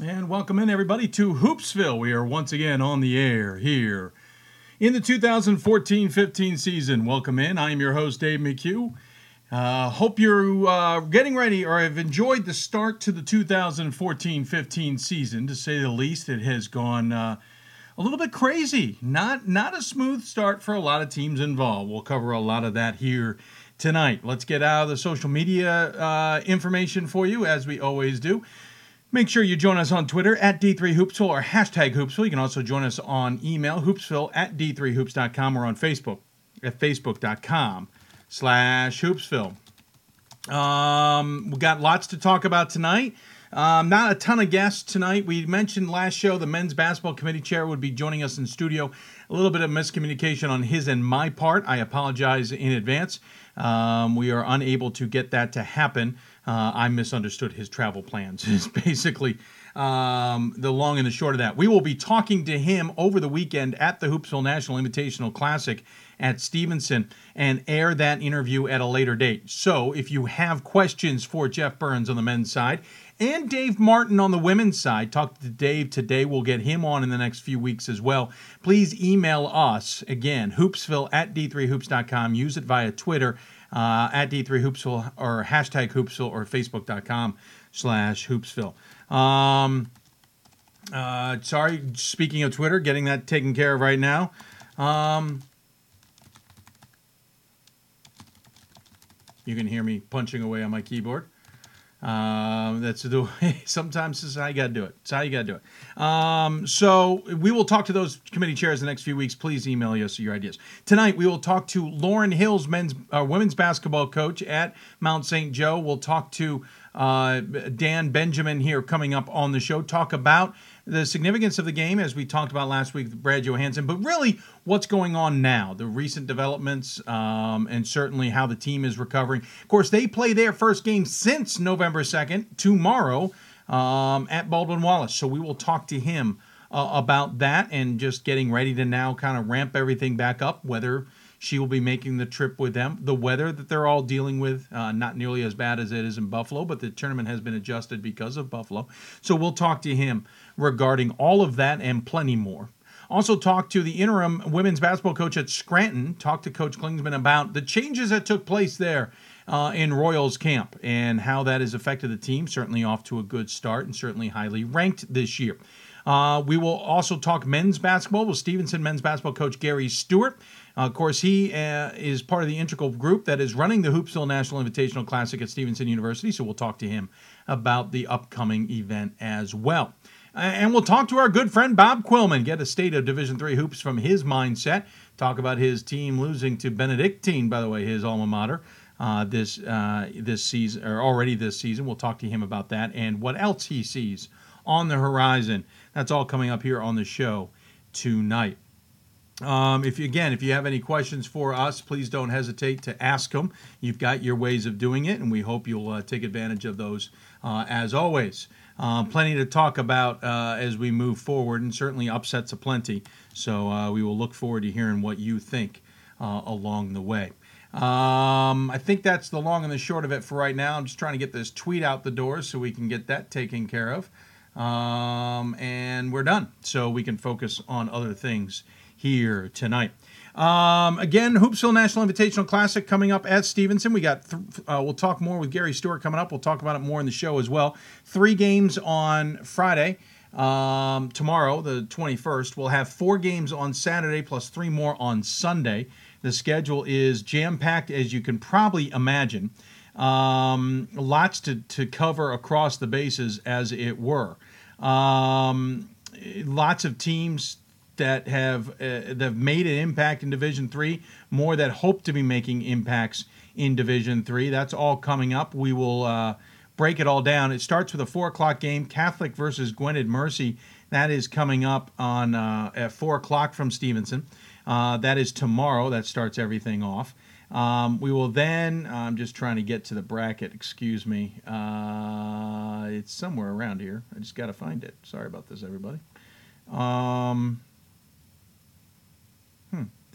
And welcome in, everybody, to Hoopsville. We are once again on the air here in the 2014 15 season. Welcome in. I am your host, Dave McHugh. Uh, hope you're uh, getting ready or have enjoyed the start to the 2014 15 season, to say the least. It has gone uh, a little bit crazy. Not, not a smooth start for a lot of teams involved. We'll cover a lot of that here tonight. Let's get out of the social media uh, information for you, as we always do. Make sure you join us on Twitter at D3Hoopsville or hashtag Hoopsville. You can also join us on email, hoopsville at D3Hoops.com or on Facebook at Facebook.com slash Hoopsville. Um, we got lots to talk about tonight. Um, not a ton of guests tonight. We mentioned last show the men's basketball committee chair would be joining us in studio. A little bit of miscommunication on his and my part. I apologize in advance. Um, we are unable to get that to happen uh, I misunderstood his travel plans. Is basically um, the long and the short of that. We will be talking to him over the weekend at the Hoopsville National Invitational Classic at Stevenson and air that interview at a later date. So if you have questions for Jeff Burns on the men's side and Dave Martin on the women's side, talk to Dave today. We'll get him on in the next few weeks as well. Please email us again, hoopsville at d3hoops.com. Use it via Twitter uh, at D3Hoopsville or hashtag Hoopsville or Facebook.com slash Hoopsville. Um, uh, sorry, speaking of Twitter, getting that taken care of right now. Um, you can hear me punching away on my keyboard. Um, that's the way. Sometimes this is how you got to do it. It's how you got to do it. Um, so we will talk to those committee chairs in the next few weeks. Please email us your ideas. Tonight we will talk to Lauren Hills, men's uh, women's basketball coach at Mount St. Joe. We'll talk to uh, Dan Benjamin here coming up on the show. Talk about the significance of the game, as we talked about last week with Brad Johansen, but really what's going on now, the recent developments, um, and certainly how the team is recovering. Of course, they play their first game since November 2nd, tomorrow, um, at Baldwin Wallace. So we will talk to him uh, about that and just getting ready to now kind of ramp everything back up, whether she will be making the trip with them. The weather that they're all dealing with, uh, not nearly as bad as it is in Buffalo, but the tournament has been adjusted because of Buffalo. So we'll talk to him regarding all of that and plenty more. Also, talked to the interim women's basketball coach at Scranton, talked to Coach Klingsman about the changes that took place there uh, in Royals camp and how that has affected the team. Certainly off to a good start and certainly highly ranked this year. Uh, we will also talk men's basketball with Stevenson men's basketball coach Gary Stewart. Uh, of course, he uh, is part of the integral group that is running the Hoopsville National Invitational Classic at Stevenson University, so we'll talk to him about the upcoming event as well. And we'll talk to our good friend Bob Quillman, get a state of Division Three hoops from his mindset. Talk about his team losing to Benedictine, by the way, his alma mater, uh, this uh, this season or already this season. We'll talk to him about that and what else he sees on the horizon. That's all coming up here on the show tonight. Um, if you, again, if you have any questions for us, please don't hesitate to ask them. You've got your ways of doing it, and we hope you'll uh, take advantage of those uh, as always. Uh, plenty to talk about uh, as we move forward, and certainly upsets aplenty. So uh, we will look forward to hearing what you think uh, along the way. Um, I think that's the long and the short of it for right now. I'm just trying to get this tweet out the door so we can get that taken care of. Um, and we're done. So we can focus on other things here tonight. Um, again, Hoopsville National Invitational Classic coming up at Stevenson. We got th- uh, we'll talk more with Gary Stewart coming up. We'll talk about it more in the show as well. Three games on Friday. Um, tomorrow, the 21st, we'll have four games on Saturday plus three more on Sunday. The schedule is jam packed, as you can probably imagine. Um, lots to, to cover across the bases, as it were. Um, lots of teams that have uh, that have made an impact in Division Three, more that hope to be making impacts in Division Three. That's all coming up. We will uh, break it all down. It starts with a four o'clock game, Catholic versus Gwynedd Mercy. That is coming up on uh, at four o'clock from Stevenson. Uh, that is tomorrow. That starts everything off. Um, we will then. I'm just trying to get to the bracket. Excuse me. Uh, it's somewhere around here. I just got to find it. Sorry about this, everybody. Um,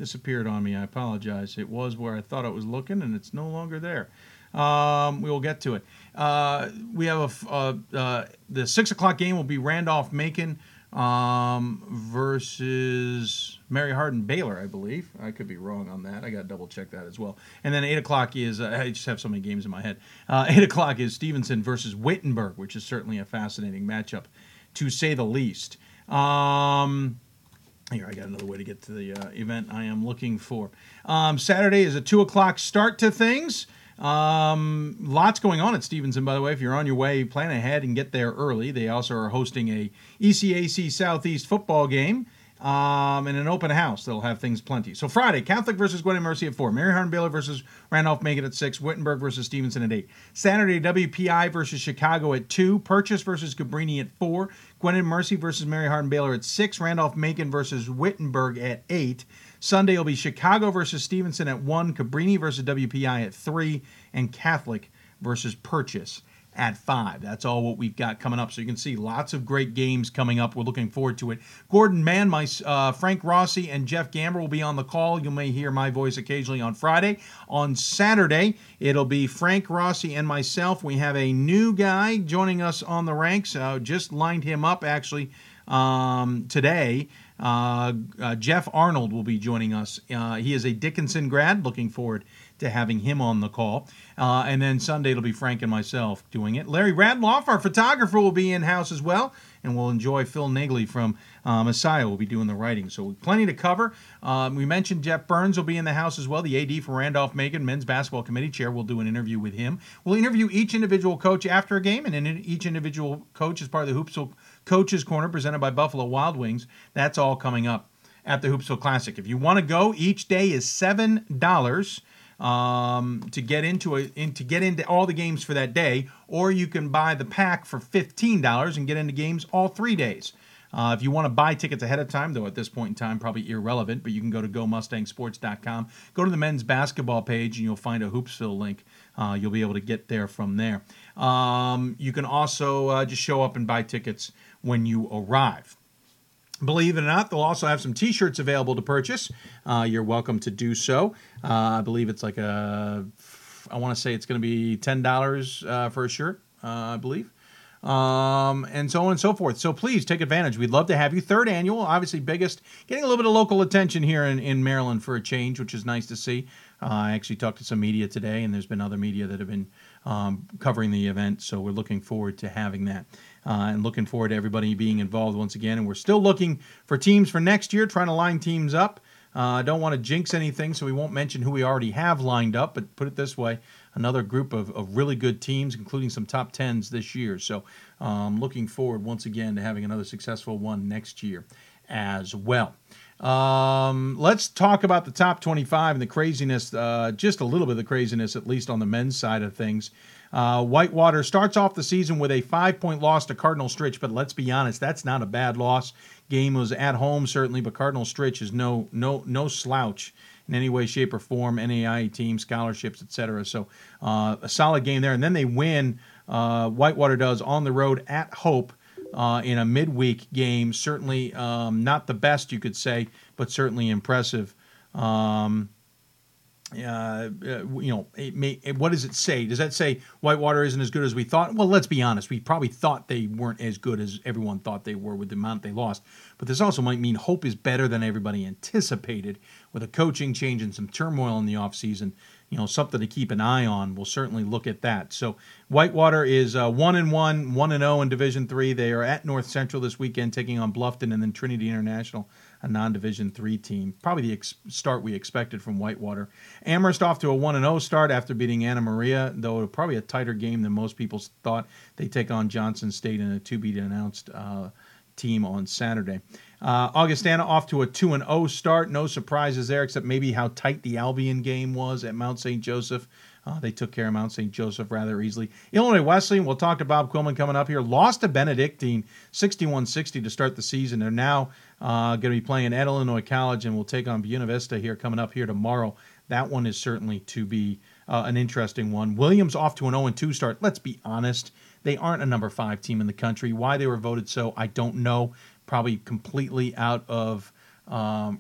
disappeared on me. I apologize. It was where I thought it was looking, and it's no longer there. Um, we will get to it. Uh, we have a uh, uh, the six o'clock game will be Randolph Macon um, versus Mary Hardin Baylor, I believe. I could be wrong on that. I got to double check that as well. And then eight o'clock is uh, I just have so many games in my head. Uh, eight o'clock is Stevenson versus Wittenberg, which is certainly a fascinating matchup, to say the least. Um, here, I got another way to get to the uh, event I am looking for. Um, Saturday is a two o'clock start to things. Um, lots going on at Stevenson, by the way. If you're on your way, plan ahead and get there early. They also are hosting a ECAC Southeast football game um, and an open house. They'll have things plenty. So Friday, Catholic versus and Mercy at four. Mary Hardin Baylor versus Randolph Macon at six. Wittenberg versus Stevenson at eight. Saturday, WPI versus Chicago at two. Purchase versus Cabrini at four. And Mercy versus Mary Hardin Baylor at six. Randolph Macon versus Wittenberg at eight. Sunday will be Chicago versus Stevenson at one. Cabrini versus WPI at three, and Catholic versus Purchase at five. That's all what we've got coming up. So you can see lots of great games coming up. We're looking forward to it. Gordon Mann, my uh, Frank Rossi, and Jeff Gamber will be on the call. You may hear my voice occasionally on Friday. On Saturday, it'll be Frank Rossi and myself. We have a new guy joining us on the ranks. Uh, just lined him up actually um, today. Uh, uh, Jeff Arnold will be joining us. Uh, he is a Dickinson grad. Looking forward to having him on the call. Uh, and then Sunday it'll be Frank and myself doing it. Larry Radloff, our photographer, will be in house as well, and we'll enjoy Phil Nagley from uh, Messiah will be doing the writing. So plenty to cover. Um, we mentioned Jeff Burns will be in the house as well. The AD for Randolph Macon men's basketball committee chair. We'll do an interview with him. We'll interview each individual coach after a game, and then each individual coach is part of the Hoopsville Coaches Corner presented by Buffalo Wild Wings. That's all coming up at the Hoopsville Classic. If you want to go, each day is seven dollars um, to get into a in, to get into all the games for that day, or you can buy the pack for fifteen dollars and get into games all three days. Uh, if you want to buy tickets ahead of time, though at this point in time, probably irrelevant, but you can go to GoMustangSports.com, go to the men's basketball page, and you'll find a Hoopsville link. Uh, you'll be able to get there from there. Um, you can also uh, just show up and buy tickets when you arrive. Believe it or not, they'll also have some T-shirts available to purchase. Uh, you're welcome to do so. Uh, I believe it's like a, I want to say it's going to be ten dollars uh, for a shirt. Uh, I believe. Um, and so on and so forth. So please take advantage. We'd love to have you. Third annual, obviously biggest, getting a little bit of local attention here in, in Maryland for a change, which is nice to see. Uh, I actually talked to some media today, and there's been other media that have been um, covering the event. So we're looking forward to having that uh, and looking forward to everybody being involved once again. And we're still looking for teams for next year, trying to line teams up. I uh, don't want to jinx anything, so we won't mention who we already have lined up, but put it this way another group of, of really good teams, including some top tens this year. So, um, looking forward once again to having another successful one next year as well. Um, let's talk about the top 25 and the craziness, uh, just a little bit of the craziness, at least on the men's side of things. Uh, Whitewater starts off the season with a five point loss to Cardinal Stritch, but let's be honest, that's not a bad loss. Game was at home certainly, but Cardinal Stritch is no no no slouch in any way, shape, or form. NAIA team, scholarships, etc. So uh, a solid game there, and then they win. Uh, Whitewater does on the road at Hope. Uh, in a midweek game, certainly um, not the best you could say, but certainly impressive. Um, uh, you know, it may, what does it say? Does that say Whitewater isn't as good as we thought? Well, let's be honest. We probably thought they weren't as good as everyone thought they were with the amount they lost. But this also might mean Hope is better than everybody anticipated with a coaching change and some turmoil in the offseason. You know, something to keep an eye on. We'll certainly look at that. So Whitewater is uh, one and one, one and zero oh in Division Three. They are at North Central this weekend, taking on Bluffton and then Trinity International a non-division three team. Probably the ex- start we expected from Whitewater. Amherst off to a one and zero oh start after beating Anna Maria, though probably a tighter game than most people thought. They take on Johnson State in a to be announced uh, team on Saturday. Uh, Augustana off to a 2 and 0 start. No surprises there, except maybe how tight the Albion game was at Mount St. Joseph. Uh, they took care of Mount St. Joseph rather easily. Illinois Wesleyan, we'll talk to Bob Quillman coming up here, lost to Benedictine 61 60 to start the season. They're now uh, going to be playing at Illinois College and we'll take on Buena Vista here coming up here tomorrow. That one is certainly to be uh, an interesting one. Williams off to an 0 2 start. Let's be honest. They aren't a number five team in the country. Why they were voted so, I don't know. Probably completely out of um,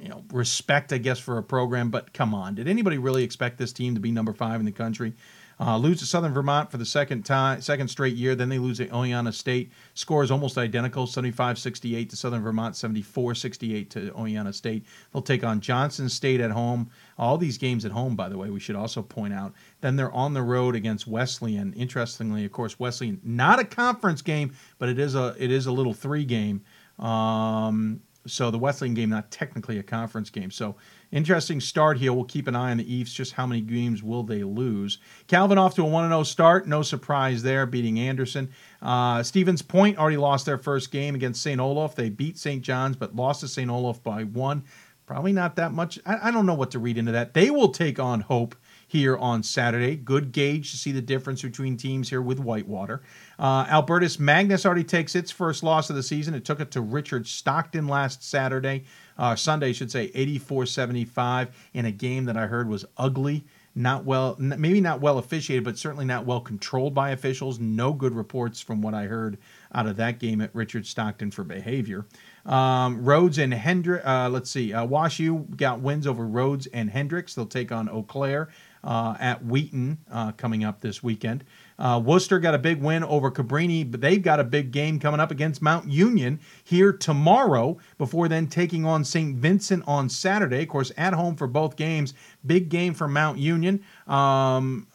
you know, respect, I guess, for a program. But come on, did anybody really expect this team to be number five in the country? Uh, lose to Southern Vermont for the second time, second straight year. Then they lose to Oneonta State. Score is almost identical 75 68 to Southern Vermont, 74 68 to Oneonta State. They'll take on Johnson State at home. All these games at home, by the way, we should also point out. Then they're on the road against Wesleyan. Interestingly, of course, Wesleyan, not a conference game, but it is a it is a little three game. Um, so the Wesleyan game, not technically a conference game. So interesting start here. We'll keep an eye on the Ephs. Just how many games will they lose? Calvin off to a 1 0 start. No surprise there, beating Anderson. Uh, Stevens Point already lost their first game against St. Olaf. They beat St. John's, but lost to St. Olaf by one. Probably not that much. I, I don't know what to read into that. They will take on Hope here on Saturday. Good gauge to see the difference between teams here with Whitewater. Uh, Albertus Magnus already takes its first loss of the season. It took it to Richard Stockton last Saturday, uh, Sunday, I should say, 84 75 in a game that I heard was ugly. Not well, maybe not well officiated, but certainly not well controlled by officials. No good reports from what I heard out of that game at Richard Stockton for behavior. Um, Rhodes and Hendrix, uh, let's see, uh, WashU got wins over Rhodes and Hendrix. They'll take on Eau Claire uh, at Wheaton uh, coming up this weekend. Uh, Wooster got a big win over Cabrini, but they've got a big game coming up against Mount Union here tomorrow before then taking on St. Vincent on Saturday. Of course, at home for both games. Big game for Mount Union. Um,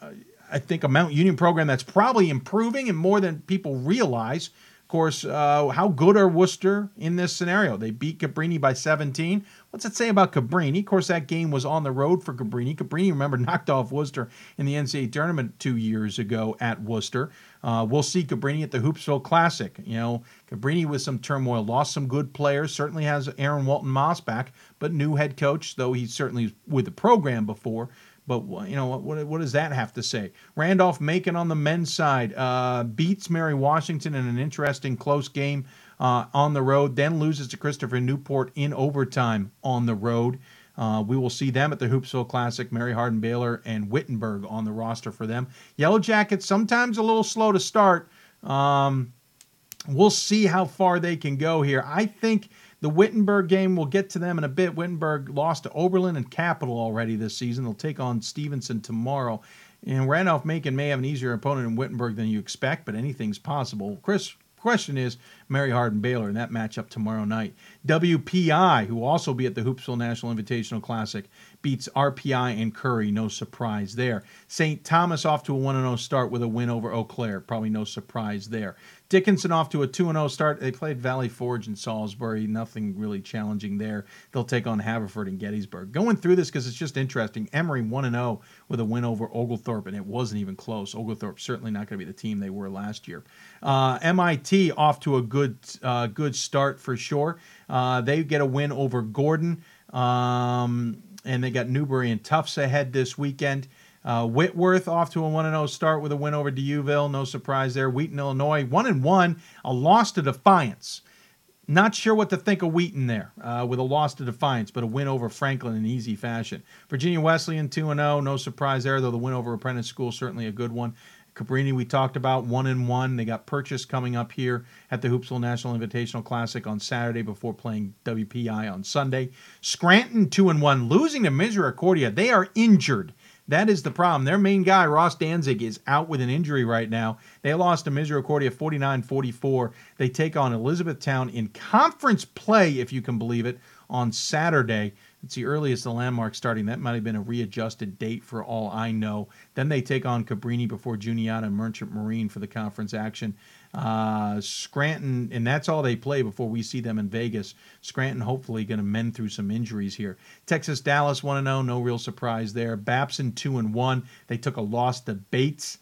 I think a Mount Union program that's probably improving and more than people realize. Of course, uh, how good are Wooster in this scenario? They beat Cabrini by 17. What's it say about Cabrini? Of course, that game was on the road for Cabrini. Cabrini, remember, knocked off Wooster in the NCAA tournament two years ago at Wooster. Uh, we'll see Cabrini at the Hoopsville Classic. You know, Cabrini with some turmoil, lost some good players. Certainly has Aaron Walton Moss back, but new head coach, though he's certainly was with the program before. But you know what? What does that have to say? Randolph Macon on the men's side uh, beats Mary Washington in an interesting close game uh, on the road. Then loses to Christopher Newport in overtime on the road. Uh, we will see them at the Hoopsville Classic. Mary Hardin Baylor and Wittenberg on the roster for them. Yellow Jackets sometimes a little slow to start. Um, we'll see how far they can go here. I think the Wittenberg game, we'll get to them in a bit. Wittenberg lost to Oberlin and Capital already this season. They'll take on Stevenson tomorrow. And Randolph Macon may have an easier opponent in Wittenberg than you expect, but anything's possible. Chris, question is Mary Hardin Baylor in that matchup tomorrow night. WPI, who will also be at the Hoopsville National Invitational Classic, beats RPI and Curry. No surprise there. St. Thomas off to a 1 0 start with a win over Eau Claire. Probably no surprise there. Dickinson off to a 2 0 start. They played Valley Forge and Salisbury. Nothing really challenging there. They'll take on Haverford and Gettysburg. Going through this because it's just interesting. Emory 1 0 with a win over Oglethorpe, and it wasn't even close. Oglethorpe certainly not going to be the team they were last year. Uh, MIT off to a good, uh, good start for sure. Uh, they get a win over Gordon. Um, and they got Newbury and Tufts ahead this weekend. Uh, Whitworth off to a 1 0 start with a win over D'Youville. No surprise there. Wheaton, Illinois, 1 and 1, a loss to Defiance. Not sure what to think of Wheaton there uh, with a loss to Defiance, but a win over Franklin in easy fashion. Virginia Wesleyan 2 0, no surprise there, though the win over Apprentice School certainly a good one. Cabrini, we talked about one and one. They got purchase coming up here at the Hoopsville National Invitational Classic on Saturday before playing WPI on Sunday. Scranton two and one, losing to Misericordia. They are injured. That is the problem. Their main guy, Ross Danzig, is out with an injury right now. They lost to Misericordia 49 44. They take on Elizabethtown in conference play, if you can believe it, on Saturday. It's the earliest the landmark starting. That might have been a readjusted date for all I know. Then they take on Cabrini before Juniata and Merchant Marine for the conference action. Uh, Scranton, and that's all they play before we see them in Vegas. Scranton hopefully going to mend through some injuries here. Texas Dallas 1 0, no real surprise there. Babson 2 and 1. They took a loss to Bates.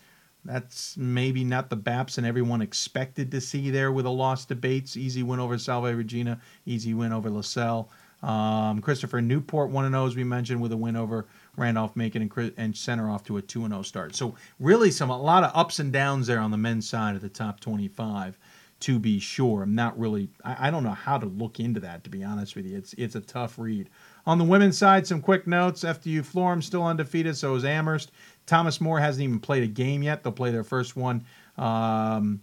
That's maybe not the Babson everyone expected to see there with a loss to Bates. Easy win over Salve Regina, easy win over Lasell. Um, Christopher Newport 1 0, as we mentioned, with a win over Randolph Macon and, and Centre off to a 2 0 start. So, really, some a lot of ups and downs there on the men's side of the top 25, to be sure. I'm not really, I, I don't know how to look into that, to be honest with you. It's, it's a tough read. On the women's side, some quick notes. FDU Florham still undefeated, so is Amherst. Thomas More hasn't even played a game yet. They'll play their first one. Um,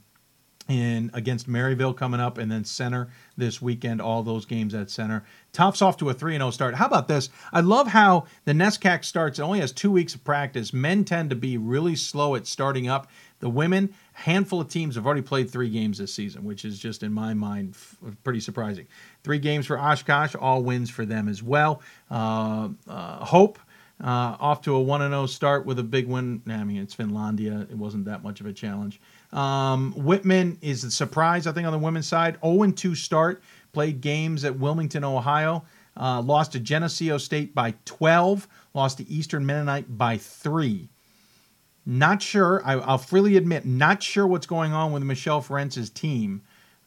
in against Maryville coming up, and then Centre this weekend. All those games at Centre. Tops off to a 3 0 start. How about this? I love how the NESCAC starts. It only has two weeks of practice. Men tend to be really slow at starting up. The women, handful of teams have already played three games this season, which is just in my mind f- pretty surprising. Three games for Oshkosh, all wins for them as well. Uh, uh, Hope. Uh, off to a 1 0 start with a big win. I mean, it's Finlandia. It wasn't that much of a challenge. Um, Whitman is a surprise, I think, on the women's side. 0 2 start. Played games at Wilmington, Ohio. Uh, lost to Geneseo State by 12. Lost to Eastern Mennonite by 3. Not sure. I, will freely admit, not sure what's going on with Michelle Ferentz's team.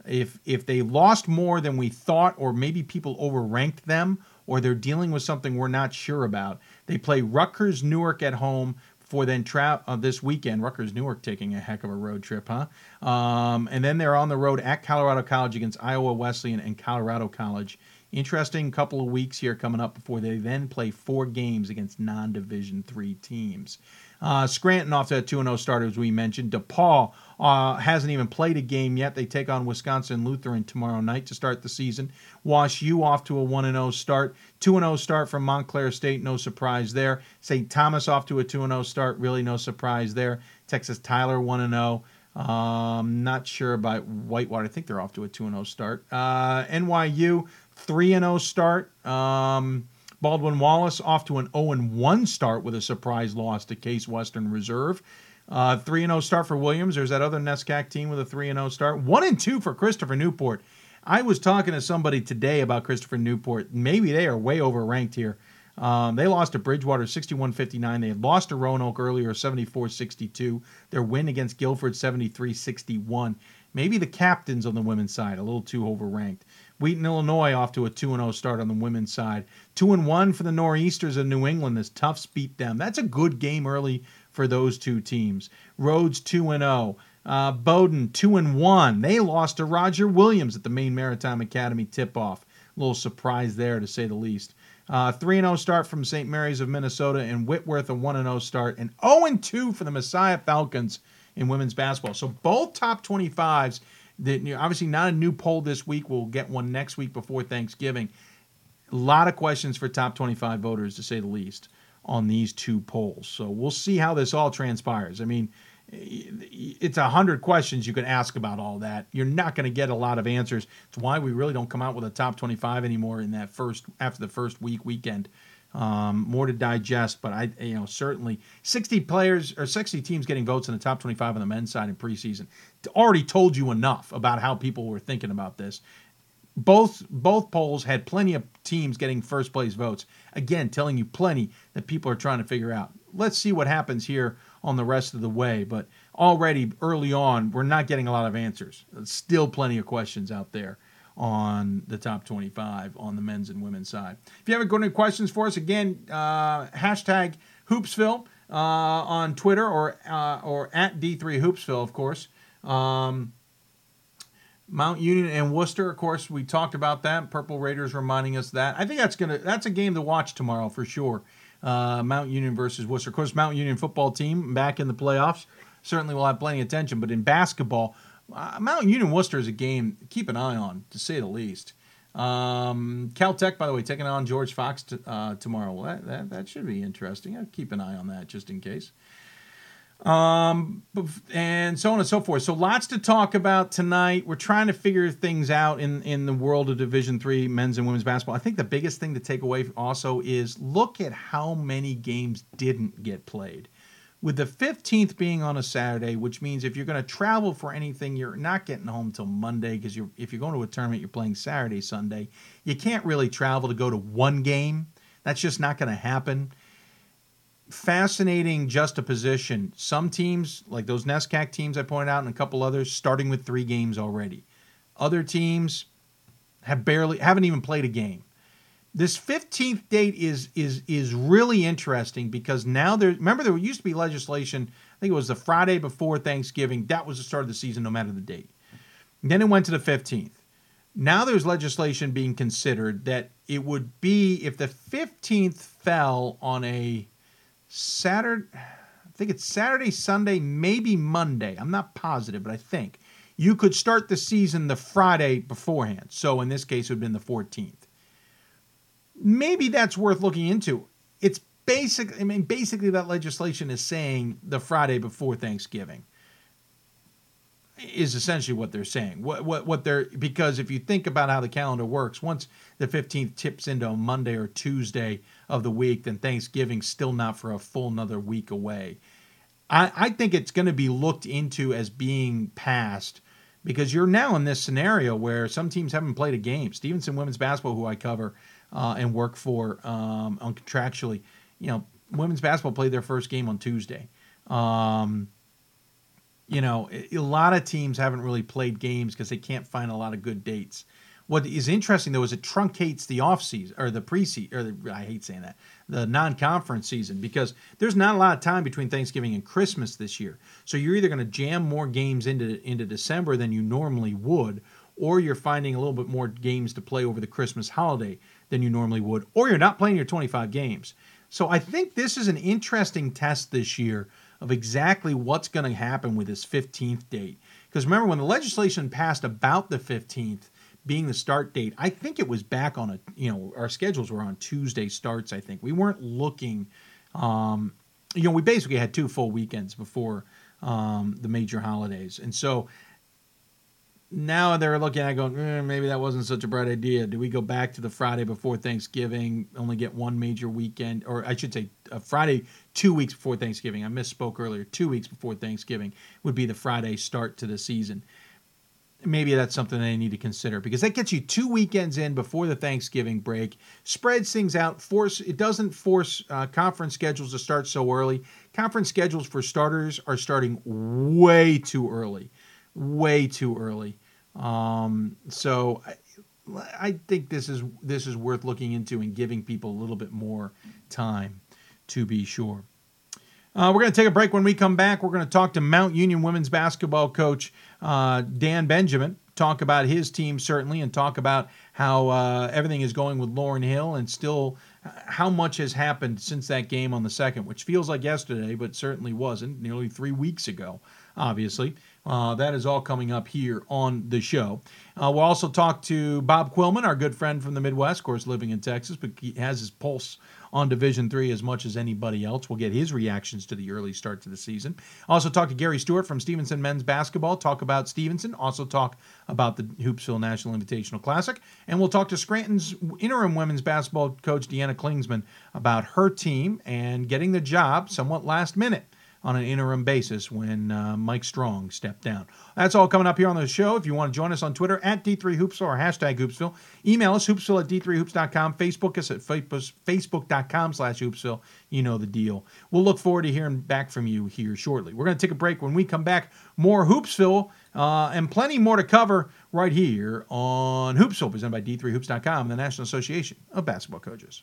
If if they lost more than we thought, or maybe people overranked them, or they're dealing with something we're not sure about. They play Rutgers Newark at home for then tra- uh, this weekend. Rutgers Newark taking a heck of a road trip, huh? Um, and then they're on the road at Colorado College against Iowa Wesleyan and Colorado College. Interesting couple of weeks here coming up before they then play four games against non-division three teams. Uh, Scranton off to a 2 0 start, as we mentioned. DePaul uh, hasn't even played a game yet. They take on Wisconsin Lutheran tomorrow night to start the season. Wash U off to a 1 0 start. 2 0 start from Montclair State, no surprise there. St. Thomas off to a 2 0 start, really no surprise there. Texas Tyler 1 0. Um, not sure about Whitewater. I think they're off to a 2 0 start. Uh, NYU 3 0 start. Um, Baldwin Wallace off to an 0 1 start with a surprise loss to Case Western Reserve. Uh, 3 0 start for Williams. There's that other NESCAC team with a 3 and 0 start. 1 and 2 for Christopher Newport. I was talking to somebody today about Christopher Newport. Maybe they are way overranked here. Um, they lost to Bridgewater 61 59. They had lost to Roanoke earlier 74 62. Their win against Guilford 73 61. Maybe the captains on the women's side, a little too overranked. Wheaton, Illinois, off to a 2 0 start on the women's side. 2 1 for the Nor'easters of New England as Tufts beat them. That's a good game early for those two teams. Rhodes 2 0. Uh, Bowdoin 2 1. They lost to Roger Williams at the Maine Maritime Academy tip off. A little surprise there, to say the least. Uh, 3 0 start from St. Mary's of Minnesota and Whitworth, a 1 0 start. And 0 2 for the Messiah Falcons in women's basketball. So both top 25s that obviously not a new poll this week. We'll get one next week before Thanksgiving. A lot of questions for top 25 voters, to say the least, on these two polls. So we'll see how this all transpires. I mean, it's a hundred questions you can ask about all that. You're not going to get a lot of answers. It's why we really don't come out with a top 25 anymore in that first after the first week weekend. Um, more to digest, but I, you know, certainly 60 players or 60 teams getting votes in the top 25 on the men's side in preseason already told you enough about how people were thinking about this. Both both polls had plenty of teams getting first place votes. Again, telling you plenty that people are trying to figure out. Let's see what happens here on the rest of the way, but already early on, we're not getting a lot of answers. Still plenty of questions out there on the top 25 on the men's and women's side. If you have any questions for us, again, uh, hashtag Hoopsville uh, on Twitter or uh, or at D3 Hoopsville, of course. Um, Mount Union and Wooster, of course, we talked about that. Purple Raiders reminding us that. I think that's gonna that's a game to watch tomorrow for sure. Uh, Mount Union versus Wooster. Of course, Mount Union football team back in the playoffs certainly will have plenty of attention. But in basketball, uh, Mount Union Wooster is a game to keep an eye on, to say the least. Um, Caltech, by the way, taking on George Fox t- uh, tomorrow. That, that, that should be interesting. I'll keep an eye on that just in case. Um, and so on and so forth. So lots to talk about tonight. We're trying to figure things out in in the world of Division Three men's and women's basketball. I think the biggest thing to take away also is look at how many games didn't get played with the 15th being on a Saturday, which means if you're going to travel for anything, you're not getting home till Monday because you're if you're going to a tournament, you're playing Saturday, Sunday. You can't really travel to go to one game. That's just not going to happen. Fascinating juxtaposition. Some teams, like those NESCAC teams I pointed out, and a couple others, starting with three games already. Other teams have barely haven't even played a game this 15th date is is is really interesting because now there remember there used to be legislation i think it was the friday before thanksgiving that was the start of the season no matter the date then it went to the 15th now there's legislation being considered that it would be if the 15th fell on a saturday i think it's saturday sunday maybe monday i'm not positive but i think you could start the season the Friday beforehand. So in this case, it would have been the 14th. Maybe that's worth looking into. It's basic. I mean, basically, that legislation is saying the Friday before Thanksgiving is essentially what they're saying. What what what they're because if you think about how the calendar works, once the 15th tips into a Monday or Tuesday of the week, then Thanksgiving's still not for a full another week away. I, I think it's going to be looked into as being passed because you're now in this scenario where some teams haven't played a game. Stevenson women's basketball, who I cover uh, and work for um, on contractually, you know, women's basketball played their first game on Tuesday. Um, you know, a lot of teams haven't really played games because they can't find a lot of good dates. What is interesting though is it truncates the off season or the preseason or the, I hate saying that the non-conference season because there's not a lot of time between Thanksgiving and Christmas this year. So you're either going to jam more games into into December than you normally would, or you're finding a little bit more games to play over the Christmas holiday than you normally would, or you're not playing your 25 games. So I think this is an interesting test this year of exactly what's going to happen with this 15th date. Because remember, when the legislation passed about the 15th being the start date, I think it was back on a, you know, our schedules were on Tuesday starts, I think. We weren't looking, um, you know, we basically had two full weekends before um, the major holidays. And so now they're looking at going, eh, maybe that wasn't such a bright idea. Do we go back to the Friday before Thanksgiving, only get one major weekend, or I should say, a Friday two weeks before Thanksgiving? I misspoke earlier. Two weeks before Thanksgiving would be the Friday start to the season. Maybe that's something they need to consider because that gets you two weekends in before the Thanksgiving break, spreads things out. Force it doesn't force uh, conference schedules to start so early. Conference schedules for starters are starting way too early, way too early. Um, so I, I think this is this is worth looking into and giving people a little bit more time to be sure. Uh, we're going to take a break. When we come back, we're going to talk to Mount Union women's basketball coach uh, Dan Benjamin, talk about his team certainly, and talk about how uh, everything is going with Lauren Hill and still uh, how much has happened since that game on the second, which feels like yesterday, but certainly wasn't, nearly three weeks ago, obviously. Uh, that is all coming up here on the show. Uh, we'll also talk to Bob Quillman, our good friend from the Midwest, of course, living in Texas, but he has his pulse on Division Three as much as anybody else. We'll get his reactions to the early start to the season. Also talk to Gary Stewart from Stevenson Men's Basketball. Talk about Stevenson. Also talk about the Hoopsville National Invitational Classic, and we'll talk to Scranton's interim women's basketball coach Deanna Klingsman about her team and getting the job somewhat last minute on an interim basis when uh, Mike Strong stepped down. That's all coming up here on the show. If you want to join us on Twitter at D3Hoopsville or hashtag Hoopsville, email us hoopsville at D3Hoops.com, Facebook us at Facebook.com slash Hoopsville. You know the deal. We'll look forward to hearing back from you here shortly. We're going to take a break. When we come back, more Hoopsville uh, and plenty more to cover right here on Hoopsville, presented by D3Hoops.com, the National Association of Basketball Coaches.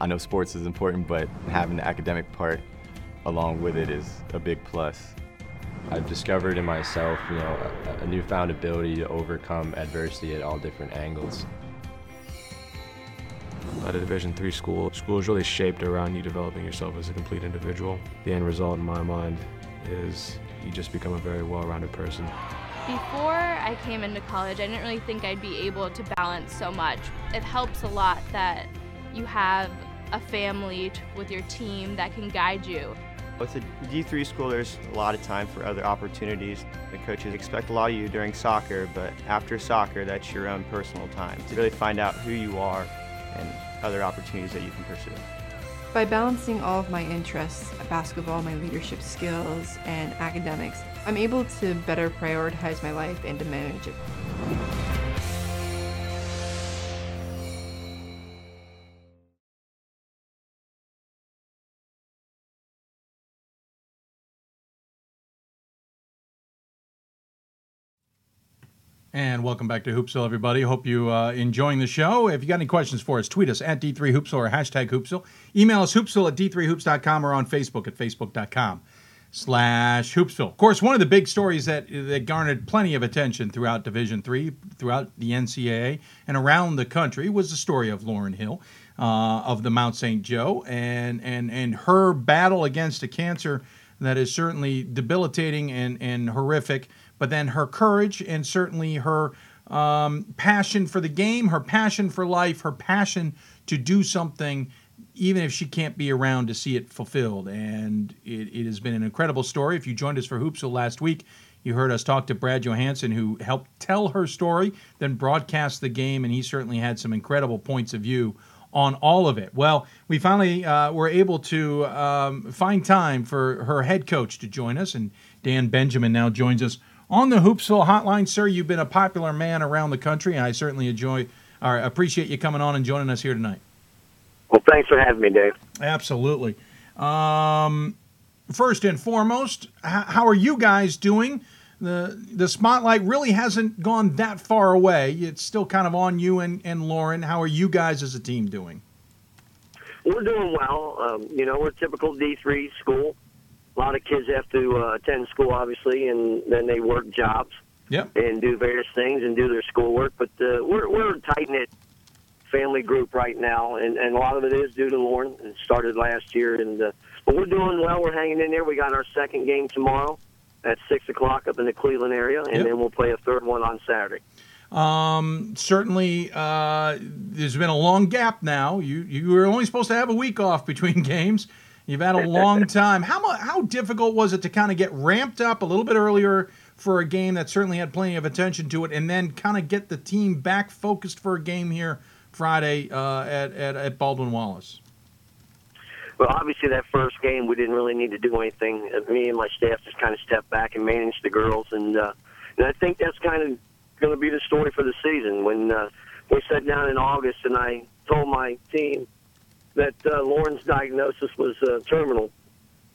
I know sports is important, but having the academic part along with it is a big plus. I've discovered in myself, you know, a, a newfound ability to overcome adversity at all different angles. At a Division three school, school is really shaped around you developing yourself as a complete individual. The end result, in my mind, is you just become a very well-rounded person. Before I came into college, I didn't really think I'd be able to balance so much. It helps a lot that you have a family with your team that can guide you. With a D3 school, there's a lot of time for other opportunities. The coaches expect a lot of you during soccer, but after soccer, that's your own personal time to really find out who you are and other opportunities that you can pursue. By balancing all of my interests, basketball, my leadership skills, and academics, I'm able to better prioritize my life and to manage it. And welcome back to Hoopsville, everybody. Hope you uh, enjoying the show. If you got any questions for us, tweet us at D3Hoopsville or hashtag Hoopsville. Email us hoopsville at D3Hoops.com or on Facebook at Facebook.com slash Hoopsville. Of course, one of the big stories that, that garnered plenty of attention throughout Division Three, throughout the NCAA, and around the country was the story of Lauren Hill uh, of the Mount St. Joe and, and, and her battle against a cancer that is certainly debilitating and, and horrific – but then her courage and certainly her um, passion for the game, her passion for life, her passion to do something, even if she can't be around to see it fulfilled. And it, it has been an incredible story. If you joined us for Hoopsville last week, you heard us talk to Brad Johansen, who helped tell her story, then broadcast the game, and he certainly had some incredible points of view on all of it. Well, we finally uh, were able to um, find time for her head coach to join us, and Dan Benjamin now joins us on the Hoopsville Hotline, sir. You've been a popular man around the country, and I certainly enjoy or appreciate you coming on and joining us here tonight. Well, thanks for having me, Dave. Absolutely. Um, first and foremost, how are you guys doing? The the spotlight really hasn't gone that far away. It's still kind of on you and, and Lauren. How are you guys as a team doing? We're doing well. Um, you know, we're a typical D3 school a lot of kids have to uh, attend school, obviously, and then they work jobs yep. and do various things and do their schoolwork. But uh, we're we're a tight knit family group right now, and, and a lot of it is due to Lauren. It started last year, and uh, but we're doing well. We're hanging in there. We got our second game tomorrow at six o'clock up in the Cleveland area, and yep. then we'll play a third one on Saturday. Um, certainly, uh, there's been a long gap now. You you were only supposed to have a week off between games. You've had a long time. How how difficult was it to kind of get ramped up a little bit earlier for a game that certainly had plenty of attention to it, and then kind of get the team back focused for a game here Friday uh, at, at at Baldwin Wallace? Well, obviously that first game we didn't really need to do anything. Uh, me and my staff just kind of stepped back and managed the girls, and uh, and I think that's kind of going to be the story for the season. When uh, we sat down in August, and I told my team that uh, Lauren's diagnosis was uh, terminal,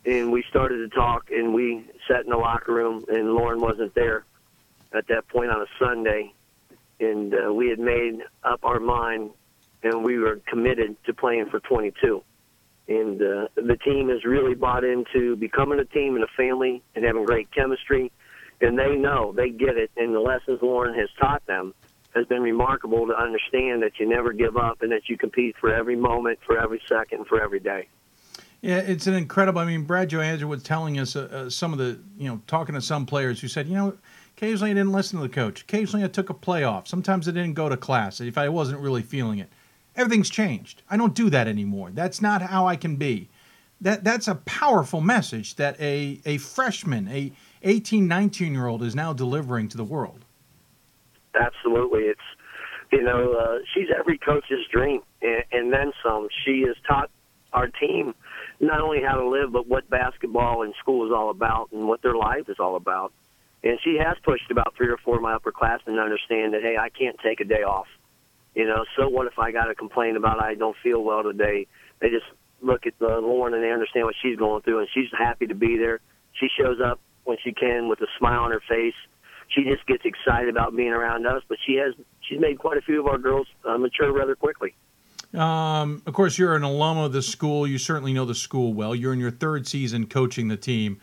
and we started to talk, and we sat in the locker room, and Lauren wasn't there at that point on a Sunday, and uh, we had made up our mind, and we were committed to playing for 22. And uh, the team has really bought into becoming a team and a family and having great chemistry. And they know, they get it. And the lessons Lauren has taught them has been remarkable to understand that you never give up and that you compete for every moment, for every second, for every day. Yeah, it's an incredible. I mean, Brad Johansen was telling us uh, uh, some of the, you know, talking to some players who said, you know, occasionally I didn't listen to the coach. Occasionally I took a play off. Sometimes I didn't go to class if I wasn't really feeling it. Everything's changed. I don't do that anymore. That's not how I can be. That that's a powerful message that a a freshman, a 18, 19 year old is now delivering to the world. Absolutely, it's you know uh, she's every coach's dream, and, and then some. She has taught our team not only how to live, but what basketball and school is all about, and what their life is all about. And she has pushed about three or four of my upperclassmen to understand that hey, I can't take a day off. You know, so what if I got to complain about I don't feel well today? They just look at the Lauren and they understand what she's going through, and she's happy to be there. She shows up when she can with a smile on her face she just gets excited about being around us. But she has she's made quite a few of our girls uh, mature rather quickly. Um, of course, you're an alum of the school. You certainly know the school well. You're in your third season coaching the team.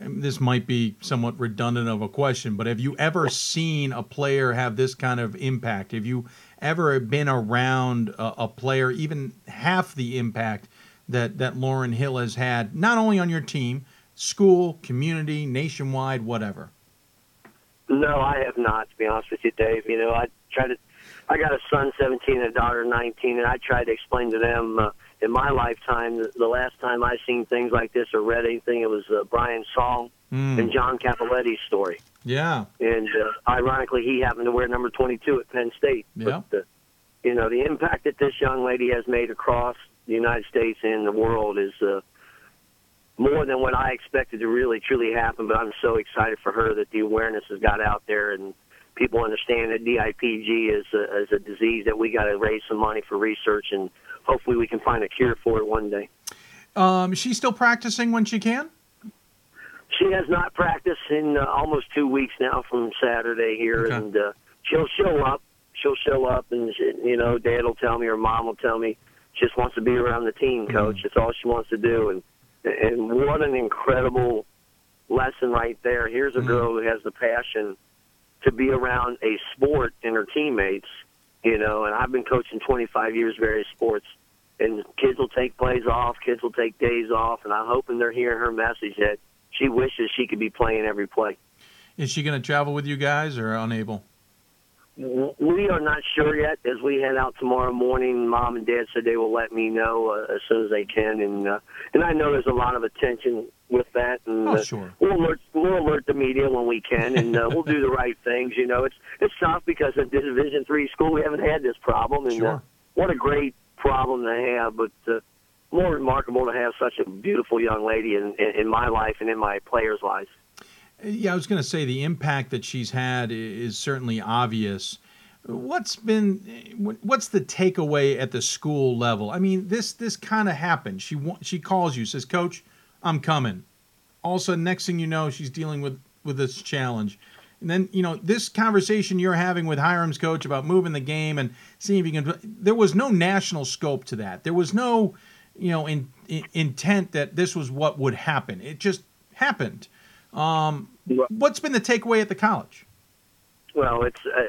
This might be somewhat redundant of a question, but have you ever seen a player have this kind of impact? Have you ever been around a, a player, even half the impact that, that Lauren Hill has had, not only on your team, school, community, nationwide, whatever? No, I have not. To be honest with you, Dave. You know, I try to. I got a son, 17, and a daughter, 19, and I tried to explain to them, uh, in my lifetime, the, the last time I seen things like this or read anything, it was uh, Brian Song Mm. and John Cappelletti's story. Yeah. And uh, ironically, he happened to wear number 22 at Penn State. Yeah. But, uh, you know, the impact that this young lady has made across the United States and the world is uh, more than what I expected to really truly happen. But I'm so excited for her that the awareness has got out there and people understand that DIPG is a, is a disease that we got to raise some money for research and hopefully we can find a cure for it one day. Um, she's still practicing when she can. She has not practiced in uh, almost two weeks now from Saturday here, Okay. and uh, she'll show up. She'll show up, and she, you know, Dad will tell me or Mom will tell me she just wants to be around the team, Coach. That's all she wants to do, and and what an incredible lesson right there. Here's a girl who has the passion to be around a sport and her teammates. You know, and I've been coaching 25 years, various sports, and kids will take plays off, kids will take days off, and I'm hoping they're hearing her message that she wishes she could be playing every play. Is she going to travel with you guys or unable? We are not sure yet. As we head out tomorrow morning, Mom and Dad said they will let me know uh, as soon as they can, and uh, and I know there's a lot of attention with that, and Oh, uh, sure. we'll alert we'll alert the media when we can, and uh, we'll do the right things. You know, it's it's tough because at Division three school we haven't had this problem, and uh, Sure. what a great problem to have, but. Uh, more remarkable to have such a beautiful young lady in, in, in my life and in my players' lives. Yeah, I was going to say the impact that she's had is certainly obvious. What's been what's the takeaway at the school level? I mean, this this kind of happened. She she calls you, says, "Coach, I'm coming." All of a sudden, next thing you know, she's dealing with with this challenge. And then, you know, this conversation you're having with Hiram's coach about moving the game and seeing if you can. There was no national scope to that. There was no, you know, in, in, intent that this was what would happen. It just happened. Um, what's been the takeaway at the college? Well, it's uh,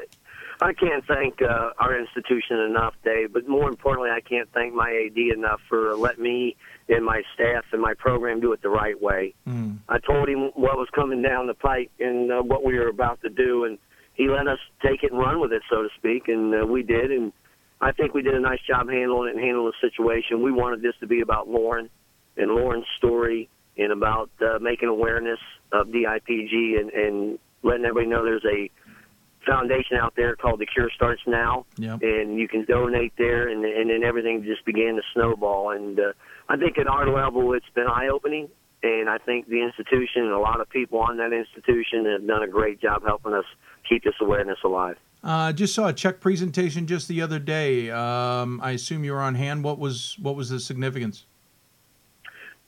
I can't thank uh, our institution enough, Dave. But more importantly, I can't thank my AD enough for letting me and my staff and my program do it the right way. Mm. I told him what was coming down the pike and uh, what we were about to do, and he let us take it and run with it, so to speak, and uh, we did. And I think we did a nice job handling it and handling the situation. We wanted this to be about Lauren and Lauren's story and about uh, making awareness of DIPG and, and letting everybody know there's a foundation out there called The Cure Starts Now, Yep. and you can donate there, and, and then everything just began to snowball. And uh, I think at our level, it's been eye opening, and I think the institution and a lot of people on that institution have done a great job helping us keep this awareness alive. Uh, just saw a check presentation just the other day. Um, I assume you were on hand. What was what was the significance?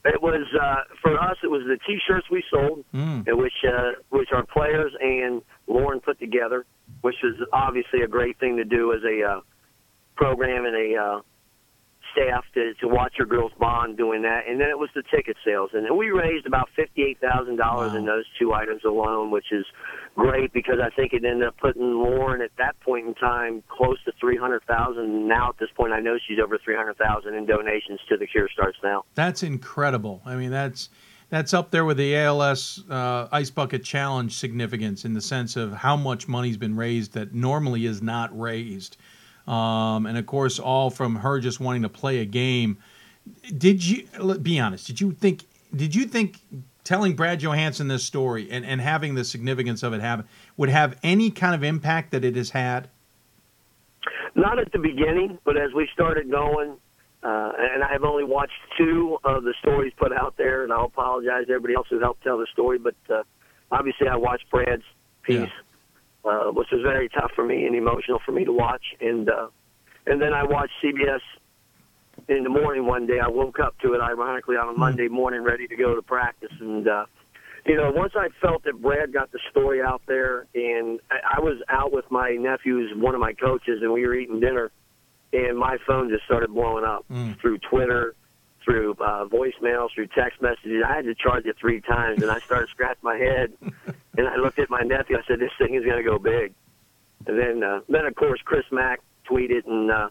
It was uh, for us. It was the T-shirts we sold, Mm. which uh, which our players and Lauren put together, which was obviously a great thing to do as a uh, program and a uh, staff to, to watch your girls bond doing that. And then it was the ticket sales, and we raised about fifty eight thousand dollars in those two items alone, which is great because I think it ended up putting Lauren at that point in time close to three hundred thousand. Now at this point, I know she's over three hundred thousand in donations to the Cure Starts Now. That's incredible. I mean, that's that's up there with the ALS uh, Ice Bucket Challenge significance in the sense of how much money's been raised that normally is not raised, um, and of course, all from her just wanting to play a game. Did you be honest? Did you think? Did you think telling Brad Johansen this story and, and having the significance of it happen would have any kind of impact that it has had? Not at the beginning, but as we started going, uh, and I've only watched two of the stories put out there, and I'll apologize to everybody else who helped tell the story, but uh, obviously I watched Brad's piece, uh, which was very tough for me and emotional for me to watch, and uh, and then I watched CBS in the morning one day. I woke up to it, ironically, on a Monday morning, ready to go to practice, and uh, you know, once I felt that Brad got the story out there, and I, I was out with my nephew, who's one of my coaches, and we were eating dinner, and my phone just started blowing up through Twitter, through uh, voicemails, through text messages. I had to charge it three times, and I started scratching my head, and I looked at my nephew. I said, "This thing is going to go big." And then, uh, then of course, Chris Mack tweeted and uh,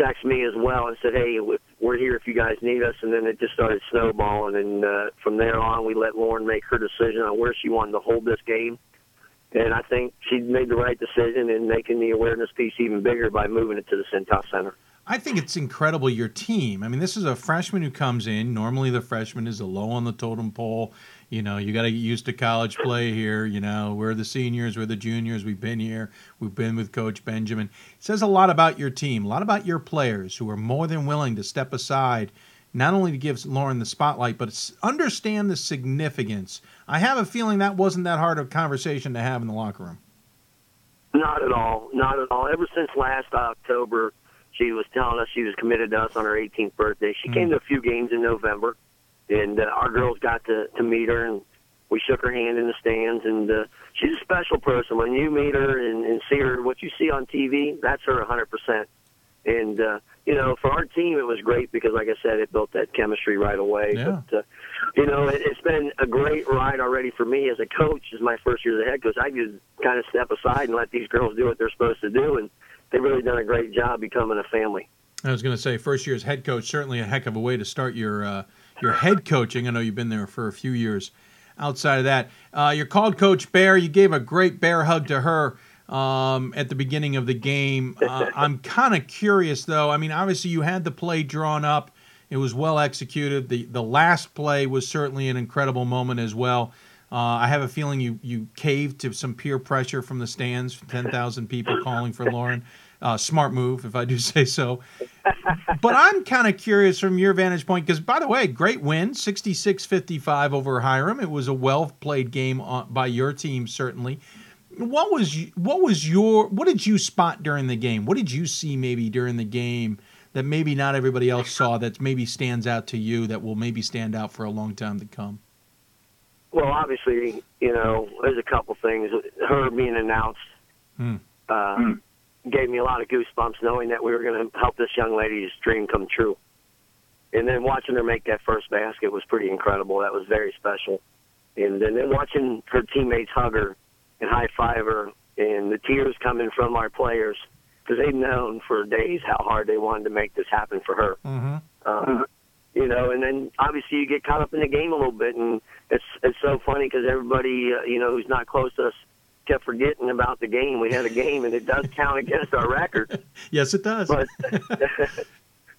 texted me as well and said, "Hey, we're here if you guys need us." And then it just started snowballing, and uh, from there on, we let Lauren make her decision on where she wanted to hold this game. And I think she made the right decision in making the awareness piece even bigger by moving it to the Cintas Center. I think it's incredible your team. I mean, this is a freshman who comes in. Normally, the freshman is a low on the totem pole. You know, you got to get used to college play here. You know, we're the seniors, we're the juniors. We've been here. We've been with Coach Benjamin. It says a lot about your team, a lot about your players who are more than willing to step aside, not only to give Lauren the spotlight, but understand the significance. I have a feeling that wasn't that hard of a conversation to have in the locker room. Not at all. Not at all. Ever since last October, she was telling us she was committed to us on her 18th birthday. She mm. came to a few games in November, and uh, our girls got to to meet her, and we shook her hand in the stands. And uh, she's a special person. When you meet her and, and see her, what you see on TV, that's her 100%. And uh, you know, for our team, it was great because, like I said, it built that chemistry right away. Yeah. But uh, you know, it, it's been a great ride already for me as a coach. As my first year as a head coach, I could kind of step aside and let these girls do what they're supposed to do, and they've really done a great job becoming a family. I was going to say, first year as head coach, certainly a heck of a way to start your uh, your head coaching. I know you've been there for a few years. Outside of that, uh, you're called Coach Bear. You gave a great bear hug to her um, at the beginning of the game. Uh, I'm kind of curious, though. I mean, obviously, you had the play drawn up. It was well executed. The the last play was certainly an incredible moment as well. Uh, I have a feeling you you caved to some peer pressure from the stands, ten thousand people calling for Lauren. Uh, smart move, if I do say so. But I'm kind of curious from your vantage point, because by the way, great win, 66-55 over Hiram. It was a well played game by your team, certainly. What was what was your what did you spot during the game? What did you see maybe during the game that maybe not everybody else saw that maybe stands out to you that will maybe stand out for a long time to come? Well, obviously, you know, there's a couple things. Her being announced mm. Uh, mm. Gave me a lot of goosebumps, knowing that we were going to help this young lady's dream come true. And then watching her make that first basket was pretty incredible. That was very special. And, and then watching her teammates hug her and high five her, and the tears coming from our players because they've known for days how hard they wanted to make this happen for her. Mm-hmm. Uh, you know, and then obviously you get caught up in the game a little bit, and it's it's so funny because everybody uh, you know who's not close to us kept forgetting about the game. We had a game, and it does count against our record. yes, it does. But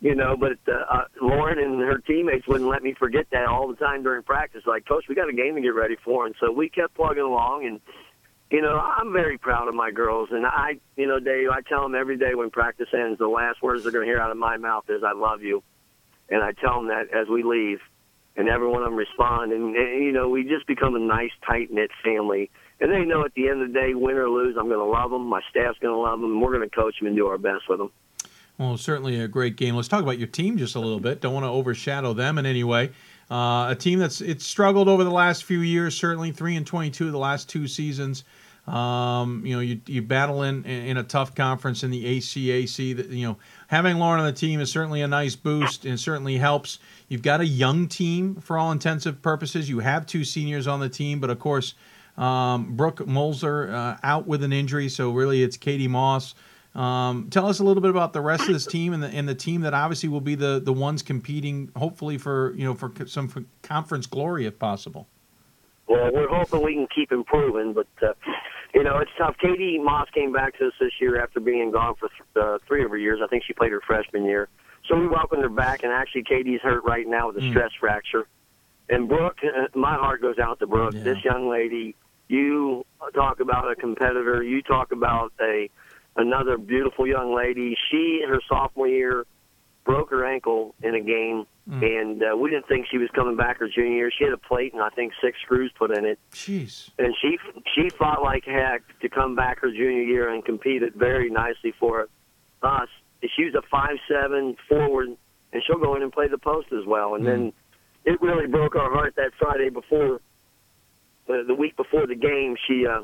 you know, but uh, uh, Lauren and her teammates wouldn't let me forget that all the time during practice. Like, coach, we got a game to get ready for, and so we kept plugging along and you know, I'm very proud of my girls, and I, you know, Dave, I tell them every day when practice ends, the last words they're going to hear out of my mouth is "I love you," and I tell them that as we leave, and every one of them respond, and, and you know, we just become a nice, tight knit family. And they know at the end of the day, win or lose, I'm going to love them. My staff's going to love them, we're going to coach them and do our best with them. Well, certainly a great game. Let's talk about your team just a little bit. Don't want to overshadow them in any way. Uh, a team that's it's struggled over the last few years. Certainly three and twenty-two the last two seasons. Um, you know, you you battle in in a tough conference in the HCAC. That you know, having Lauren on the team is certainly a nice boost and certainly helps. You've got a young team for all intensive purposes. You have two seniors on the team, but of course, um, Brooke Molzer uh, out with an injury, so really it's Katie Moss. Um, tell us a little bit about the rest of this team and the and the team that obviously will be the the ones competing, hopefully for you know for some for conference glory if possible. Well, we're hoping we can keep improving, but uh, you know it's tough. Katie Moss came back to us this year after being gone for th- uh, three of her years. I think she played her freshman year, so we welcomed her back. And actually, Katie's hurt right now with a mm. stress fracture. And Brooke, uh, my heart goes out to Brooke. Yeah. This young lady, you talk about a competitor. You talk about a another beautiful young lady. She, in her sophomore year, broke her ankle in a game, mm. and uh, we didn't think she was coming back her junior year. She had a plate and I think six screws put in it. Jeez. And she she fought like heck to come back her junior year and competed very nicely for us. She was a five seven forward, and she'll go in and play the post as well. And mm. then it really broke our heart that Friday before. The week before the game, she uh,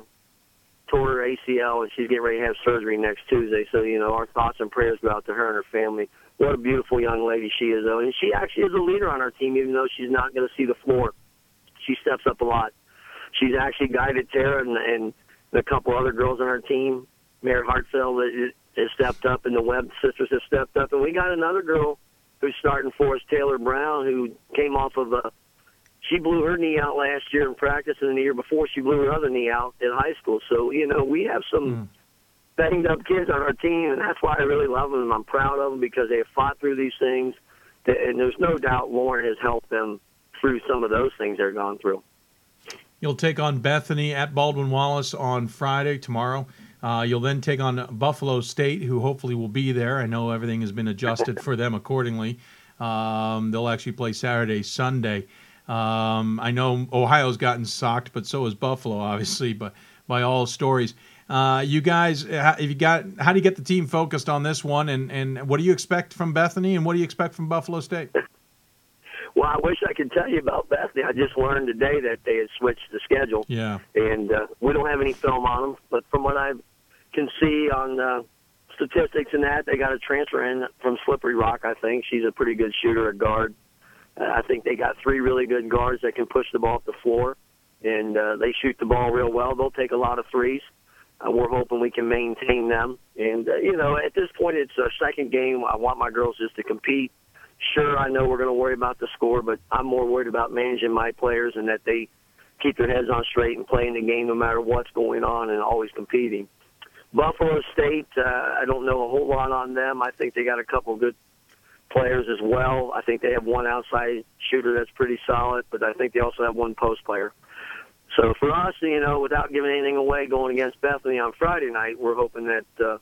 tore her ACL, and she's getting ready to have surgery next Tuesday. So, you know, our thoughts and prayers go out to her and her family. What a beautiful young lady she is, though. And she actually is a leader on our team, even though she's not going to see the floor. She steps up a lot. She's actually guided Tara and, and a couple other girls on our team. Mary Hartfeld has stepped up, and the Webb sisters have stepped up. And we got another girl who's starting for us, Taylor Brown, who came off of a she blew her knee out last year in practice, and the year before she blew her other knee out in high school. So you know we have some mm. banged up kids on our team, and that's why I really love them. And I'm proud of them because they have fought through these things, and there's no doubt Lauren has helped them through some of those things they're gone through. You'll take on Bethany at Baldwin Wallace on Friday tomorrow. Uh, you'll then take on Buffalo State, who hopefully will be there. I know everything has been adjusted for them accordingly. Um, they'll actually play Saturday, Sunday. Um, I know Ohio's gotten socked, but so has Buffalo, obviously. But by all stories, uh, you guys, have you got? How do you get the team focused on this one? And and what do you expect from Bethany? And what do you expect from Buffalo State? Well, I wish I could tell you about Bethany. I just learned today that they had switched the schedule. Yeah. And uh, we don't have any film on them, but from what I can see on uh, statistics and that, they got a transfer in from Slippery Rock. I think she's a pretty good shooter at guard. Uh, I think they got three really good guards that can push the ball up the floor, and uh, they shoot the ball real well. They'll take a lot of threes. Uh, we're hoping we can maintain them. And uh, you know, at this point, it's a second game. I want my girls just to compete. Sure, I know we're going to worry about the score, but I'm more worried about managing my players and that they keep their heads on straight and playing the game no matter what's going on and always competing. Buffalo State, uh, I don't know a whole lot on them. I think they got a couple good players as well. I think they have one outside shooter that's pretty solid, but I think they also have one post player. So for us, you know, without giving anything away going against Bethany on Friday night, we're hoping that uh,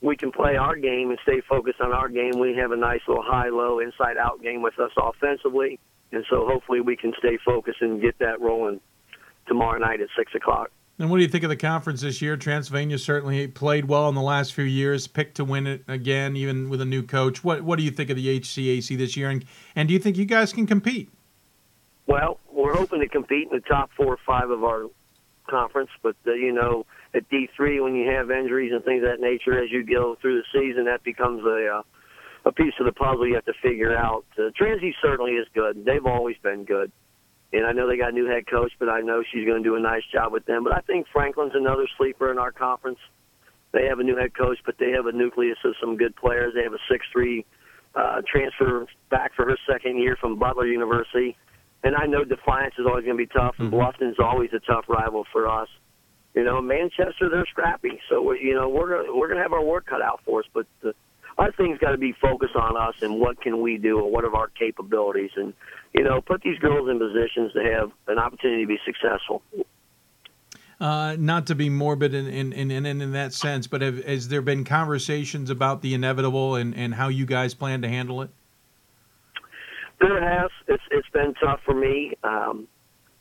we can play our game and stay focused on our game. We have a nice little high-low, inside-out game with us offensively, and so hopefully we can stay focused and get that rolling tomorrow night at six o'clock. And what do you think of the conference this year? Transylvania certainly played well in the last few years, picked to win it again, even with a new coach. What What do you think of the HCAC this year, and and do you think you guys can compete? Well, we're hoping to compete in the top four or five of our conference, but uh, you know, at D three, when you have injuries and things of that nature, as you go through the season, that becomes a uh, a piece of the puzzle you have to figure out. Uh, Transy certainly is good; they've always been good. And I know they got a new head coach, but I know she's going to do a nice job with them. But I think Franklin's another sleeper in our conference. They have a new head coach, but they have a nucleus of some good players. They have a six-three uh, transfer back for her second year from Butler University. And I know Defiance is always going to be tough, and mm-hmm. Bluffton's always a tough rival for us. You know, Manchester, they're scrappy. So, you know, we're we're going to have our work cut out for us. But the, our thing's got to be focused on us and what can we do and what are our capabilities and you know put these girls in positions to have an opportunity to be successful uh, not to be morbid in in, in, in, in that sense, but have, has there been conversations about the inevitable and, and how you guys plan to handle it? There has. It's it's been tough for me. Um,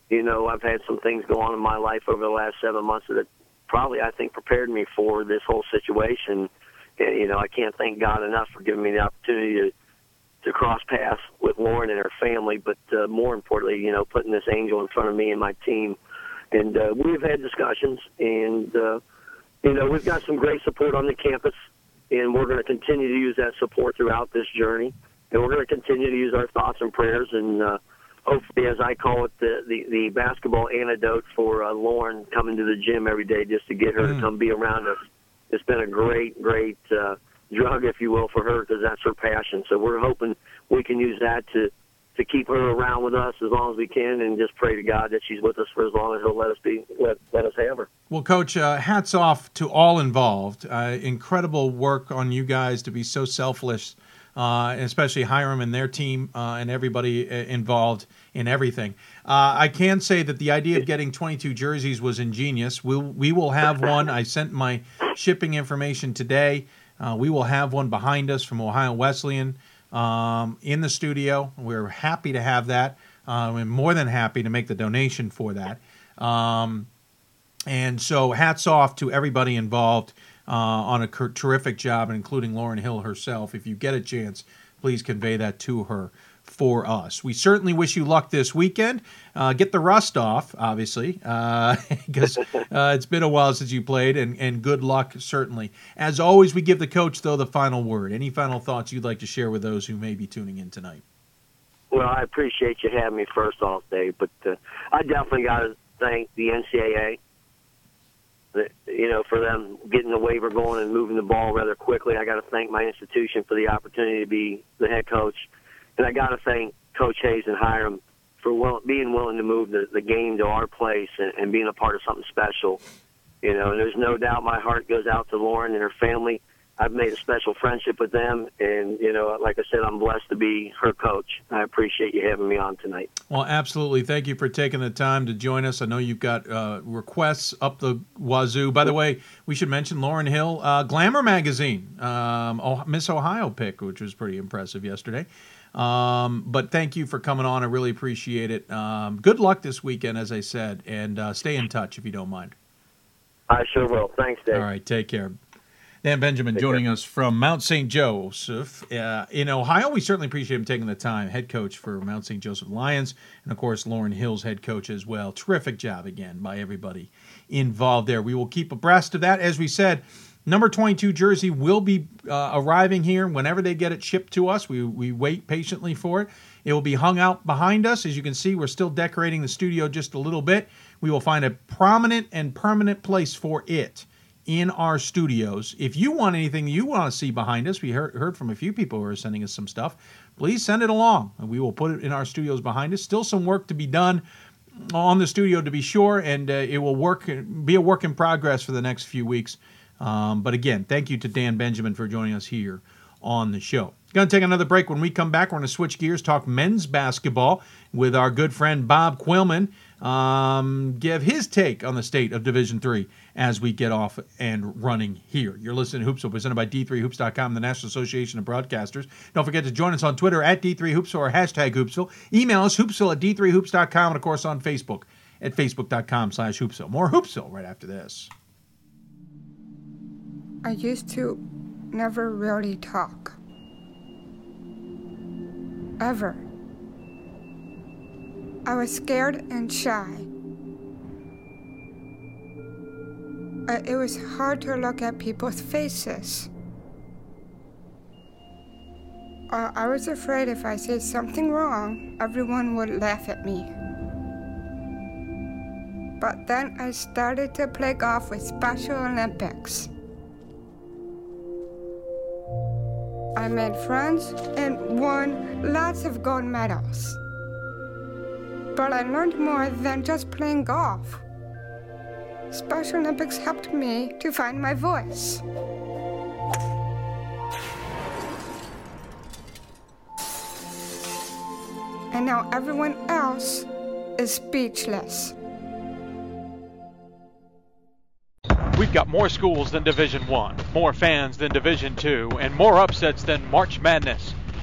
you know, I've had some things go on in my life over the last seven months that probably I think prepared me for this whole situation you know, I can't thank God enough for giving me the opportunity to to cross paths with Lauren and her family, but uh, more importantly, you know, putting this angel in front of me and my team. And uh, we've had discussions, and uh, you know, we've got some great support on the campus, and we're going to continue to use that support throughout this journey. And we're going to continue to use our thoughts and prayers, and uh, hopefully, as I call it, the the, the basketball antidote for uh, Lauren coming to the gym every day just to get her mm. to come be around us it's been a great, great uh, drug, if you will, for her because that's her passion. So we're hoping we can use that to to keep her around with us as long as we can, and just pray to God that she's with us for as long as He'll let us be let, let us have her. Well, Coach, uh, hats off to all involved. Uh, incredible work on you guys to be so selfless uh, especially Hiram and their team uh, and everybody uh, involved in everything. Uh, I can say that the idea of getting 22 jerseys was ingenious. We'll, we will have one. I sent my shipping information today. Uh, we will have one behind us from Ohio Wesleyan um, in the studio. We're happy to have that. Uh, we're more than happy to make the donation for that. Um, and so, hats off to everybody involved uh, on a terrific job, including Lauren Hill herself. If you get a chance, please convey that to her for us. We certainly wish you luck this weekend. Uh, get the rust off, obviously, because uh, uh, it's been a while since you played, and, and good luck, certainly. As always, we give the coach, though, the final word. Any final thoughts you'd like to share with those who may be tuning in tonight? Well, I appreciate you having me first off, Dave, but uh, I definitely got to thank the NCAA you know, for them getting the waiver going and moving the ball rather quickly. I got to thank my institution for the opportunity to be the head coach, and I got to thank Coach Hayes and Hiram for will, being willing to move the, the game to our place and, and being a part of something special. You know, and there's no doubt my heart goes out to Lauren and her family. I've made a special friendship with them, and you know, like I said, I'm blessed to be her coach. I appreciate you having me on tonight. Well, absolutely. Thank you for taking the time to join us. I know you've got uh, requests up the wazoo. By the way, we should mention Lauren Hill, uh, Glamour magazine, um, oh, Miss Ohio pick, which was pretty impressive yesterday. Um, but thank you for coming on. I really appreciate it. Um, good luck this weekend, as I said, and uh, stay in touch if you don't mind. I sure will. Thanks, Dave. All right, take care. Dan Benjamin Take joining care. us from Mount St. Joseph uh, in Ohio. We certainly appreciate him taking the time. Head coach for Mount St. Joseph Lions, and of course Lauren Hill's head coach as well. Terrific job again by everybody involved there. We will keep abreast of that. As we said, number 22 jersey will be uh, arriving here whenever they get it shipped to us. We we wait patiently for it. It will be hung out behind us. As you can see, we're still decorating the studio just a little bit. We will find a prominent and permanent place for it in our studios. If you want anything you want to see behind us, we heard, heard from a few people who are sending us some stuff. Please send it along, and we will put it in our studios behind us. Still some work to be done on the studio to be sure, and uh, it will work be a work in progress for the next few weeks. Um, but again, thank you to Dan Benjamin for joining us here on the show. Going to take another break. When we come back, we're going to switch gears, talk men's basketball with our good friend Bob Quillman. Um, give his take on the state of Division Three as we get off and running here. You're listening to Hoopsville, presented by D3Hoops.com, the National Association of Broadcasters. Don't forget to join us on Twitter at D3Hoopsville or hashtag Hoopsville. Email us, hoopsville at D3Hoops.com, and of course on Facebook at Facebook.com slash Hoopsville. More Hoopsville right after this. I used to never really talk. Ever. I was scared and shy. Uh, It was hard to look at people's faces. Uh, I was afraid if I said something wrong, everyone would laugh at me. But then I started to play golf with Special Olympics. I made friends and won lots of gold medals. But I learned more than just playing golf. Special Olympics helped me to find my voice. And now everyone else is speechless. We've got more schools than Division 1, more fans than Division 2, and more upsets than March Madness.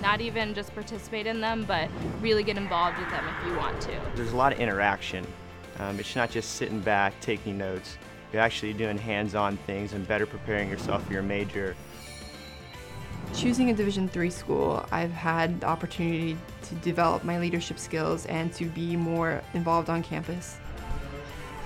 Not even just participate in them, but really get involved with them if you want to. There's a lot of interaction. Um, it's not just sitting back taking notes. You're actually doing hands-on things and better preparing yourself for your major. Choosing a Division three school, I've had the opportunity to develop my leadership skills and to be more involved on campus.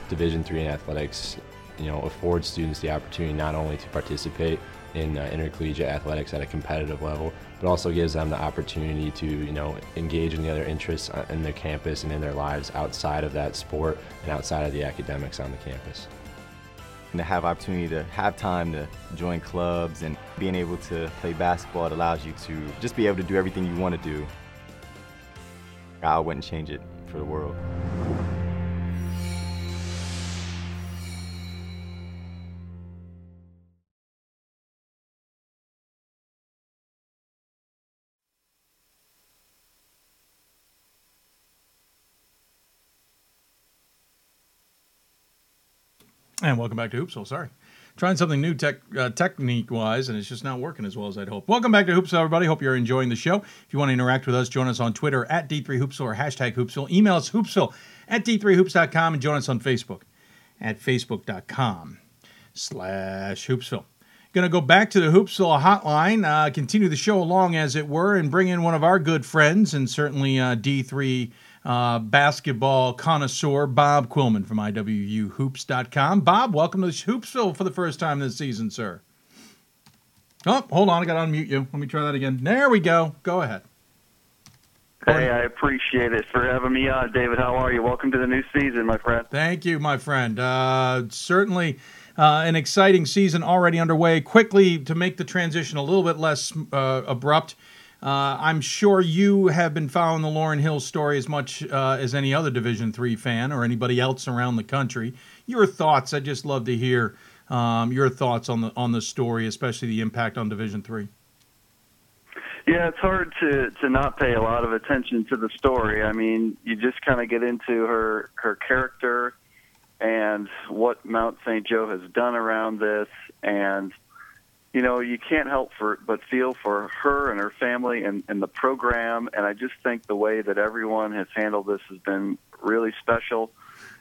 Division three in athletics, you know, affords students the opportunity not only to participate in uh, intercollegiate athletics at a competitive level, but also gives them the opportunity to, you know, engage in the other interests uh, in their campus and in their lives outside of that sport and outside of the academics on the campus. And to have opportunity to have time to join clubs and being able to play basketball, it allows you to just be able to do everything you want to do. I wouldn't change it for the world. And welcome back to Hoopsville. Sorry. Trying something new tech, uh, technique wise, and it's just not working as well as I'd hope. Welcome back to Hoopsville, everybody. Hope you're enjoying the show. If you want to interact with us, join us on Twitter at D3Hoopsville or hashtag Hoopsville. Email us hoopsville at D3Hoops.com and join us on Facebook at Facebook.com slash Hoopsville. Going to go back to the Hoopsville hotline, uh, continue the show along as it were, and bring in one of our good friends and certainly uh, D3 uh, basketball connoisseur Bob Quillman from IWUHoops.com. Bob, welcome to Hoopsville for the first time this season, sir. Oh, hold on, I got to unmute you. Let me try that again. There we go. Go ahead. Hey, I appreciate it for having me on, David. How are you? Welcome to the new season, my friend. Thank you, my friend. Uh, certainly uh, an exciting season already underway. Quickly, to make the transition a little bit less uh, abrupt, uh, I'm sure you have been following the Lauren Hill story as much uh, as any other Division Three fan or anybody else around the country. Your thoughts? I'd just love to hear um, your thoughts on the on the story, especially the impact on Division Three. Yeah, it's hard to to not pay a lot of attention to the story. I mean, you just kind of get into her her character and what Mount St. Joe has done around this, and you know, you can't help for but feel for her and her family and, and the program. And I just think the way that everyone has handled this has been really special.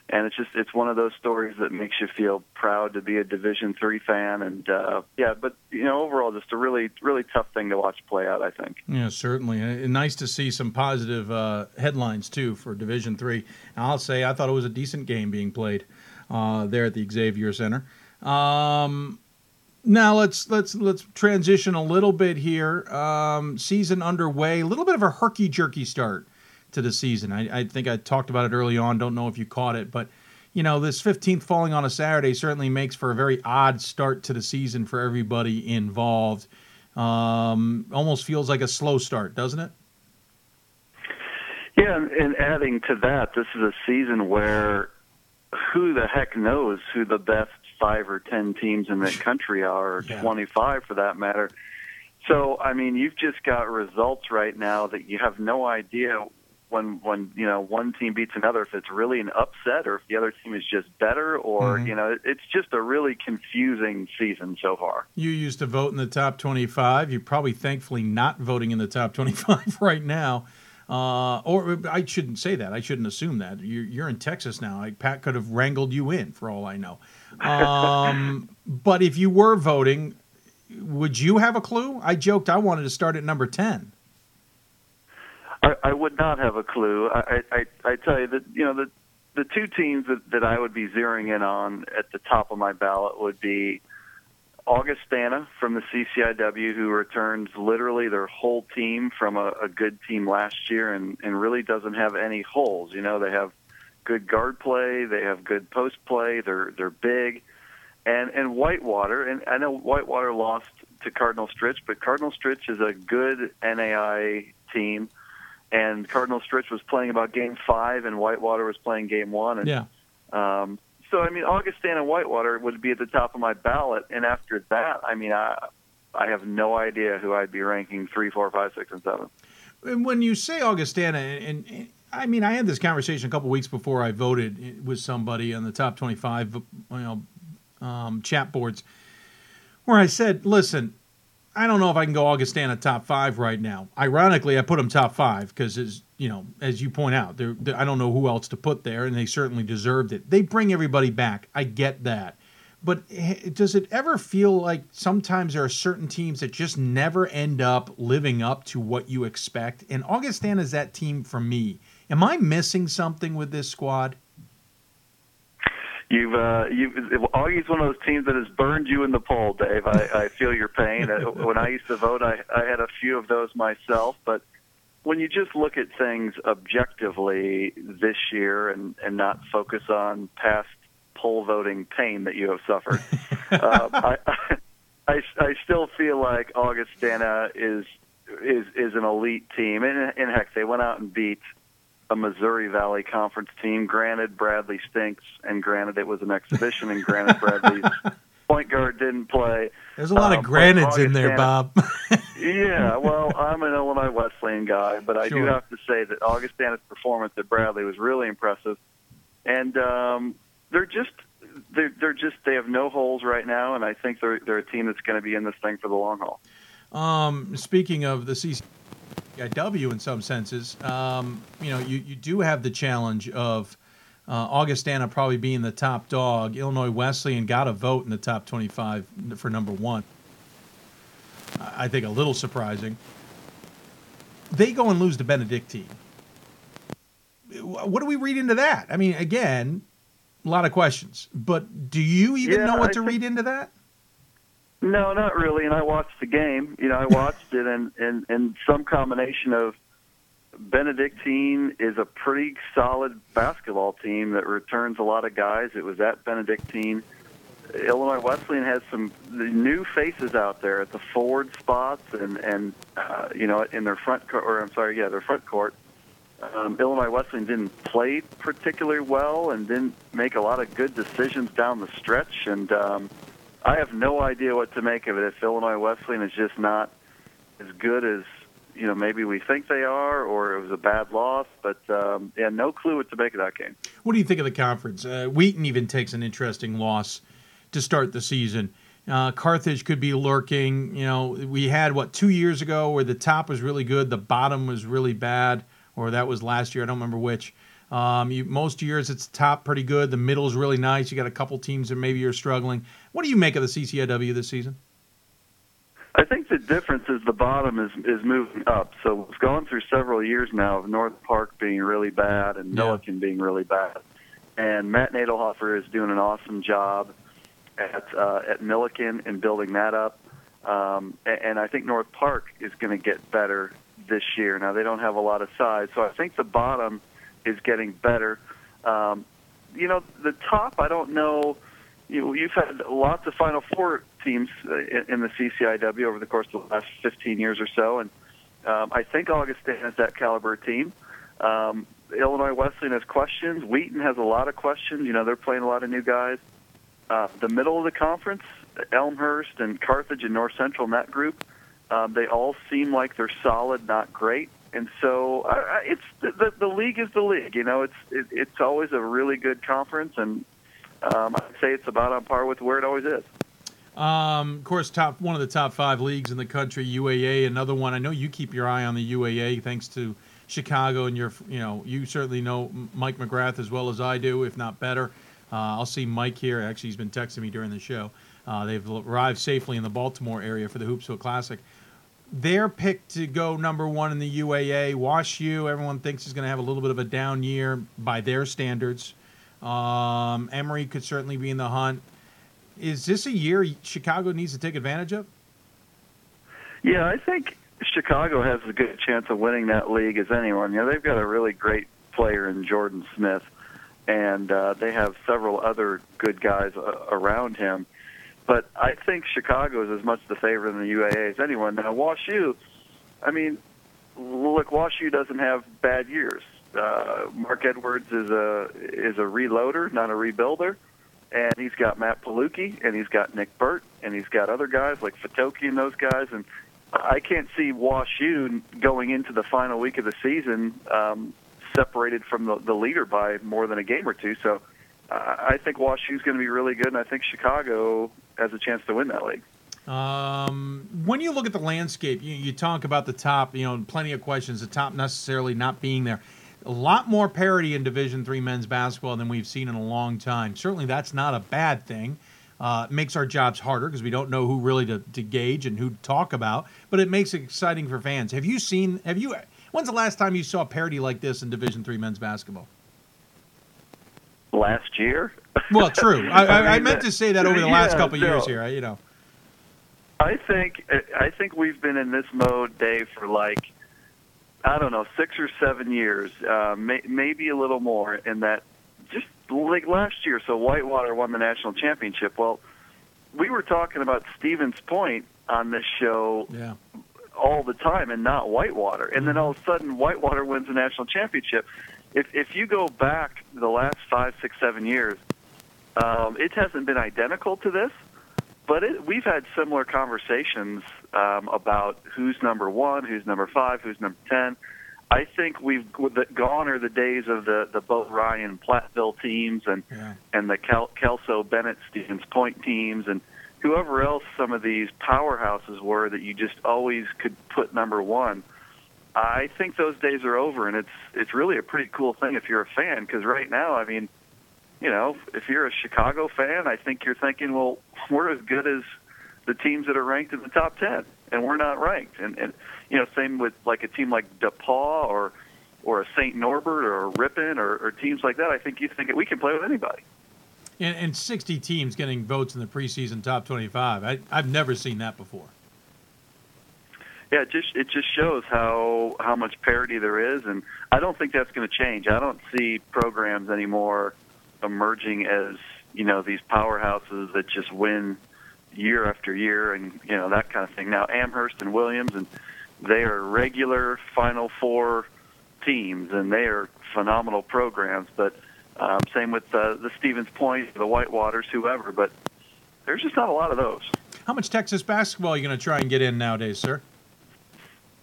And it's just it's one of those stories that makes you feel proud to be a division three fan. And uh yeah but you know overall just a really really tough thing to watch play out i think. Yeah certainly. And nice to see some positive uh headlines too for division three. I'll say i thought it was a decent game being played uh there at the xavier center. Um now let's let's let's transition a little bit here um season underway a little bit of a herky jerky start to the season. I, I, think I talked about it early on. Don't know if you caught it, but you know this 15th falling on a Saturday certainly makes for a very odd start to the season for everybody involved. Um, almost feels like a slow start, doesn't it? Yeah, and adding to that, this is a season where who the heck knows who the best five or ten teams in the country are, or yeah. 25 for that matter. So, I mean, you've just got results right now that you have no idea when when you know one team beats another if it's really an upset or if the other team is just better or mm-hmm. you know it's just a really confusing season so far you used to vote in the top 25 you're probably thankfully not voting in the top 25 right now uh, or I shouldn't say that. I shouldn't assume that. You're, you're in Texas now. Like Pat could have wrangled you in, for all I know. Um, but if you were voting, would you have a clue? I joked I wanted to start at number ten. I, I would not have a clue. I, I, I tell you that you know the the two teams that, that I would be zeroing in on at the top of my ballot would be Augustana from the CCIW, who returns literally their whole team from a, a good team last year and, and really doesn't have any holes. You know, they have good guard play, they have good post play, they're they're big. And and Whitewater, and I know Whitewater lost to Cardinal Stritch, but Cardinal Stritch is a good NAIA team and Cardinal Stritch was playing about Game Five, and Whitewater was playing Game One. And, yeah. Um, so I mean, Augustana and Whitewater would be at the top of my ballot, and after that, I mean, I I have no idea who I'd be ranking three, four, five, six, and seven. And when you say Augustana, and, and I mean, I had this conversation a couple weeks before I voted with somebody on the top twenty-five, you know, um, chat boards, where I said, "Listen, I don't know if I can go Augustana top five right now. Ironically, I put them top five because, as you know, as you point out, they're, they're, I don't know who else to put there, and they certainly deserved it. They bring everybody back. I get that, but does it ever feel like sometimes there are certain teams that just never end up living up to what you expect? And Augustana is that team for me. Am I missing something with this squad? you've uh, you Augie's one of those teams that has burned you in the poll, Dave. I, I feel your pain. Uh, when I used to vote, I, I had a few of those myself, but when you just look at things objectively this year and and not focus on past poll voting pain that you have suffered, uh, I, I I still feel like Augustana is is is an elite team, and, and heck, they went out and beat a Missouri Valley Conference team. Granted, Bradley stinks, and granted, it was an exhibition, and granted, Bradley's point guard didn't play. There's a lot of uh, granids in there, Bob. yeah, well, I'm an Illinois Wesleyan guy, but I sure. do have to say that Augustana's performance at Bradley was really impressive, and um, they're just they're, they're just they have no holes right now, and I think they're they're a team that's going to be in this thing for the long haul. Um, speaking of the CC W in some senses. Um, you know, you, you do have the challenge of uh, Augustana probably being the top dog. Illinois Wesleyan got a vote in the top 25 for number one. I think a little surprising. They go and lose to Benedictine. what do we read into that? I mean, again, a lot of questions, but do you even Yeah, know what I to think- read into that? No, not really. And I watched the game. You know, I watched it, and and and some combination of Benedictine is a pretty solid basketball team that returns a lot of guys. It was at Benedictine. Illinois Wesleyan has some new faces out there at the forward spots and and uh, you know in their front court, or I'm sorry, yeah, their front court. Um, Illinois Wesleyan didn't play particularly well and didn't make a lot of good decisions down the stretch. And um, I have no idea what to make of it. If Illinois Wesleyan is just not as good as you know maybe we think they are, or it was a bad loss. But um, yeah, no clue what to make of that game. What do you think of the conference? Uh, Wheaton even takes an interesting loss to start the season. Uh, Carthage could be lurking. You know, we had what two years ago where the top was really good, the bottom was really bad, or that was last year. I don't remember which. Um, you, most years it's top pretty good. The middle's really nice. You got a couple teams that maybe you're struggling. What do you make of the CCIW this season? I think the difference is the bottom is is moving up. So we've gone through several years now of North Park being really bad and Millikin being really bad, and Matt Nadelhoffer is doing an awesome job at uh, at Millikin and building that up. Um, and, and I think North Park is going to get better this year. Now they don't have a lot of size, so I think the bottom is getting better. Um, you know, the top, I don't know. You, you've had lots of Final Four teams uh, in, in the CCIW over the course of the last 15 years or so, and um, I think Augustana is that caliber team. Um, Illinois Wesleyan has questions. Wheaton has a lot of questions. You know, they're playing a lot of new guys. Uh, the middle of the conference, Elmhurst and Carthage and North Central in that group, um, they all seem like they're solid, not great. And so I, it's the, the, the league is the league. You know, it's it, it's always a really good conference, and um, I'd say it's about on par with where it always is. Um, of course, top one of the top five leagues in the country, UAA. Another one. I know you keep your eye on the UAA, thanks to Chicago, and your, you know, you certainly know Mike McGrath as well as I do, if not better. Uh, I'll see Mike here. Actually, he's been texting me during the show. Uh, they've arrived safely in the Baltimore area for the Hoopsville Classic. They're picked to go number one in the UAA. Wash U, everyone thinks is going to have a little bit of a down year by their standards. Um, Emory could certainly be in the hunt. Is this a year Chicago needs to take advantage of? Yeah, I think Chicago has a good a chance of winning that league as anyone. You know, they've got a really great player in Jordan Smith, and uh, they have several other good guys uh, around him. But I think Chicago is as much the favorite in the UAA as anyone. Now, Wash U, I mean, look, Wash U doesn't have bad years. Uh, Mark Edwards is a is a reloader, not a rebuilder, and he's got Matt Palucki, and he's got Nick Burt, and he's got other guys like Fatoki and those guys, and I can't see Wash U going into the final week of the season um, separated from the, the leader by more than a game or two. So uh, I think Wash U is going to be really good, and I think Chicago has a chance to win that league. Um, when you look at the landscape, you, you talk about the top. You know, plenty of questions. The top necessarily not being there. A lot more parity in Division Three men's basketball than we've seen in a long time. Certainly, that's not a bad thing. Uh, it makes our jobs harder because we don't know who really to, to gauge and who to talk about. But it makes it exciting for fans. Have you seen? Have you? When's the last time you saw parity like this in Division Three men's basketball? Last year. Well, true. I, I, I meant to say that over the last yeah, couple of years here. You know. I think I think we've been in this mode, Dave, for like I don't know six or seven years, uh, may, maybe a little more. In that, just like last year, so Whitewater won the national championship. Well, we were talking about Stevens Point on this show Yeah. all the time, and not Whitewater. And then all of a sudden, Whitewater wins the national championship. If if you go back the last five, six, seven years, um, it hasn't been identical to this but it, we've had similar conversations um, about who's number one, who's number five, who's number ten. I think we've gone are the days of the the Bo Ryan Platteville teams and and the Kel, Kelso Bennett Stevens Point teams and whoever else some of these powerhouses were that you just always could put number one. I think those days are over, and it's it's really a pretty cool thing if you're a fan because right now, I mean, you know, if you're a Chicago fan, I think you're thinking, well, we're as good as the teams that are ranked in the top ten, and we're not ranked. And, and you know, same with like a team like DePauw or or a St. Norbert or a Ripon or, or teams like that, I think you think we can play with anybody. And, and 60 teams getting votes in the preseason top 25. I, I've never seen that before. Yeah, it just it just shows how how much parity there is, and I don't think that's going to change. I don't see programs anymore emerging as you know these powerhouses that just win year after year and you know that kind of thing. Now Amherst and Williams and they are regular Final Four teams and they are phenomenal programs. But um, same with uh, the Stevens Point, the Whitewaters, whoever. But there's just not a lot of those. How much Texas basketball are you going to try and get in nowadays, sir?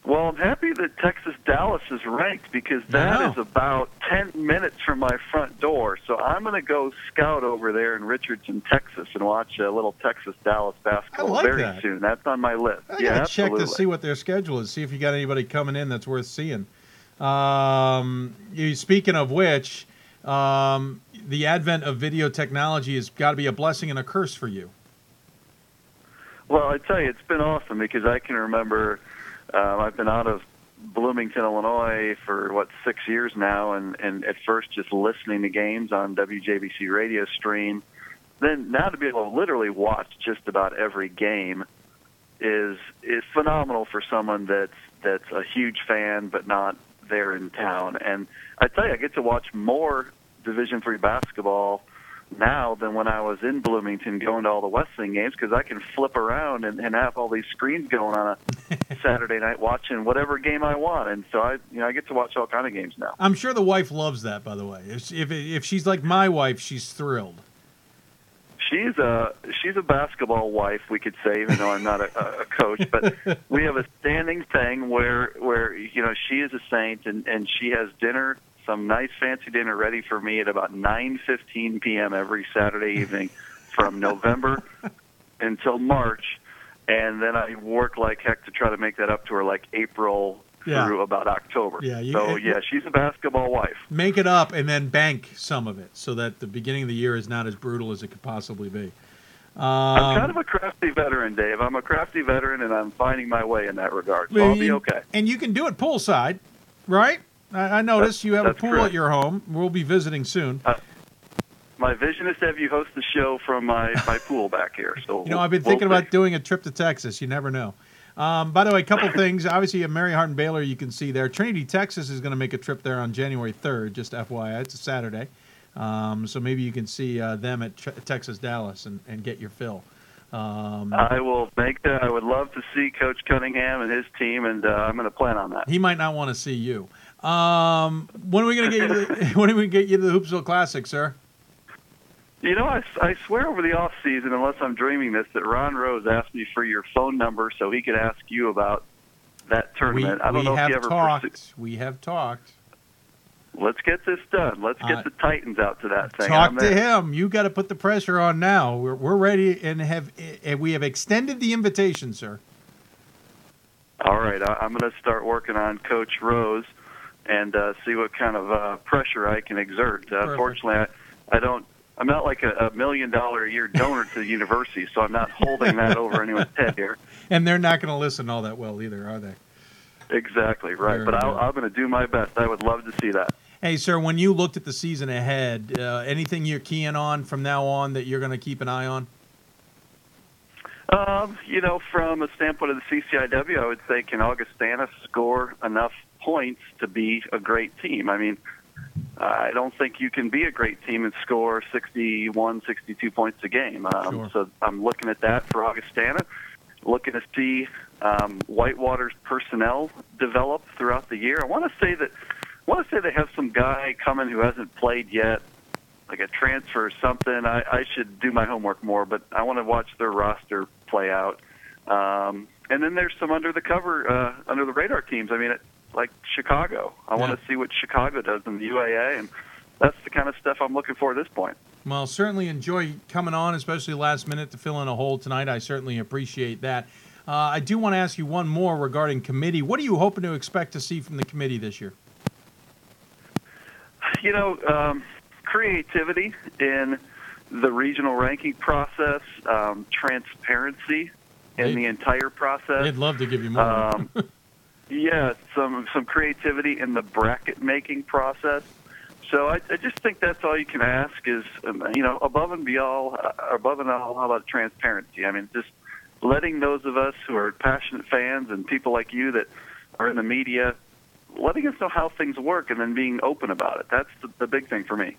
Well, I'm happy that Texas Dallas is ranked because that is about 10 minutes from my front door. So I'm going to go scout over there in Richardson, Texas, and watch a little Texas Dallas basketball like very that. soon. That's on my list. I yeah, check to see what their schedule is. See if you got anybody coming in that's worth seeing. Um, you, speaking of which, um, the advent of video technology has got to be a blessing and a curse for you. Well, I tell you, it's been awesome because I can remember um, I've been out of Bloomington, Illinois for what six years now, and and at first just listening to games on WJBC radio stream. Then now to be able to literally watch just about every game is is phenomenal for someone that's that's a huge fan but not there in town. And I tell you, I get to watch more Division three basketball now than when I was in Bloomington going to all the Wesleyan games because I can flip around and, and have all these screens going on a Saturday night watching whatever game I want, and so I you know I get to watch all kind of games now. I'm sure the wife loves that. By the way, if if, if she's like my wife, she's thrilled. She's a she's a basketball wife, we could say, even though I'm not a, a coach. But we have a standing thing where where you know she is a saint, and and she has dinner, some nice fancy dinner ready for me at about 9:15 p.m. every Saturday evening, from November until March, and then I work like heck to try to make that up to her like April Yeah. through about October. Yeah, you- so yeah, she's a basketball wife. Make it up and then bank some of it so that the beginning of the year is not as brutal as it could possibly be. Um, I'm kind of a crafty veteran, Dave. I'm a crafty veteran, and I'm finding my way in that regard. So Well, I'll be okay. And you can do it poolside, right? I, I noticed That's- you have a pool at your home. We'll be visiting soon. My vision is to have you host the show from my, my pool back here. So You know, I've been we'll thinking see. about doing a trip to Texas. You never know. Um, by the way, a couple things. Obviously, at Mary Hardin Baylor, you can see there. Trinity, Texas is going to make a trip there on January 3rd, just FYI. It's a Saturday. Um, so maybe you can see uh, them at Tr- Texas Dallas and, and get your fill. Um, I will make that. I would love to see Coach Cunningham and his team, and uh, I'm going to plan on that. he might not want to see you. Um, when are we going to get you? To, when are we to get you to the Hoopsville Classic, sir? You know, I, I swear over the off season, unless I'm dreaming this, that Ron Rose asked me for your phone number so he could ask you about that We, tournament. I don't we know have if you ever talked. pursued. We have talked. Let's get this done. Let's get Uh, the Titans out to that thing. Talk I'm to him. You got to put the pressure on now. We're, we're ready and have and we have extended the invitation, sir. All right, I, I'm going to start working on Coach Rose and uh, see what kind of uh, pressure I can exert. Uh, fortunately, I, I don't. I'm not like a, a million dollar a year donor to the university, so I'm not holding that over anyone's head here. And they're not going to listen all that well either, are they? Exactly right, Very but I'll, I'm going to do my best. I would love to see that. Hey, sir, when you looked at the season ahead, uh, anything you're keying on from now on that you're going to keep an eye on? Um, you know, from a standpoint of the CCIW, I would say can Augustana score enough points to be a great team? I mean, I don't think you can be a great team and score 61, 62 points a game. Um, Sure. So I'm looking at that for Augustana. Looking to see um, Whitewater's personnel develop throughout the year. I want to say that I want to say they have some guy coming who hasn't played yet, like a transfer or something. I, I should do my homework more, but I want to watch their roster play out. Um, and then there's some under the cover, uh, under the radar teams. I mean, like Chicago. I want to see what Chicago does in the UAA, and that's the kind of stuff I'm looking for at this point. Well, certainly enjoy coming on, especially last minute to fill in a hole tonight. I certainly appreciate that. Uh, I do want to ask you one more regarding committee. What are you hoping to expect to see from the committee this year? you know, um, creativity in the regional ranking process, um, transparency in the entire process. They'd love to give you more. Um, yeah, some some creativity in the bracket making process. So I, I just think that's all you can ask is, um, you know, above and beyond, uh, above and all, how about transparency? I mean, just letting those of us who are passionate fans and people like you that are in the media, letting us know how things work and then being open about it. That's the, the big thing for me.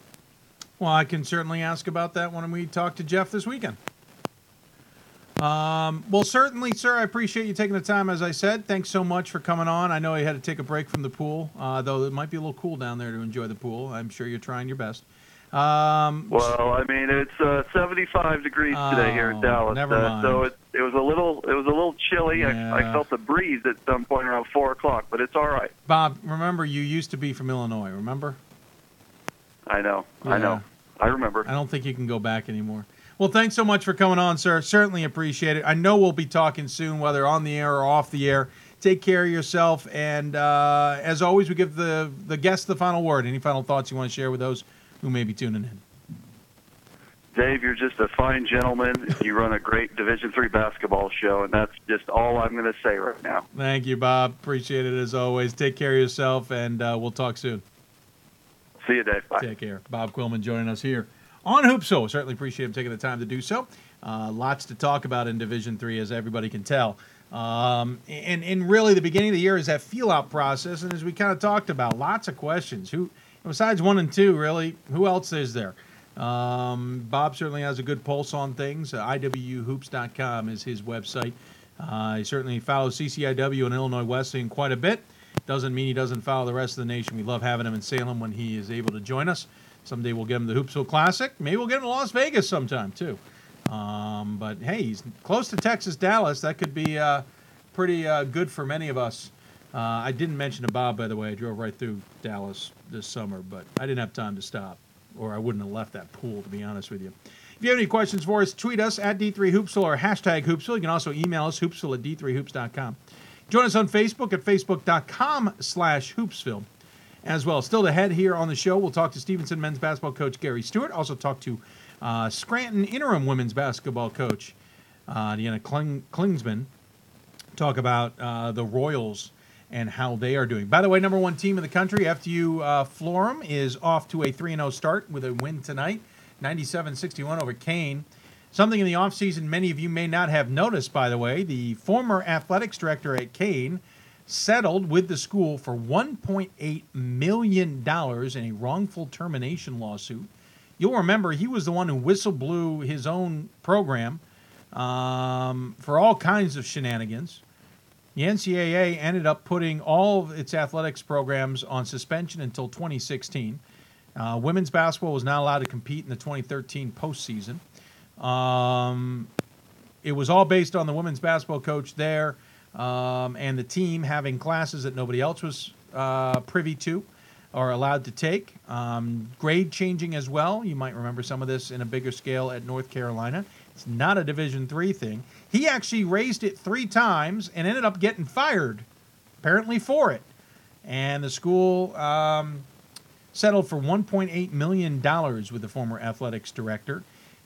Well, I can certainly ask about that when we talk to Jeff this weekend. Um, well, certainly, sir. I appreciate you taking the time. As I said, thanks so much for coming on. I know you had to take a break from the pool, uh, though it might be a little cool down there to enjoy the pool. I'm sure you're trying your best. Um, Well, I mean, it's uh, 75 degrees today here in Oh, Dallas, never uh, so it it was a little it was a little chilly. Yeah. I, I felt the breeze at some point around four o'clock, but it's all right. Bob, remember you used to be from Illinois. Remember? I know, I know, I remember. I don't think you can go back anymore. Well, thanks so much for coming on, sir. Certainly appreciate it. I know we'll be talking soon, whether on the air or off the air. Take care of yourself, and uh, as always, we give the the guests the final word. Any final thoughts you want to share with those who may be tuning in? Dave, you're just a fine gentleman. you run a great Division three basketball show, and that's just all I'm going to say right now. Thank you, Bob. Appreciate it as always. Take care of yourself, and uh, we'll talk soon. See you, Dave. Bye. Take care. Bob Quillman joining us here on Hoopso. Certainly appreciate him taking the time to do so. Uh, lots to talk about in Division Three, as everybody can tell. Um, and and really, the beginning of the year is that feel out process, and as we kind of talked about, lots of questions. Who besides one and two, really? Who else is there? Um, Bob certainly has a good pulse on things. Uh, IWHoops.com is his website. Uh, he certainly follows CCIW and Illinois Wesleyan quite a bit. Doesn't mean he doesn't follow the rest of the nation. We love having him in Salem when he is able to join us. Someday we'll get him the Hoopsville Classic. Maybe we'll get him to Las Vegas sometime too. Um, but hey, he's close to Texas, Dallas. That could be uh, pretty uh, good for many of us. Uh, I didn't mention to Bob, by the way. I drove right through Dallas this summer, but I didn't have time to stop, or I wouldn't have left that pool, to be honest with you. If you have any questions for us, tweet us at D3Hoopsville or hashtag Hoopsville. You can also email us, hoopsville at D3Hoops.com. Join us on Facebook at Facebook.com slash Hoopsville as well. Still ahead here on the show, we'll talk to Stevenson men's basketball coach Gary Stewart. Also talk to uh, Scranton interim women's basketball coach uh, Deanna Kling- Klingsman. Talk about uh, the Royals and how they are doing. By the way, number one team in the country, FDU uh, Florham, is off to a 3 0 start with a win tonight, 97 61 over Kean. Something in the offseason many of you may not have noticed, by the way. The former athletics director at Kean settled with the school for $1.8 million in a wrongful termination lawsuit. You'll remember he was the one who whistle blew his own program um, for all kinds of shenanigans. The NCAA ended up putting all of its athletics programs on suspension until 2016. Uh, women's basketball was not allowed to compete in the 2013 postseason. Um, it was all based on the women's basketball coach there um, and the team having classes that nobody else was uh, privy to or allowed to take. Um, grade changing as well. You might remember some of this in a bigger scale at North Carolina. It's not a Division three thing. He actually raised it three times and ended up getting fired, apparently for it. And the school um, settled for 1.8 million dollars with the former athletics director.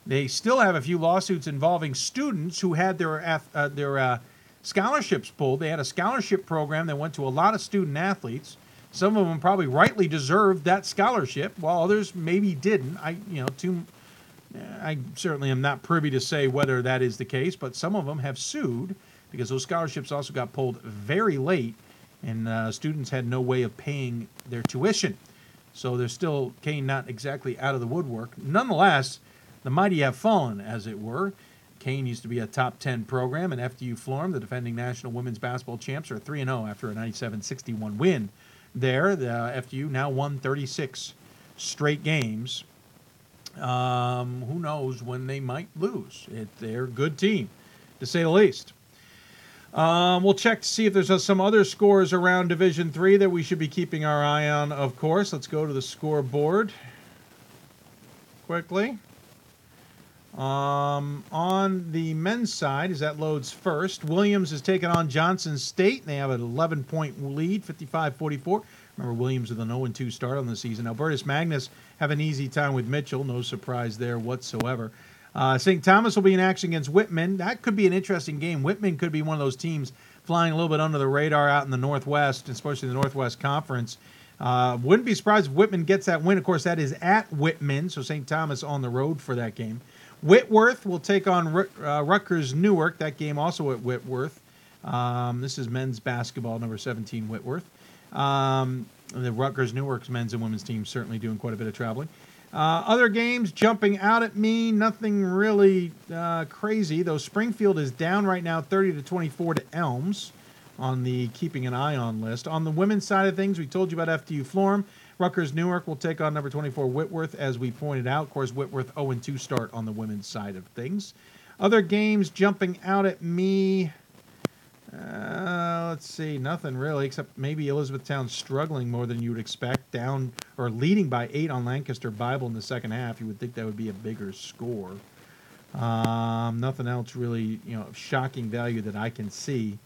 They still have a few lawsuits involving students who had their uh, their uh, scholarships pulled. They had a scholarship program that went to a lot of student athletes. Some of them probably rightly deserved that scholarship, while others maybe didn't. I, you know, too. I certainly am not privy to say whether that is the case, but some of them have sued because those scholarships also got pulled very late, and uh, students had no way of paying their tuition. So they're still Kean not exactly out of the woodwork. Nonetheless, the mighty have fallen, as it were. Kean used to be a top 10 program, and FDU Florham, the defending national women's basketball champs, are 3 0 after a 97 61 win there. The uh, FDU now won 36 straight games. Um, who knows when they might lose? It, they're a good team, to say the least. Um, we'll check to see if there's uh, some other scores around Division Three that we should be keeping our eye on. Of course, let's go to the scoreboard quickly. Um, on the men's side, as that loads first, Williams is taking on Johnson State. They have an 11 point lead, 55 44. Remember, Williams with an 0 2 start on the season. Albertus Magnus have an easy time with Mitchell. No surprise there whatsoever. Uh, St. Thomas will be in action against Whitman. That could be an interesting game. Whitman could be one of those teams flying a little bit under the radar out in the Northwest, especially the Northwest Conference. Uh, wouldn't be surprised if Whitman gets that win. Of course, that is at Whitman, so St. Thomas on the road for that game. Whitworth will take on uh, Rutgers Newark. That game also at Whitworth. Um, this is men's basketball, number 17 Whitworth. Um, the Rutgers Newark's men's and women's team certainly doing quite a bit of traveling. Uh, other games jumping out at me, nothing really uh, crazy. Though Springfield is down right now, 30 to 24 to Elms on the keeping an eye on list. On the women's side of things, we told you about FDU Florham. Rutgers Newark will take on number 24 Whitworth, as we pointed out. Of course, Whitworth 0 2 start on the women's side of things. Other games jumping out at me. Uh, let's see, nothing really, except maybe Elizabethtown struggling more than you would expect, down or leading by eight on Lancaster Bible in the second half. You would think that would be a bigger score. Um, nothing else really, you know, of shocking value that I can see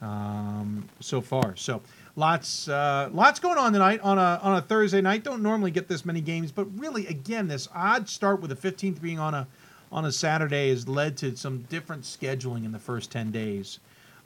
um, so far. So lots, uh, lots going on tonight on a on a Thursday night. Don't normally get this many games, but really, again, this odd start with the 15th being on a on a Saturday has led to some different scheduling in the first 10 days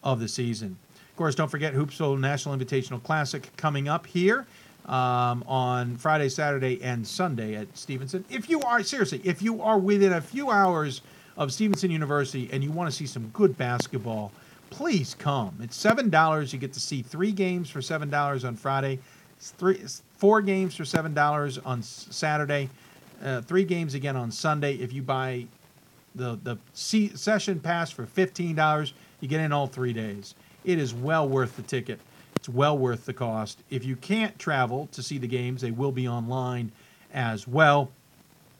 of the season. Of course, don't forget Hoopsville National Invitational Classic coming up here um, on Friday, Saturday, and Sunday at Stevenson. If you are, seriously, if you are within a few hours of Stevenson University and you want to see some good basketball, please come. It's $7. You get to see three games for $7 on Friday, three, four games for $7 on Saturday, uh, three games again on Sunday. If you buy the the se- session pass for fifteen dollars. You get in all three days. It is well worth the ticket. It's well worth the cost. If you can't travel to see the games, they will be online as well,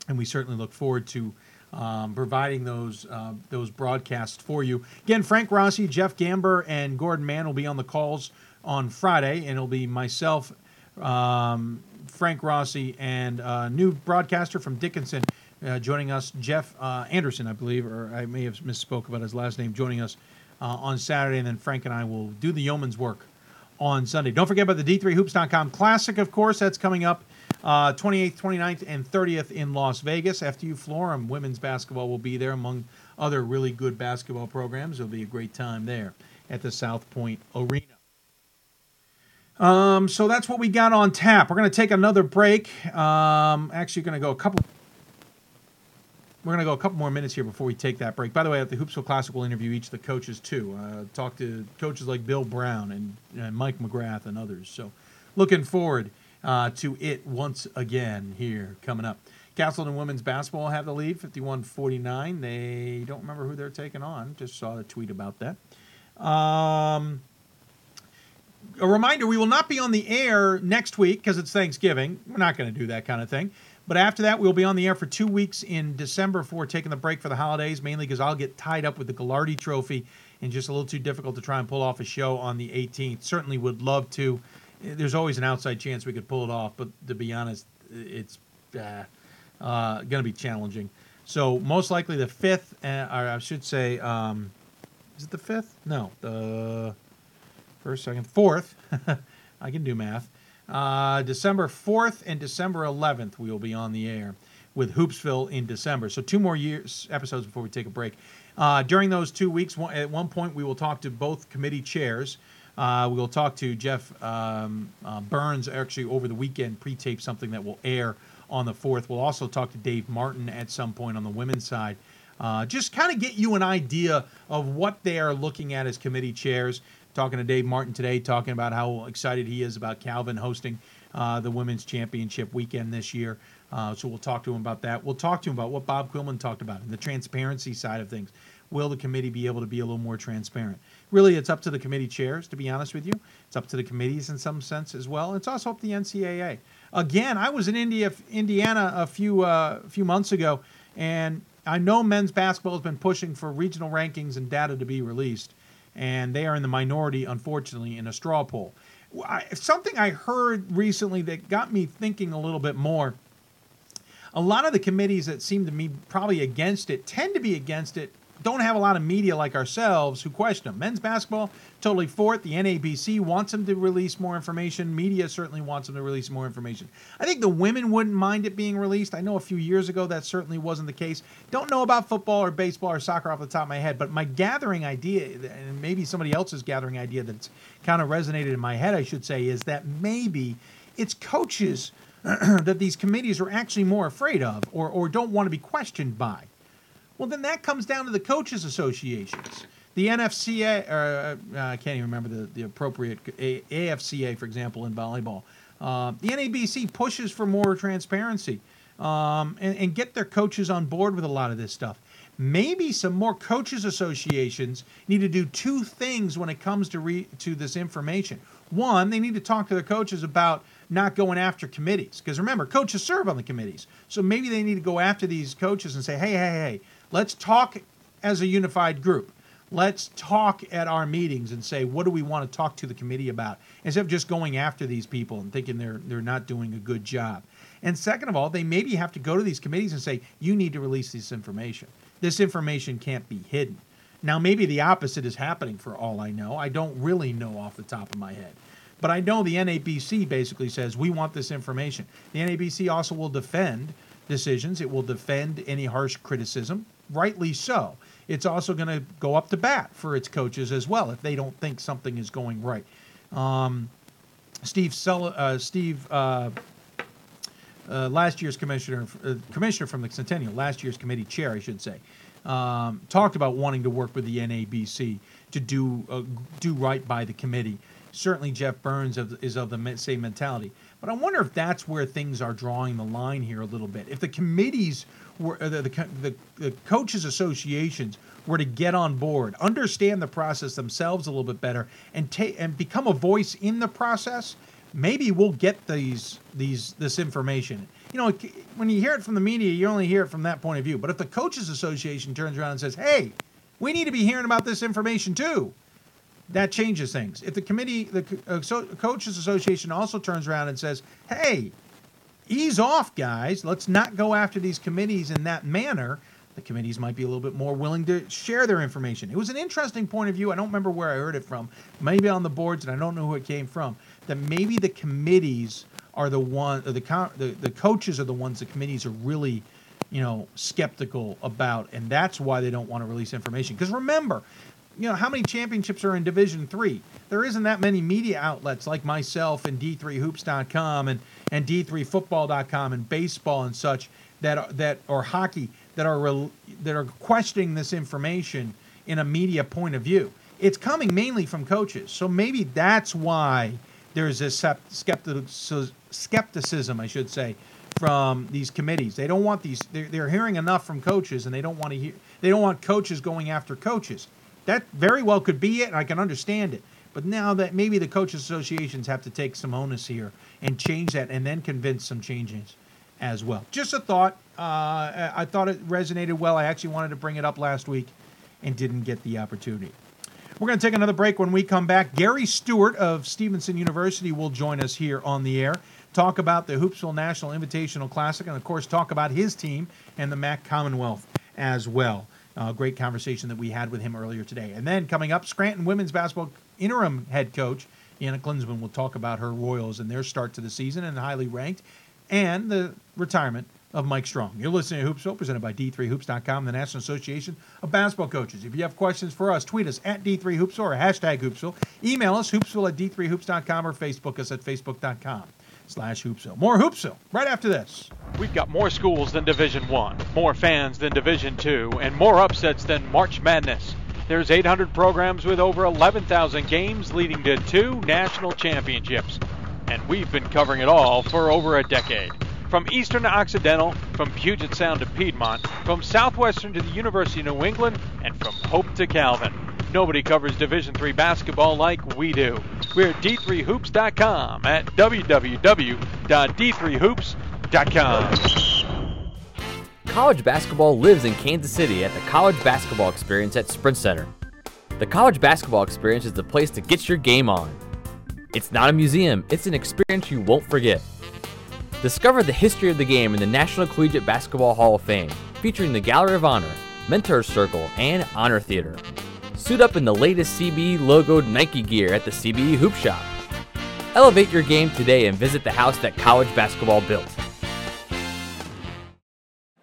and we certainly look forward to um, providing those uh, those broadcasts for you. Again, Frank Rossi, Jeff Gamber, and Gordon Mann will be on the calls on Friday, and it'll be myself, um, Frank Rossi, and a new broadcaster from Dickinson uh, joining us, Jeff uh, Anderson, I believe, or I may have misspoke about his last name, joining us uh, on Saturday, and then Frank and I will do the yeoman's work on Sunday. Don't forget about the D3Hoops.com Classic, of course. That's coming up uh, 28th, 29th, and 30th in Las Vegas. FDU Florham women's basketball will be there, among other really good basketball programs. It'll be a great time there at the South Point Arena. Um, so that's what we got on tap. We're going to take another break. Um, actually, going to go a couple. We're going to go a couple more minutes here before we take that break. By the way, at the Hoopsville Classic, we'll interview each of the coaches too. Uh, talk to coaches like Bill Brown and, and Mike McGrath and others. So, looking forward uh, to it once again here coming up. Castleton women's basketball have the lead, 51-49. They don't remember who they're taking on. Just saw the tweet about that. Um, a reminder: we will not be on the air next week because it's Thanksgiving. We're not going to do that kind of thing. But after that, we'll be on the air for two weeks in December before taking the break for the holidays, mainly because I'll get tied up with the Gagliardi Trophy and just a little too difficult to try and pull off a show on the 18th. Certainly would love to. There's always an outside chance we could pull it off, but to be honest, it's uh, uh, going to be challenging. So most likely the 5th, uh, or I should say, um, is it the 5th? No, the first, second, fourth. I can do math. Uh, December 4th and December 11th, we will be on the air with Hoopsville in December. So two more years episodes before we take a break. Uh, during those two weeks, at one point, we will talk to both committee chairs. Uh, we will talk to Jeff um, uh, Burns actually over the weekend, pre-tape something that will air on the 4th. We'll also talk to Dave Martin at some point on the women's side. Uh, just kind of get you an idea of what they are looking at as committee chairs talking to Dave Martin today, talking about how excited he is about Calvin hosting uh, the women's championship weekend this year. Uh, so we'll talk to him about that. We'll talk to him about what Bob Quillman talked about and the transparency side of things. Will the committee be able to be a little more transparent? Really, it's up to the committee chairs, to be honest with you. It's up to the committees in some sense as well. It's also up to the NCAA. Again, I was in India, Indiana a few uh, few months ago, and I know men's basketball has been pushing for regional rankings and data to be released and they are in the minority, unfortunately, in a straw poll. I, something I heard recently that got me thinking a little bit more. A lot of the committees that seem to me probably against it tend to be against it don't have a lot of media like ourselves who question them. Men's basketball, totally for it. The NABC wants them to release more information. Media certainly wants them to release more information. I think the women wouldn't mind it being released. I know a few years ago that certainly wasn't the case. Don't know about football or baseball or soccer off the top of my head, but my gathering idea, and maybe somebody else's gathering idea that's kind of resonated in my head, I should say, is that maybe it's coaches that these committees are actually more afraid of or, or don't want to be questioned by. Well, then that comes down to the coaches' associations. The NFCA, or uh, I can't even remember the, the appropriate A- AFCA, for example, in volleyball. Uh, the NABC pushes for more transparency um, and, and get their coaches on board with a lot of this stuff. Maybe some more coaches associations need to do two things when it comes to re- to this information. One, they need to talk to their coaches about not going after committees because remember, coaches serve on the committees. So maybe they need to go after these coaches and say, "Hey, hey, hey, let's talk as a unified group. Let's talk at our meetings and say, what do we want to talk to the committee about?" Instead of just going after these people and thinking they're they're not doing a good job. And second of all, they maybe have to go to these committees and say, "You need to release this information." this information can't be hidden. Now, maybe the opposite is happening for all I know. I don't really know off the top of my head. But I know the NABC basically says we want this information. The NABC also will defend decisions, it will defend any harsh criticism, rightly so. It's also going to go up to bat for its coaches as well if they don't think something is going right. Um, Steve, uh, Steve uh, uh, last year's commissioner, uh, commissioner from the Centennial, last year's committee chair, I should say, um, talked about wanting to work with the NABC to do uh, do right by the committee. Certainly, Jeff Burns is of the same mentality. But I wonder if that's where things are drawing the line here a little bit. If the committees were uh, the, the, the, coaches associations were to get on board, understand the process themselves a little bit better, and take and become a voice in the process, maybe we'll get these these this information. You know, when you hear it from the media, you only hear it from that point of view. But if the coaches association turns around and says, "Hey, we need to be hearing about this information too," that changes things. If the committee, the uh, coaches association also turns around and says, "Hey, ease off, guys. Let's not go after these committees in that manner." the committees might be a little bit more willing to share their information. It was an interesting point of view. I don't remember where I heard it from. Maybe on the boards, and I don't know who it came from that maybe the committees are the one, the, the the coaches are the ones the committees are really, you know, skeptical about, and that's why they don't want to release information. Because remember, you know, how many championships are in Division Three? There isn't that many media outlets like myself and D3Hoops.com and and D3Football.com and baseball and such that are, that or hockey that are that are questioning this information in a media point of view. It's coming mainly from coaches, so maybe that's why there's this skepticism, I should say, from these committees. They don't want these. They're, they're hearing enough from coaches, and they don't want to hear. They don't want coaches going after coaches. That very well could be it, and I can understand it. But now that maybe the coaches associations have to take some onus here and change that, and then convince some changes as well. Just a thought. Uh, I thought it resonated well. I actually wanted to bring it up last week and didn't get the opportunity. We're going to take another break when we come back. Gary Stewart of Stevenson University will join us here on the air, talk about the Hoopsville National Invitational Classic, and of course, talk about his team and the MAC Commonwealth as well. Uh, great conversation that we had with him earlier today. And then coming up, Scranton women's basketball interim head coach Anna Klinsman will talk about her Royals and their start to the season and highly ranked, and the retirement of Mike Strong. You're listening to Hoopsville, presented by D3Hoops.com, the National Association of Basketball Coaches. If you have questions for us, tweet us at D3Hoopsville or hashtag Hoopsville. Email us, hoopsville at D3Hoops.com or Facebook us at Facebook.com slash Hoopsville. More Hoopsville right after this. We've got more schools than Division One, more fans than Division Two, and more upsets than March Madness. There's 800 programs with over 11,000 games leading to two national championships. And we've been covering it all for over a decade. From eastern to occidental, from Puget Sound to Piedmont, from southwestern to the University of New England, and from Hope to Calvin. Nobody covers Division III basketball like we do. We're at d3hoops.com at www.d3hoops.com. College basketball lives in Kansas City at the College Basketball Experience at Sprint Center. The College Basketball Experience is the place to get your game on. It's not a museum, it's an experience you won't forget. Discover the history of the game in the National Collegiate Basketball Hall of Fame, featuring the Gallery of Honor, Mentor Circle, and Honor Theater. Suit up in the latest CBE logoed Nike gear at the CBE Hoop Shop. Elevate your game today and visit the house that college basketball built.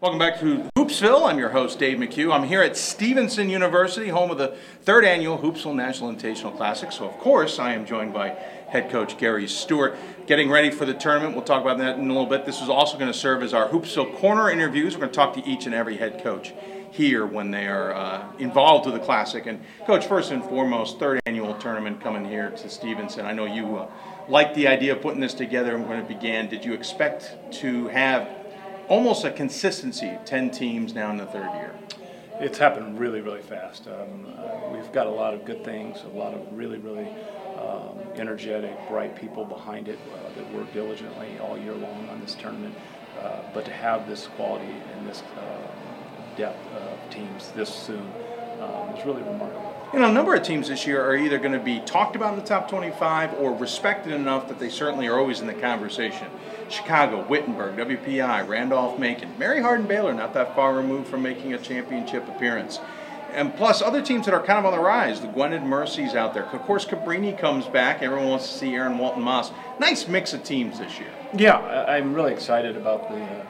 Welcome back to Hoopsville. I'm your host, Dave McHugh. I'm here at Stevenson University, home of the third annual Hoopsville National Invitational Classic. So, of course, I am joined by head coach Gary Stewart. Getting ready for the tournament. We'll talk about that in a little bit. This is also going to serve as our Hoopsville Corner interviews. We're going to talk to each and every head coach here when they are uh, involved with the Classic. And, Coach, first and foremost, third annual tournament coming here to Stevenson. I know you uh, liked the idea of putting this together when it began. Did you expect to have almost a consistency, 10 teams now in the third year. It's happened really, really fast. Um, uh, we've got a lot of good things, a lot of really, really um, energetic, bright people behind it uh, that work diligently all year long on this tournament. Uh, but to have this quality and this uh, depth of teams this soon um, is really remarkable. You know, a number of teams this year are either going to be talked about in the top 25 or respected enough that they certainly are always in the conversation. Chicago, Wittenberg, WPI, Randolph Macon, Mary Hardin Baylor, not that far removed from making a championship appearance. And plus, other teams that are kind of on the rise. The Gwynedd Mercy's out there. Of course, Cabrini comes back. Everyone wants to see Aaron Walton Moss. Nice mix of teams this year. Yeah, I'm really excited about the. Uh,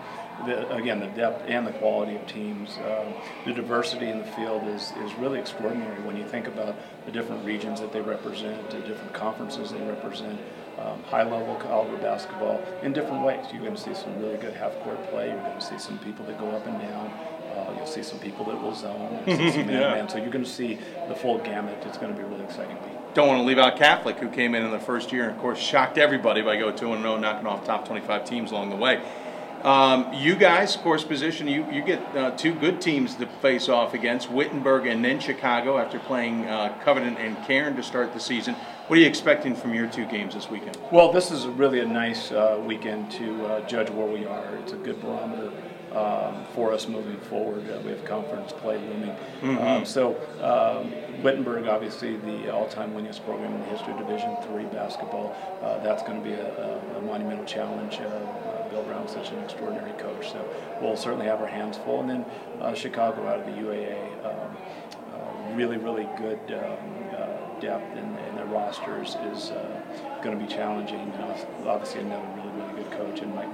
the, again, the depth and the quality of teams. Uh, the diversity in the field is, is really extraordinary when you think about the different regions that they represent, the different conferences they represent, um, high level caliber basketball in different ways. You're going to see some really good half court play, you're going to see some people that go up and down. Uh, you'll see some people that will zone. You'll see some yeah. man. So you're going to see the full gamut. It's going to be a really exciting week. Don't want to leave out Catholic, who came in in the first year and, of course, shocked everybody by going 2 0, knocking off top 25 teams along the way. Um, you guys, of course, position you you get uh, two good teams to face off against Wittenberg and then Chicago after playing uh, Covenant and Cairn to start the season. What are you expecting from your two games this weekend? Well, this is really a nice uh, weekend to uh, judge where we are. It's a good barometer um, for us moving forward. Uh, we have conference play looming. Mm-hmm. Um, so um, Wittenberg, obviously the all-time winningest program in the history of Division Three basketball. Uh, that's going to be a, a, monumental challenge. Uh, Bill Brown's such an extraordinary coach, so we'll certainly have our hands full. And then uh, Chicago out of the UAA, um, uh, really, really good um, uh, depth in, in, their rosters is going to be challenging. obviously, another really, really good coach in Mike.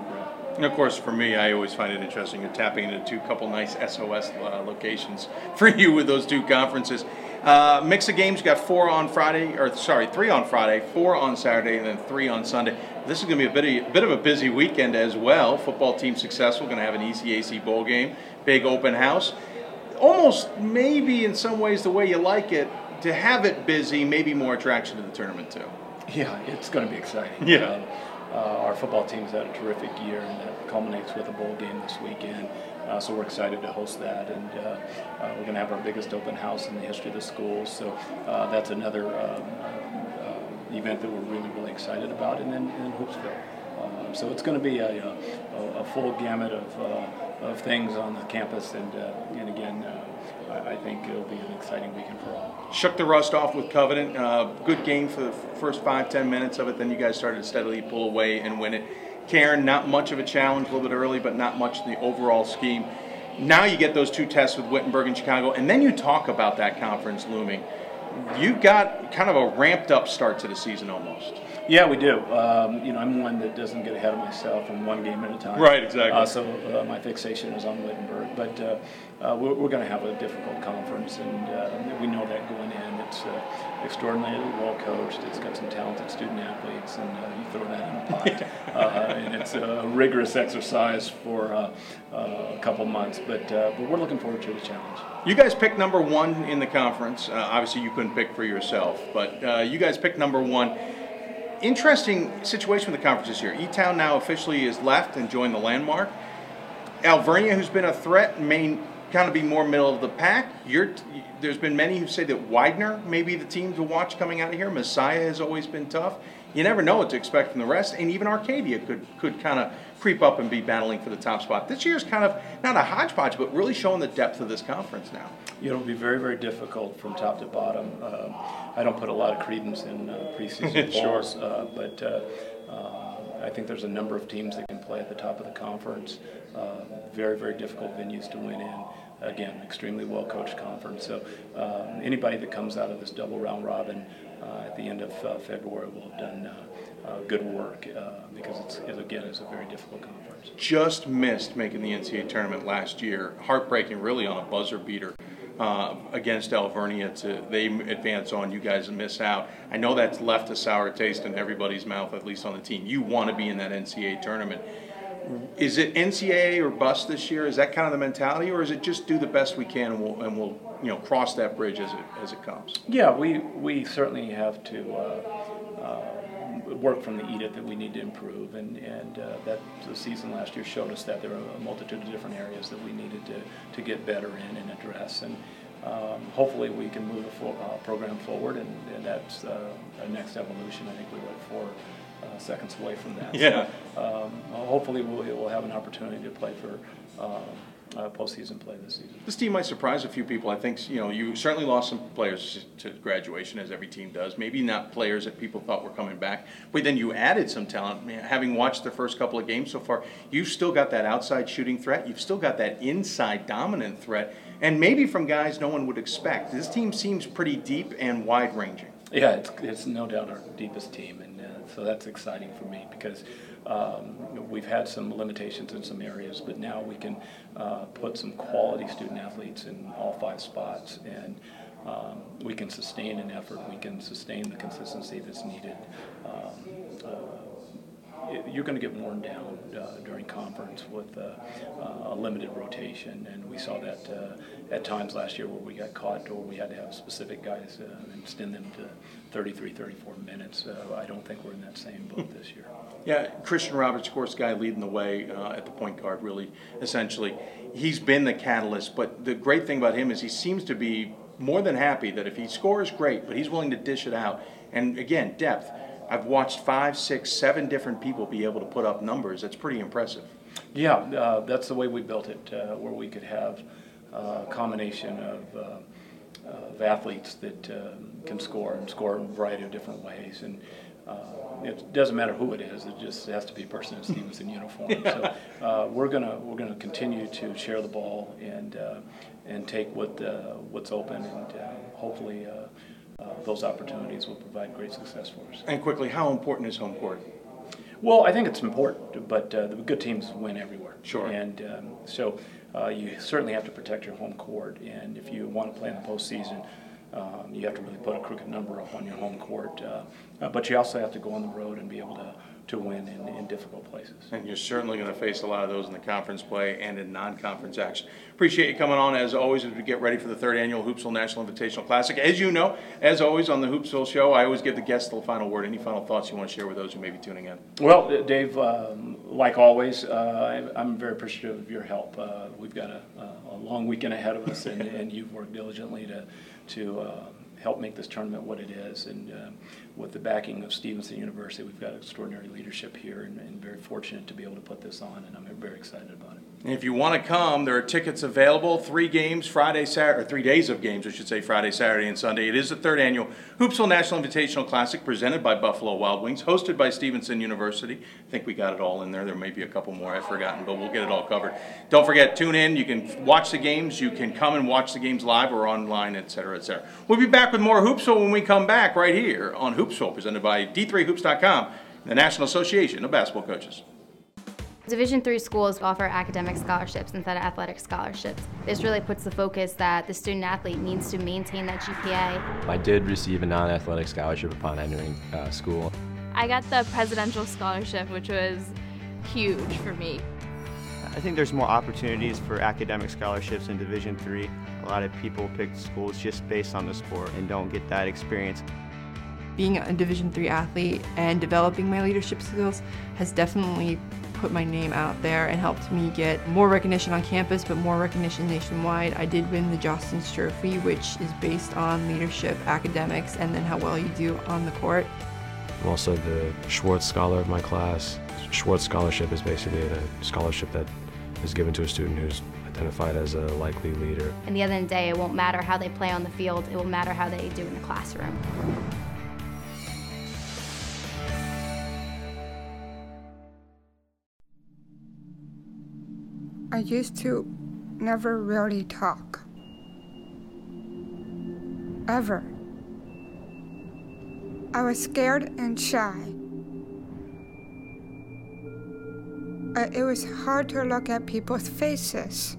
And of course, for me, I always find it interesting. You're tapping into two couple nice SOS uh, locations for you with those two conferences. Uh, mix of games. You got four on Friday, or sorry, three on Friday, four on Saturday, and then three on Sunday. This is going to be a bit of, bit of a busy weekend as well. Football team successful. Going to have an ECAC bowl game, big open house. Almost maybe in some ways the way you like it to have it busy, maybe more attraction to the tournament too. Yeah, it's going to be exciting. Yeah. Uh, uh, our football team's had a terrific year, and that culminates with a bowl game this weekend. Uh, so we're excited to host that, and uh, uh we're going to have our biggest open house in the history of the school. So uh, that's another um, uh, event that we're really, really excited about. And then in Hoopsville. Um, so it's going to be a, a, a, full gamut of, of things on the campus, and, and again, I think it'll be an exciting weekend for all. Shook the rust off with Covenant. Uh, good game for the first five, ten minutes of it. Then you guys started to steadily pull away and win it. Cairn, not much of a challenge, a little bit early, but not much in the overall scheme. Now you get those two tests with Wittenberg and Chicago, and then you talk about that conference looming. You've got kind of a ramped up start to the season almost. Yeah, we do. Um, you know, I'm one that doesn't get ahead of myself from one game at a time. Right, exactly. Uh, so uh, my fixation is on Wittenberg, but uh, uh we're, we're going to have a difficult conference, and uh, we know that going in. It's uh, extraordinarily well coached. It's got some talented student athletes, and you throw that in a pot. and it's a rigorous exercise for a couple months, but but we're looking forward to the challenge. You guys picked number one in the conference. obviously, you couldn't pick for yourself, but you guys picked number one interesting situation with the conference this year. E-Town now officially is left and joined the landmark. Alvernia, who's been a threat, may kind of be more middle of the pack. You're, there's been many who say that Widener may be the team to watch coming out of here. Messiah has always been tough. You never know what to expect from the rest, and even Arcadia could could kind of creep up and be battling for the top spot. This year's kind of not a hodgepodge, but really showing the depth of this conference now. It'll be very, very difficult from top to bottom. Uh, I don't put a lot of credence in uh, preseason polls, uh, but uh, uh, I think there's a number of teams that can play at the top of the conference. Uh, very, very difficult venues to win in. Again, extremely well coached conference. So um, anybody that comes out of this double round robin uh, at the end of uh, February will have done uh, uh, good work uh, because it's, it, again, it's a very difficult conference. Just missed making the NCAA tournament last year. Heartbreaking, really, on a buzzer beater. Uh, against Alvernia to they advance on, you guys and miss out. I know that's left a sour taste in everybody's mouth, at least on the team. You want to be in that NCAA tournament. Is it NCAA or bust this year? Is that kind of the mentality, or is it just do the best we can and we'll, and we'll you know cross that bridge as it as it comes? Yeah, we we certainly have to. Uh, uh, work from the edict that we need to improve, and and uh, that the season last year showed us that there are a multitude of different areas that we needed to to get better in and address, and um, hopefully we can move the full, uh, program forward, and, and that's uh, a next evolution. I think we look for. Uh, seconds away from that. Yeah. So, um, hopefully, we'll, we'll have an opportunity to play for uh, postseason play this season. This team might surprise a few people. I think you know you certainly lost some players to graduation, as every team does. Maybe not players that people thought were coming back, but then you added some talent. Having watched the first couple of games so far, you've still got that outside shooting threat. You've still got that inside dominant threat, and maybe from guys no one would expect. This team seems pretty deep and wide ranging. Yeah, it's, it's no doubt our deepest team, and uh, so that's exciting for me because um, we've had some limitations in some areas, but now we can uh, put some quality student athletes in all five spots, and um, we can sustain an effort. We can sustain the consistency that's needed. Um, uh, you're going to get worn down uh, during conference with uh, uh, a limited rotation, and we saw that uh, at times last year where we got caught or we had to have specific guys and extend them to 33, 34 minutes. I don't think we're in that same boat this year. Yeah, Christian Roberts, of course, guy leading the way uh, at the point guard, really, essentially. He's been the catalyst, but the great thing about him is he seems to be more than happy that if he scores, great, but he's willing to dish it out. And again, depth. I've watched five, six, seven different people be able to put up numbers. That's pretty impressive. Yeah, uh, that's the way we built it, uh, where we could have uh, a combination of, uh, of athletes that um, can score and score in a variety of different ways. And uh, it doesn't matter who it is. It just has to be a person in Stevenson uniform. So uh, we're gonna we're gonna continue to share the ball and uh, and take what uh, what's open and uh, hopefully uh, those opportunities will provide great success for us. And quickly, how important is home court? Well, I think it's important, but the good teams win everywhere. Sure. And um, so you certainly have to protect your home court, and if you want to play in the postseason. Um, you have to really put a crooked number up on your home court. Uh, uh, but you also have to go on the road and be able to, to win in, in difficult places. And you're certainly going to face a lot of those in the conference play and in non-conference action. Appreciate you coming on as always as we get ready for the third annual Hoopsville National Invitational Classic. As you know, as always on the Hoopsville show, I always give the guests the final word. Any final thoughts you want to share with those who may be tuning in? Well, Dave, um, like always, uh, I'm very appreciative of your help. Uh, we've got a, a, long weekend ahead of us, and, and you've worked diligently to to uh, help make this tournament what it is. And uh, with the backing of Stevenson University, we've got extraordinary leadership here and, and, very fortunate to be able to put this on, and I'm very excited about it. And if you want to come, there are tickets available. Three games, Friday, Saturday, or three days of games, I should say, Friday, Saturday, and Sunday. It is the third annual Hoopsville National Invitational Classic presented by Buffalo Wild Wings, hosted by Stevenson University. I think we got it all in there. There may be a couple more I've forgotten, but we'll get it all covered. Don't forget, tune in. You can watch the games. You can come and watch the games live or online, et cetera, et cetera. We'll be back with more Hoopsville when we come back right here on Hoopsville, presented by D3Hoops.com, the National Association of Basketball Coaches. Division three schools offer academic scholarships instead of athletic scholarships. This really puts the focus that the student athlete needs to maintain that GPA. I did receive a non-athletic scholarship upon entering uh, school. I got the presidential scholarship, which was huge for me. I think there's more opportunities for academic scholarships in Division three. A lot of people pick schools just based on the sport and don't get that experience being a Division three athlete and developing my leadership skills has definitely put my name out there and helped me get more recognition on campus, but more recognition nationwide. I did win the Jostens Trophy, which is based on leadership, academics, and then how well you do on the court. I'm also the Schwartz Scholar of my class. Schwartz Scholarship is basically a scholarship that is given to a student who's identified as a likely leader. And the end of the day, it won't matter how they play on the field, it will matter how they do in the classroom. I used to never really talk. Ever. I was scared and shy. Uh, it was hard to look at people's faces.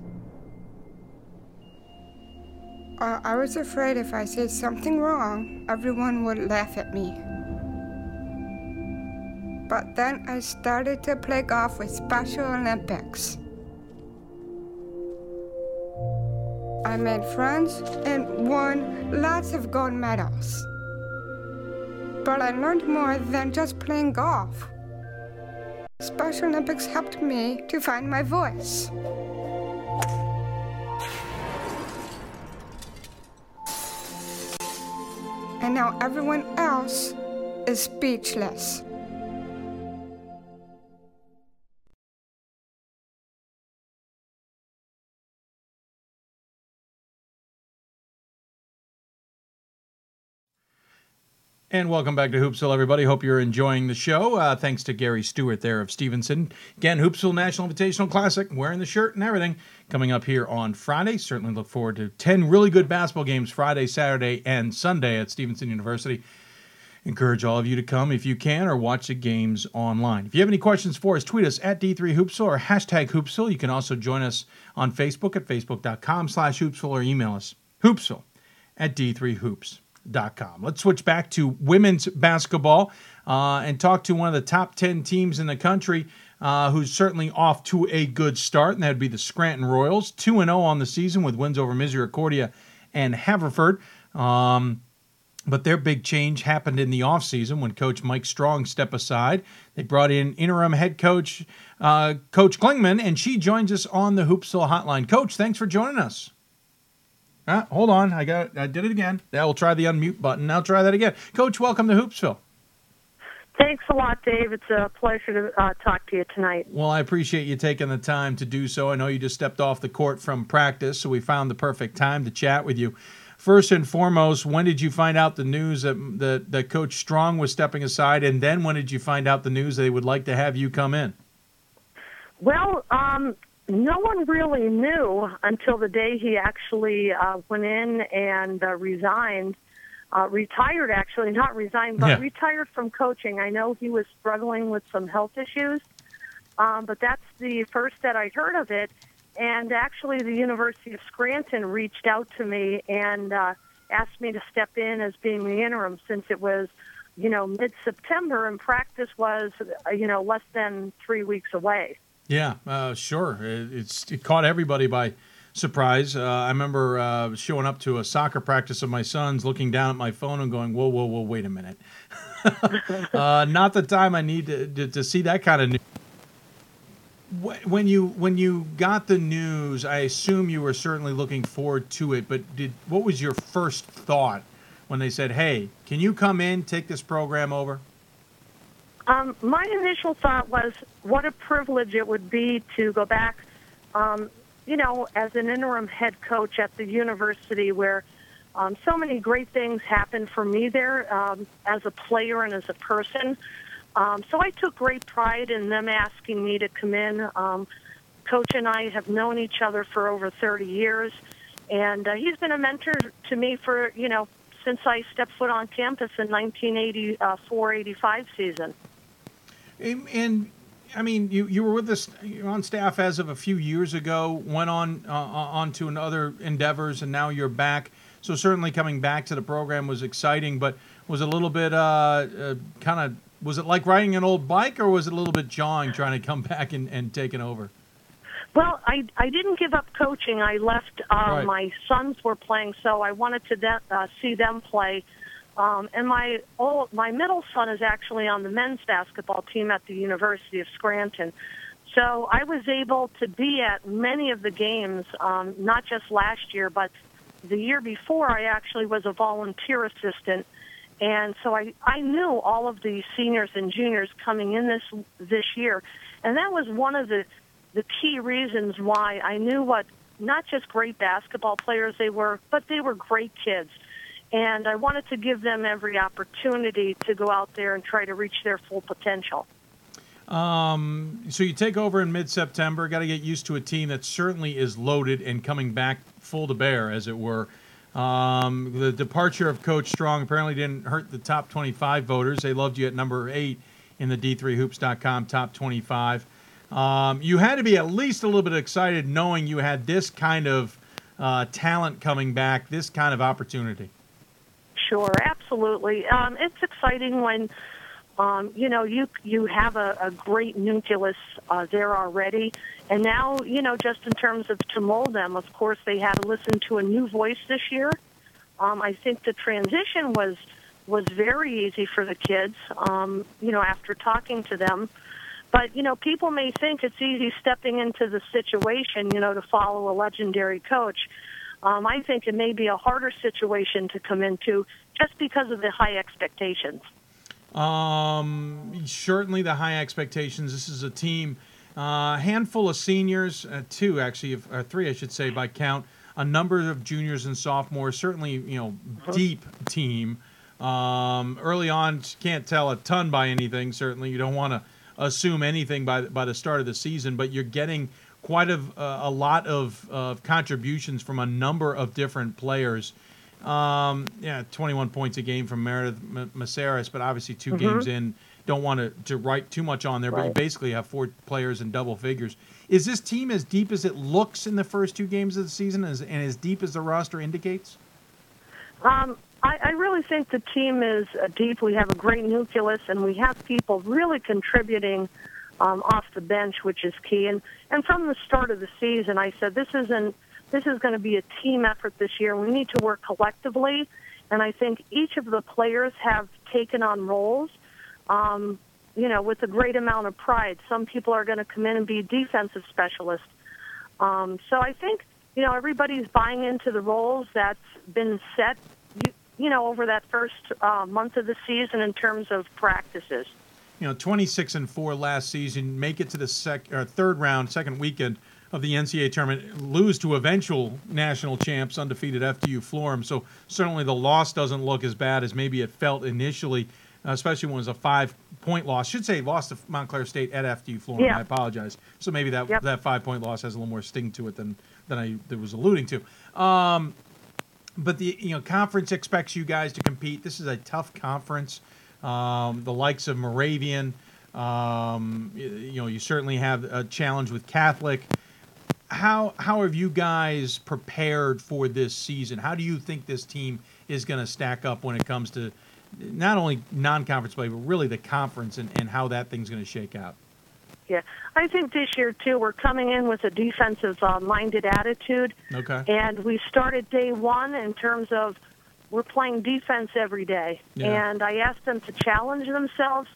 Uh, I was afraid if I said something wrong, everyone would laugh at me. But then I started to play golf with Special Olympics. I made friends and won lots of gold medals. But I learned more than just playing golf. Special Olympics helped me to find my voice. And now everyone else is speechless. And welcome back to Hoopsville, everybody. Hope you're enjoying the show. Uh, thanks to Gary Stewart there of Stevenson. Again, Hoopsville National Invitational Classic, wearing the shirt and everything, coming up here on Friday. Certainly look forward to 10 really good basketball games Friday, Saturday, and Sunday at Stevenson University. Encourage all of you to come if you can or watch the games online. If you have any questions for us, tweet us at D3Hoopsville or hashtag Hoopsville. You can also join us on Facebook at facebook.com slash Hoopsville or email us Hoopsville at D3Hoops. Let's switch back to women's basketball uh, and talk to one of the top 10 teams in the country uh, who's certainly off to a good start, and that would be the Scranton Royals. 2 0 on the season with wins over Misericordia and Haverford. Um, but their big change happened in the offseason when Coach Mike Strong stepped aside. They brought in interim head coach, uh, Coach Klingman, and she joins us on the Hoopsville Hotline. Coach, thanks for joining us. Ah, hold on, I got I did it again. We'll try the unmute button. Now try that again. Coach, welcome to Hoopsville. Thanks a lot, Dave. It's a pleasure to uh, talk to you tonight. Well, I appreciate you taking the time to do so. I know you just stepped off the court from practice, so we found the perfect time to chat with you. First and foremost, when did you find out the news that, that, that Coach Strong was stepping aside? And then when did you find out the news they would like to have you come in? Well, um, no one really knew until the day he actually uh, went in and uh, resigned. Uh, retired, actually, not resigned, but Yeah. retired from coaching. I know he was struggling with some health issues, um, but that's the first that I heard of it. And actually, the University of Scranton reached out to me and uh, asked me to step in as being the interim since it was, you know, mid September and practice was, uh, you know, less than three weeks away. Yeah, uh, sure. It, it's it caught everybody by surprise. Uh, I remember uh, showing up to a soccer practice of my son's, looking down at my phone and going, "Whoa, whoa, whoa! Wait a minute! uh, not the time I need to, to, to see that kind of news." When you when you got the news, I assume you were certainly looking forward to it. But did what was your first thought when they said, "Hey, can you come in, take this program over"? Um, my initial thought was what a privilege it would be to go back, um, you know, as an interim head coach at the university where um, so many great things happened for me there um, as a player and as a person. Um, so I took great pride in them asking me to come in. Um, Coach and I have known each other for over 30 years, and uh, he's been a mentor to me for, you know, since I stepped foot on campus in 1984-85 season. And, and I mean, you, you were with us on staff as of a few years ago. Went on uh, on to other endeavors, and now you're back. So certainly coming back to the program was exciting, but was a little bit uh, uh, kind of was it like riding an old bike, or was it a little bit jawing trying to come back and, and taking over? Well, I I didn't give up coaching. I left. Uh, Right. My sons were playing, so I wanted to de- uh, see them play. Um, and my old, my middle son is actually on the men's basketball team at the University of Scranton. So I was able to be at many of the games, um, not just last year, but the year before. I actually was a volunteer assistant, and so I I knew all of the seniors and juniors coming in this this year, and that was one of the the key reasons why I knew what not just great basketball players they were, but they were great kids. And I wanted to give them every opportunity to go out there and try to reach their full potential. Um, so you take over in mid-September. Got to get used to a team that certainly is loaded and coming back full to bear, as it were. Um, the departure of Coach Strong apparently didn't hurt the top 25 voters. They loved you at number eight in the D3Hoops.com top 25. Um, you had to be at least a little bit excited knowing you had this kind of uh, talent coming back, this kind of opportunity. Sure, absolutely. Um, it's exciting when um, you know you you have a, a great nucleus uh, there already, and now you know just in terms of to mold them. Of course, they had to listen to a new voice this year. Um, I think the transition was was very easy for the kids. Um, you know, after talking to them. But you know, people may think it's easy stepping into the situation, you know, to follow a legendary coach. Um, I think it may be a harder situation to come into just because of the high expectations. Um, certainly the high expectations. This is a team, a uh, handful of seniors, uh, two actually, or three I should say by count. A number of juniors and sophomores. Certainly, you know, uh-huh. deep team. Um, early on, can't tell a ton by anything. Certainly, you don't want to assume anything by by the start of the season, but you're getting quite a, a lot of, of contributions from a number of different players. Um, yeah, 21 points a game from Meredith Maceras, but obviously 2 mm-hmm. games in. Don't want to, to write too much on there, right. but you basically have four players in double figures. Is this team as deep as it looks in the first two games of the season, as, and as deep as the roster indicates? Um, I, I really think the team is uh, deep. We have a great nucleus, and we have people really contributing um, off the bench, which is key. And and from the start of the season, I said this isn't this is going to be a team effort this year. We need to work collectively, and I think each of the players have taken on roles. Um, you know, with a great amount of pride. Some people are going to come in and be defensive specialists. Um, so I think you know everybody's buying into the roles that's been set you know, over that first uh, month of the season in terms of practices. You know, 26 and four last season, make it to the sec or third round, second weekend of the NCAA tournament, lose to eventual national champs, undefeated FDU Florham. So certainly the loss doesn't look as bad as maybe it felt initially, especially when it was a five-point loss. Should say lost to Montclair State at FDU Florham. Yeah. I apologize. So maybe that yep. that five-point loss has a little more sting to it than than I was alluding to. Um, but the you know conference expects you guys to compete. This is a tough conference. Um, the likes of Moravian, um, you, you know, you certainly have a challenge with Catholic. How how have you guys prepared for this season? How do you think this team is going to stack up when it comes to not only non-conference play, but really the conference and, and how that thing's going to shake out? Yeah, I think this year too we're coming in with a defensive-minded uh, attitude. Okay. And we started day one in terms of we're playing defense every day, yeah. and I asked them to challenge themselves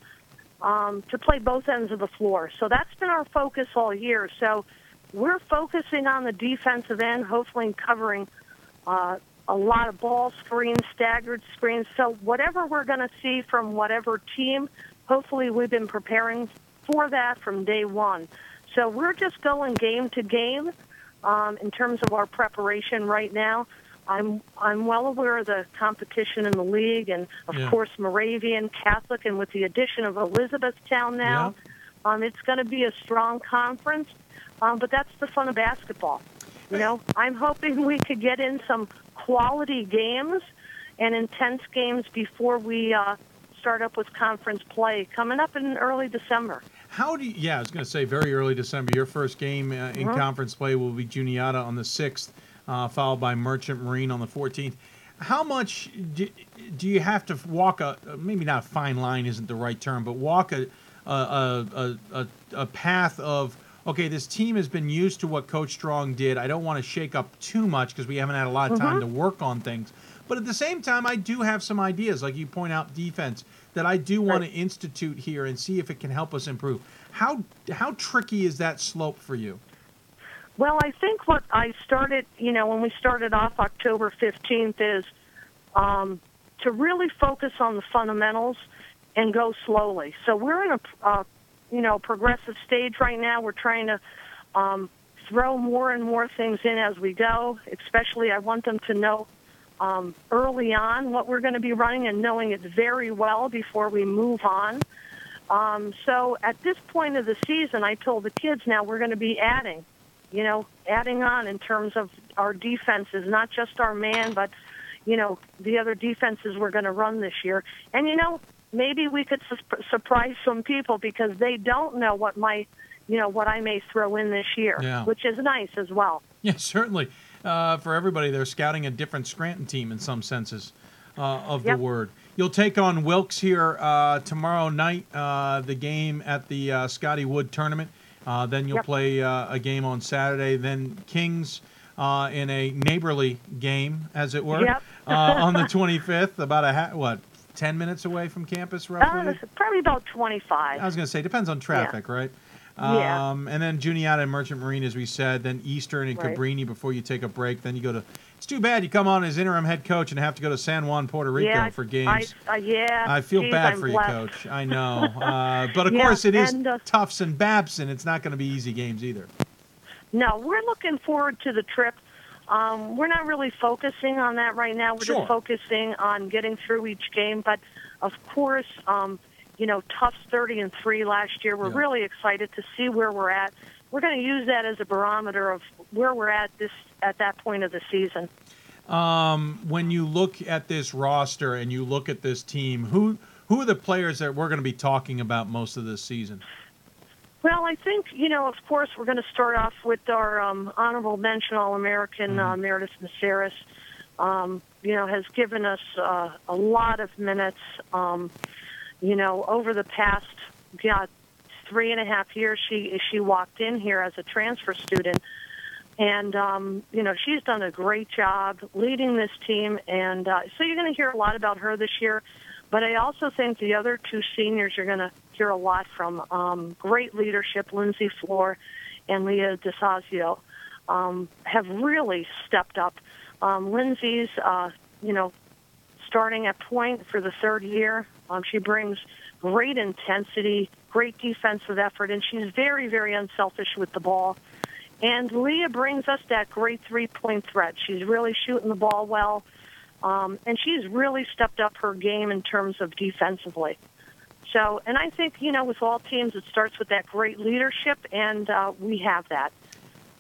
um, to play both ends of the floor. So that's been our focus all year. So we're focusing on the defensive end, hopefully covering uh, a lot of ball screens, staggered screens. So whatever we're going to see from whatever team, hopefully we've been preparing for that from day one. So we're just going game to game um, in terms of our preparation right now. I'm I'm well aware of the competition in the league, and of yeah. course Moravian Catholic, and with the addition of Elizabethtown now, yeah. um, it's going to be a strong conference. Um, but that's the fun of basketball. You know, I'm hoping we could get in some quality games and intense games before we uh, start up with conference play coming up in early December. How do you, yeah, I was going to say very early December. Your first game uh, in uh-huh. conference play will be Juniata on the 6th, uh, followed by Merchant Marine on the 14th. How much do, do you have to walk a, maybe not a fine line isn't the right term, but walk a, a, a, a, a path of, okay, this team has been used to what Coach Strong did. I don't want to shake up too much because we haven't had a lot of time uh-huh. to work on things. But at the same time, I do have some ideas, like you point out, defense that I do want to institute here and see if it can help us improve. How how tricky is that slope for you? Well, I think what I started, you know, when we started off October 15th is um, to really focus on the fundamentals and go slowly. So we're in a, uh, you know, progressive stage right now. We're trying to um, throw more and more things in as we go. Especially, I want them to know um, early on what we're going to be running and knowing it very well before we move on. Um, so at this point of the season, I told the kids now we're going to be adding, you know, adding on in terms of our defenses, not just our man, but you know the other defenses we're going to run this year. And you know, maybe we could su- surprise some people because they don't know what my, you know, what I may throw in this year, Yeah. which is nice as well. Yeah, certainly. Uh, for everybody, they're scouting a different Scranton team in some senses uh, of Yep. the word. You'll take on Wilkes here uh, tomorrow night, uh, the game at the uh, Scotty Wood tournament. Uh, then you'll Yep. play uh, a game on Saturday. Then Kings uh, in a neighborly game, as it were, Yep. uh, on the 25th, about a ha- what, 10 minutes away from campus, roughly? Uh, probably about 25. I was going to say, depends on traffic, right? Yeah. Um, and then Juniata and Merchant Marine, as we said, then Eastern and Right. Cabrini before you take a break. Then you go to. Too bad you come on as interim head coach and have to go to San Juan, Puerto Rico yeah, for games. I, uh, yeah. I feel geez, bad I'm for you, blessed. coach. I know, uh, but of Yeah, course it is and, uh, Tufts and Babson. It's not going to be easy games either. No, we're looking forward to the trip. Um, we're not really focusing on that right now. We're Sure. just focusing on getting through each game. But of course, um, you know, Tufts 30 and three last year. We're Yeah. really excited to see where we're at. We're going to use that as a barometer of where we're at this at that point of the season. Um, when you look at this roster and you look at this team, who who are the players that we're going to be talking about most of this season? Well, I think, you know, of course, we're going to start off with our um, honorable mention All American uh, Meredith Maceris. Um, you know, has given us uh, a lot of minutes, um, you know, over the past, God, three and a half years. She, she walked in here as a transfer student. And, um, you know, she's done a great job leading this team. And uh, so you're going to hear a lot about her this year. But I also think the other two seniors you're going to hear a lot from. Um, great leadership, Lindsay Floor and Leah DeSazio, um, have really stepped up. Um, Lindsay's, uh, you know, starting at point for the third year. Um, she brings great intensity, great defensive effort, and she's very, very unselfish with the ball. And Leah brings us that great three-point threat. She's really shooting the ball well, um, and she's really stepped up her game in terms of defensively. So, and I think you know, with all teams, it starts with that great leadership, and uh, we have that.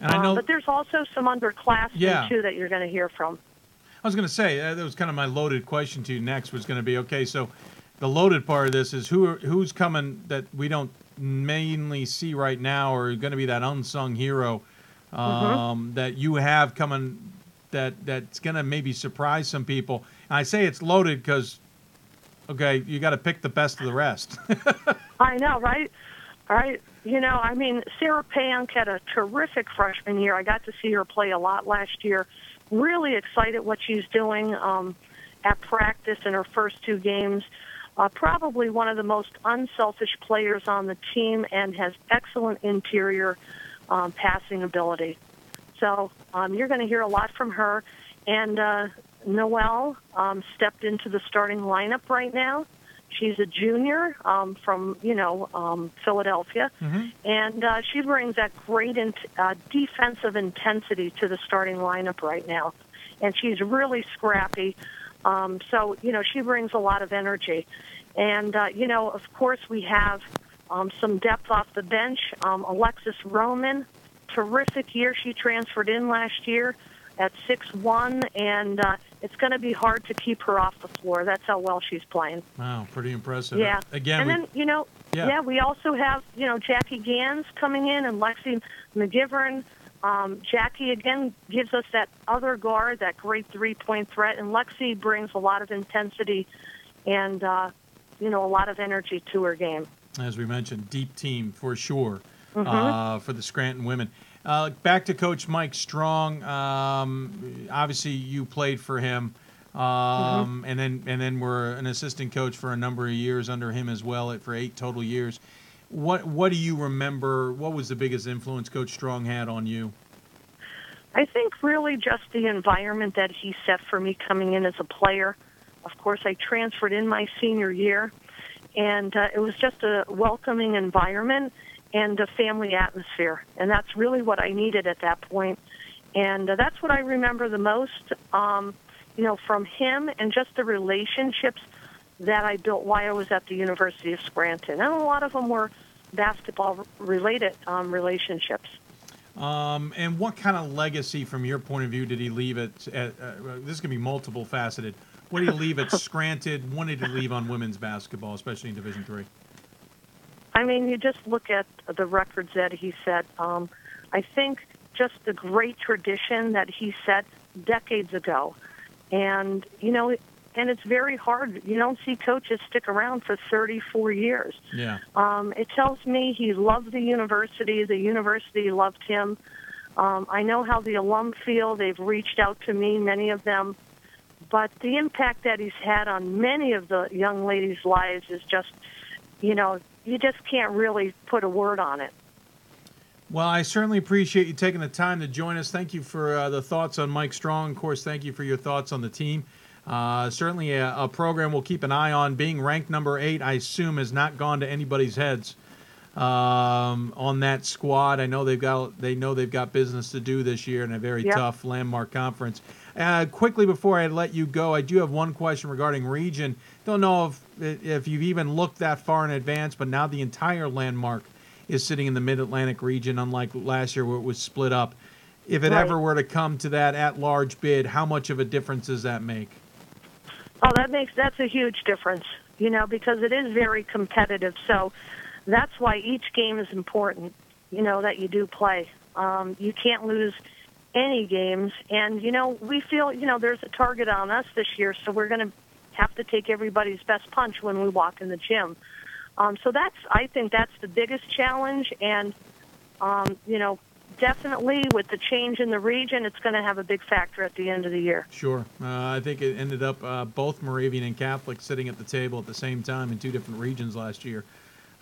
And I Um, know but there's also some underclassmen Yeah. too that you're going to hear from. I was going to say uh, that was kind of my loaded question to you next was going to be okay. So the loaded part of this is who are, who's coming that we don't mainly see right now, or going to be that unsung hero um, that you have coming that that's going to maybe surprise some people. And I say it's loaded because okay, you got to pick the best of the rest. I know, right? All right. You know, I mean, Sarah Pank had a terrific freshman year. I got to see her play a lot last year. Really excited what she's doing um, at practice in her first two games. Uh, probably one of the most unselfish players on the team and has excellent interior um, passing ability. So um, you're going to hear a lot from her. And uh, Noelle um, stepped into the starting lineup right now. She's a junior um, from, you know, um, Philadelphia, and uh, she brings that great in- uh, defensive intensity to the starting lineup right now. And she's really scrappy. Um, so, you know, she brings a lot of energy. And, uh, you know, of course, we have um, some depth off the bench. Um, Alexis Roman, terrific year. She transferred in last year at six one, and uh, it's going to be hard to keep her off the floor. That's how well she's playing. wow, pretty impressive. Yeah. Again, and we, then you know, Yeah. yeah. we also have you know Jackie Gans coming in and Lexi McGivern. Um, Jackie again gives us that other guard, that great three-point threat, and Lexi brings a lot of intensity and uh, you know a lot of energy to her game. as we mentioned, deep team for sure Mhm. uh, for the Scranton women. Uh, back to Coach Mike Strong. Um, obviously, you played for him, um, and then and then were an assistant coach for a number of years under him as well, for eight total years. What what do you remember? What was the biggest influence Coach Strong had on you? I think really just the environment that he set for me coming in as a player. Of course, I transferred in my senior year, and uh, it was just a welcoming environment and a family atmosphere, and that's really what I needed at that point. And uh, that's what I remember the most, um, you know, from him and just the relationships that I built while I was at the University of Scranton, and a lot of them were basketball-related um, relationships. Um, and what kind of legacy, from your point of view, did he leave at? at uh, this is going to be multiple faceted. What did he leave at Scranton? What did he leave on women's basketball, especially in Division Three? I mean, you just look at the records that he set. Um, I think just the great tradition that he set decades ago, and you know, and it's very hard. You don't see coaches stick around for 34 years. Yeah. Um, it tells me he loved the university. The university loved him. Um, I know how the alum feel. They've reached out to me, many of them. But the impact that he's had on many of the young ladies' lives is just, you know, you just can't really put a word on it. Well, I certainly appreciate you taking the time to join us. Thank you for uh, the thoughts on Mike Strong. Of course, thank you for your thoughts on the team. Uh, certainly a, a, program we'll keep an eye on. Being ranked number eight, I assume, has not gone to anybody's heads um, on that squad. I know they've got they know they've got business to do this year in a very Yep. tough landmark conference. Uh, quickly before I let you go, I do have one question regarding region. Don't know if if you've even looked that far in advance, but now the entire landmark is sitting in the Mid Atlantic region, unlike last year where it was split up. If it Right. ever were to come to that at large bid, how much of a difference does that make? Oh, that makes that's a huge difference, you know, because it is very competitive. So that's why each game is important, you know, that you do play. Um, you can't lose any games, and you know, we feel, you know, there's a target on us this year, so we're going to have to take everybody's best punch when we walk in the gym. Um, so that's, I think, that's the biggest challenge, and um, you know, definitely with the change in the region, it's going to have a big factor at the end of the year. Sure. Uh, I think it ended up uh, both Moravian and Catholic sitting at the table at the same time in two different regions last year.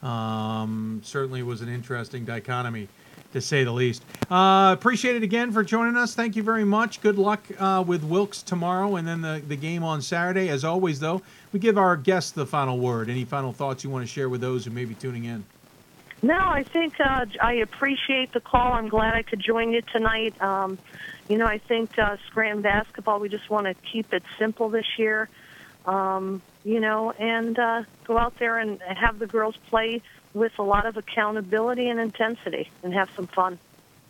Um, certainly was an interesting dichotomy, to say the least. Uh, appreciate it again for joining us. Thank you very much. Good luck uh, with Wilkes tomorrow and then the, the game on Saturday. As always, though, we give our guests the final word. Any final thoughts you want to share with those who may be tuning in? No, I think uh, I appreciate the call. I'm glad I could join you tonight. Um, you know, I think uh, Scranton basketball, we just want to keep it simple this year, um, you know, and uh, go out there and have the girls play with a lot of accountability and intensity and have some fun.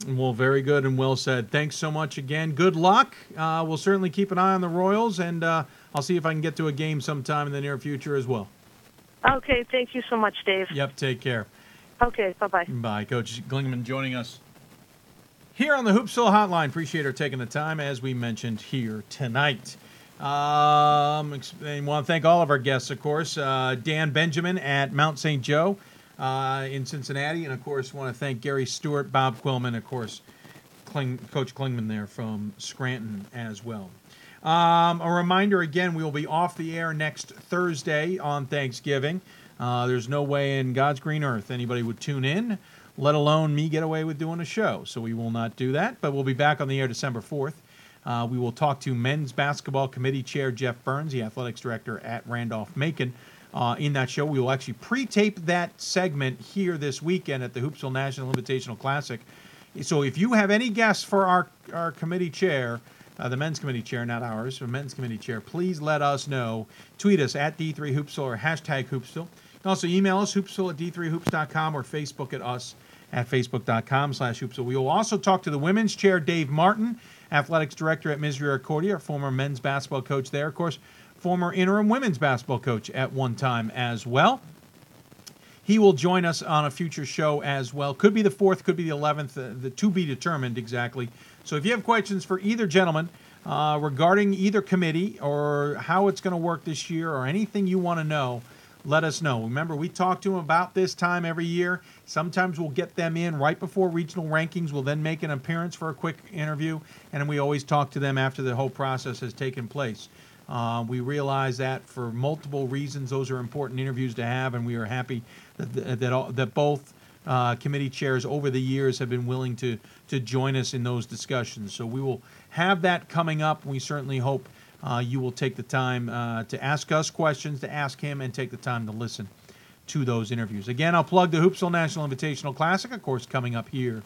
Well, very good and well said. Thanks so much again. Good luck. Uh, we'll certainly keep an eye on the Royals, and uh, I'll see if I can get to a game sometime in the near future as well. Okay, thank you so much, Dave. Yep, take care. Okay, bye bye. Bye. Coach Klingman joining us here on the Hoopsville Hotline. Appreciate her taking the time, as we mentioned here tonight. Um, and want to thank all of our guests, of course. Uh, Dan Benjamin at Mount St. Joe uh, in Cincinnati, and of course, want to thank Gary Stewart, Bob Quillman, of course, Kling, Coach Klingman there from Scranton as well. Um, a reminder again, we will be off the air next Thursday on Thanksgiving. Uh, there's no way in God's green earth anybody would tune in, let alone me get away with doing a show. So we will not do that, but we'll be back on the air December 4th. Uh, we will talk to men's basketball committee chair Jeff Burns, the athletics director at Randolph Macon. Uh, in that show, we will actually pre-tape that segment here this weekend at the Hoopsville National Invitational Classic. So if you have any guests for our, our committee chair, uh, the men's committee chair, not ours, the men's committee chair, please let us know. Tweet us at D3Hoopsville or hashtag Hoopsville. Also email us, hoopsville at d3hoops.com or Facebook at us at facebook.com slash hoopsville. We will also talk to the women's chair, Dave Martin, athletics director at Misericordia, former men's basketball coach there. Of course, former interim women's basketball coach at one time as well. He will join us on a future show as well. Could be the 4th, could be the 11th, uh, the to be determined exactly. So if you have questions for either gentleman uh, regarding either committee or how it's going to work this year or anything you want to know, let us know. Remember, we talk to them about this time every year. Sometimes we'll get them in right before regional rankings. We'll then make an appearance for a quick interview, and we always talk to them after the whole process has taken place. Uh, we realize that for multiple reasons, those are important interviews to have, and we are happy that that, all, that both uh, committee chairs over the years have been willing to to join us in those discussions. So we will have that coming up. We certainly hope uh, you will take the time uh, to ask us questions, to ask him, and take the time to listen to those interviews. Again, I'll plug the Hoopsville National Invitational Classic, of course, coming up here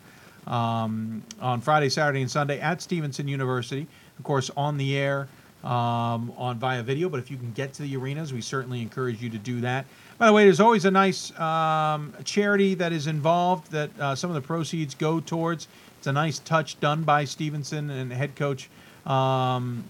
um, on Friday, Saturday, and Sunday at Stevenson University. Of course, on the air um, on via video. But if you can get to the arenas, we certainly encourage you to do that. By the way, there's always a nice um, charity that is involved that uh, some of the proceeds go towards. It's a nice touch done by Stevenson and head coach, um,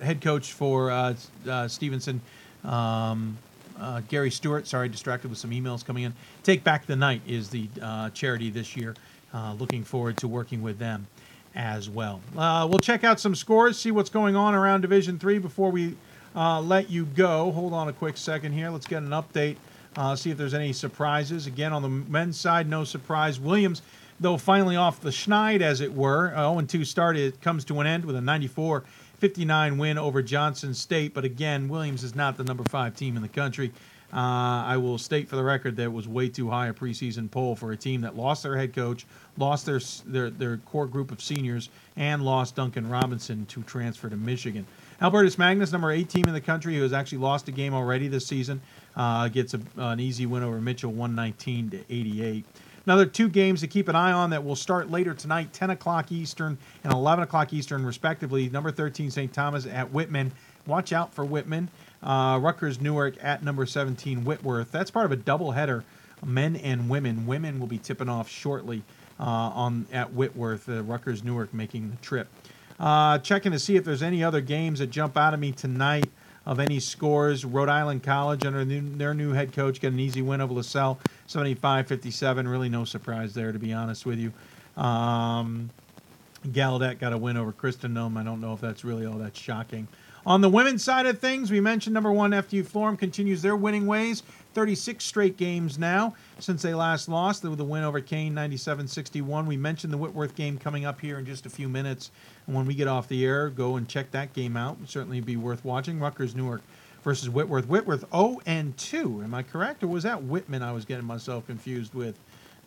head coach for uh, uh, Stevenson, um, uh, Gary Stewart. Sorry, distracted with some emails coming in. Take Back the Night is the uh, charity this year. Uh, looking forward to working with them as well. Uh, we'll check out some scores, see what's going on around Division Three before we uh, let you go. Hold on a quick second here. Let's get an update. Uh, see if there's any surprises. Again, on the men's side, no surprise. Williams, though finally off the schneid, as it were. 0 2 start. It comes to an end with a 94 59 win over Johnson State. But again, Williams is not the number five team in the country. Uh, I will state for the record that it was way too high a preseason poll for a team that lost their head coach, lost their their, their core group of seniors, and lost Duncan Robinson to transfer to Michigan. Albertus Magnus, number eight team in the country, who has actually lost a game already this season, uh, gets a, an easy win over Mitchell, 119 to 88. Another two games to keep an eye on that will start later tonight, 10 o'clock Eastern and 11 o'clock Eastern, respectively. Number 13, St. Thomas at Whitman. Watch out for Whitman. Uh, Rutgers Newark at number 17, Whitworth. That's part of a doubleheader, men and women. Women will be tipping off shortly uh, on at Whitworth. Uh, Rutgers Newark making the trip. Uh, checking to see if there's any other games that jump out at me tonight of any scores. Rhode Island College, under their new head coach, got an easy win over Lasell, 75 57. Really no surprise there, to be honest with you. Um, Gallaudet got a win over Christendom. I don't know if that's really all that shocking. On the women's side of things, we mentioned number one, FDU Florham continues their winning ways. 36 straight games now since they last lost with a win over Kean 97 61. We mentioned the Whitworth game coming up here in just a few minutes. And when we get off the air, go and check that game out. It'd certainly be worth watching. Rutgers Newark versus Whitworth. Whitworth 0 and 2. Am I correct? Or was that Whitman I was getting myself confused with?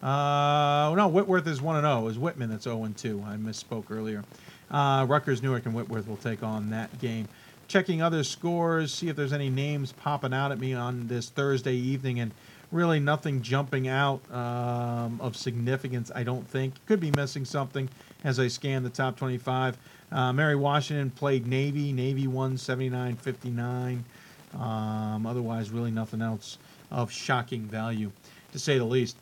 Uh, no, Whitworth is 1 and 0. It was Whitman that's 0 and 2. I misspoke earlier. Uh, Rutgers Newark and Whitworth will take on that game checking other scores, see if there's any names popping out at me on this Thursday evening, and really nothing jumping out um, of significance, I don't think. Could be missing something as I scan the top 25. Uh, Mary Washington played Navy. Navy won 79 59. Um, otherwise, really nothing else of shocking value, to say the least.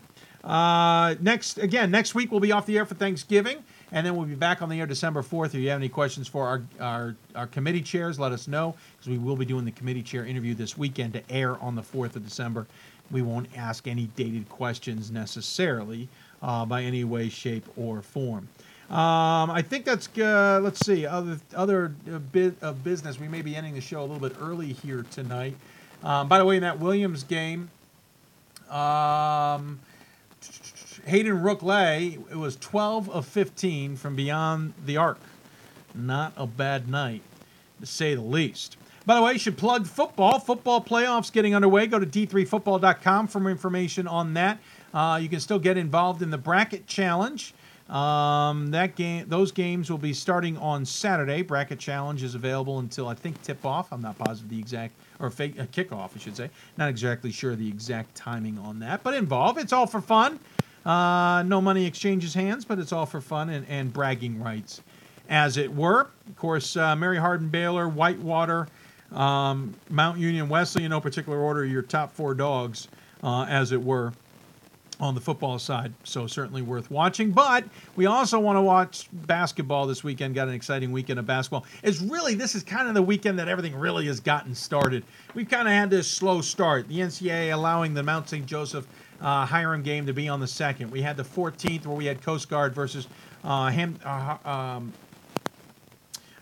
Uh, next, again, next week we'll be off the air for Thanksgiving. And then we'll be back on the air December 4th. If you have any questions for our, our, our committee chairs, let us know because we will be doing the committee chair interview this weekend to air on the 4th of December. We won't ask any dated questions necessarily uh, by any way, shape, or form. Um, I think that's uh, let's see other other uh, bit of business. We may be ending the show a little bit early here tonight. Um, by the way, in that Williams game, um, Hayden Rooke-Ley, it was 12 of 15 from beyond the arc. Not a bad night, to say the least. By the way, you should plug football. Football playoffs getting underway. Go to d3football.com for more information on that. Uh, you can still get involved in the bracket challenge. Um, that game, those games will be starting on Saturday. Bracket challenge is available until I think tip off. I'm not positive the exact or fake uh, kickoff, I should say. Not exactly sure the exact timing on that, but involved. It's all for fun. Uh, no money exchanges hands, but it's all for fun and, and bragging rights, as it were. Of course, uh, Mary Hardin Baylor, Whitewater, um, Mount Union, Wesley, in no particular order, your top four dogs, uh, as it were, on the football side. So certainly worth watching. But we also want to watch basketball this weekend. Got an exciting weekend of basketball. It's really this is kind of the weekend that everything really has gotten started. We've kind of had this slow start. The NCAA allowing the Mount St. Joseph uh, Hiram game to be on the second. We had the 14th where we had Coast Guard versus uh, Ham, uh, um,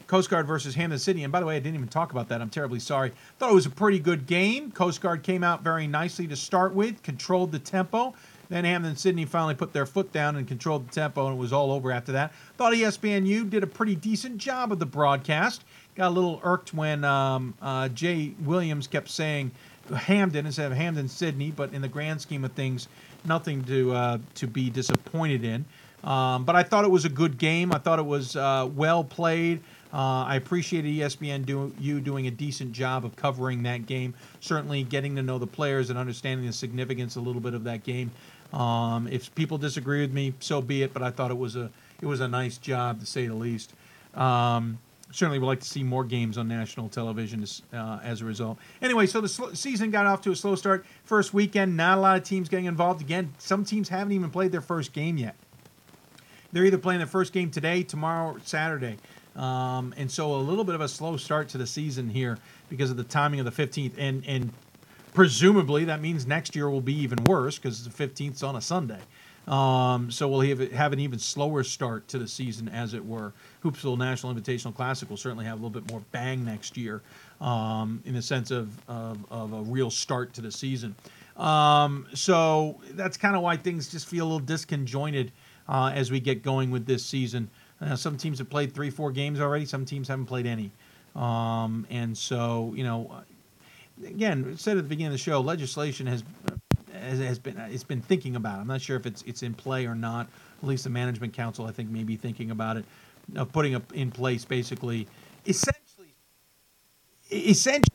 Coast Guard versus Hampden Sydney. And by the way, I didn't even talk about that. I'm terribly sorry. Thought it was a pretty good game. Coast Guard came out very nicely to start with, controlled the tempo. Then Hampden Sydney finally put their foot down and controlled the tempo, and it was all over after that. Thought ESPNU did a pretty decent job of the broadcast. Got a little irked when um, uh, Jay Williams kept saying Hampden instead of Hampden Sydney, but in the grand scheme of things, nothing to uh, to be disappointed in. Um, but I thought it was a good game. I thought it was uh, well played. Uh, I appreciated ESPNU, you doing a decent job of covering that game. Certainly, getting to know the players and understanding the significance a little bit of that game. Um, if people disagree with me, so be it. But I thought it was a it was a nice job to say the least. Um, certainly would like to see more games on national television as, uh, as a result. Anyway, so the sl- season got off to a slow start. First weekend, not a lot of teams getting involved. Again, some teams haven't even played their first game yet. They're either playing their first game today, tomorrow, or Saturday. Um, and so a little bit of a slow start to the season here because of the timing of the 15th. And, and presumably that means next year will be even worse because the 15th is on a Sunday. Um, so we'll have, have an even slower start to the season, as it were. Hoopsville National Invitational Classic will certainly have a little bit more bang next year um, in the sense of, of, of, a real start to the season. Um, so that's kind of why things just feel a little disconjointed uh, as we get going with this season. Uh, some teams have played three, four games already. Some teams haven't played any. Um, and so, you know, again, said at the beginning of the show, legislation has has, been it's been thinking about. It. I'm not sure if it's it's in play or not. At least the management council, I think, may be thinking about it, of putting up in place basically, essentially, essentially.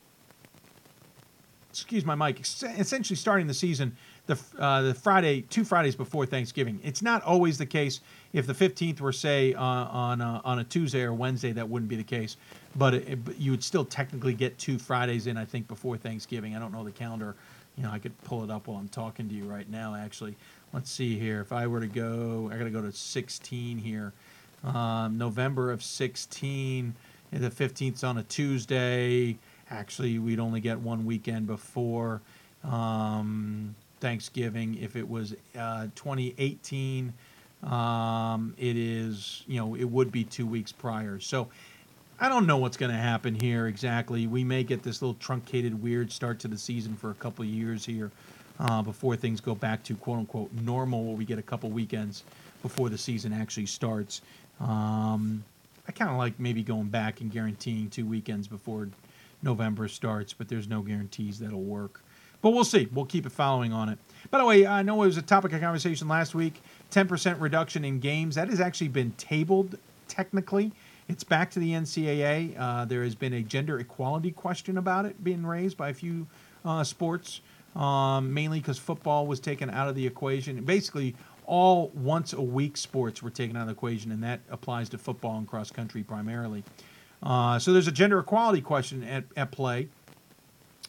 Excuse my mic. Essentially, starting the season the uh, the Friday, two Fridays before Thanksgiving. It's not always the case. If the 15th were say uh, on a, on a Tuesday or Wednesday, that wouldn't be the case. But, it, but you would still technically get two Fridays in, I think, before Thanksgiving. I don't know the calendar you know, I could pull it up while I'm talking to you right now, actually. Let's see here. If I were to go, I got to go to 16 here. Um, November of 16, the 15th on a Tuesday. Actually, we'd only get one weekend before um, Thanksgiving. If it was uh, 2018, um, it is, you know, it would be two weeks prior. So I don't know what's going to happen here exactly. We may get this little truncated, weird start to the season for a couple years here uh, before things go back to quote unquote normal, where we get a couple weekends before the season actually starts. Um, I kind of like maybe going back and guaranteeing two weekends before November starts, but there's no guarantees that'll work. But we'll see. We'll keep it following on it. By the way, I know it was a topic of conversation last week 10% reduction in games. That has actually been tabled technically. It's back to the NCAA. Uh, there has been a gender equality question about it being raised by a few uh, sports, um, mainly because football was taken out of the equation. Basically, all once a week sports were taken out of the equation, and that applies to football and cross country primarily. Uh, so there's a gender equality question at, at play.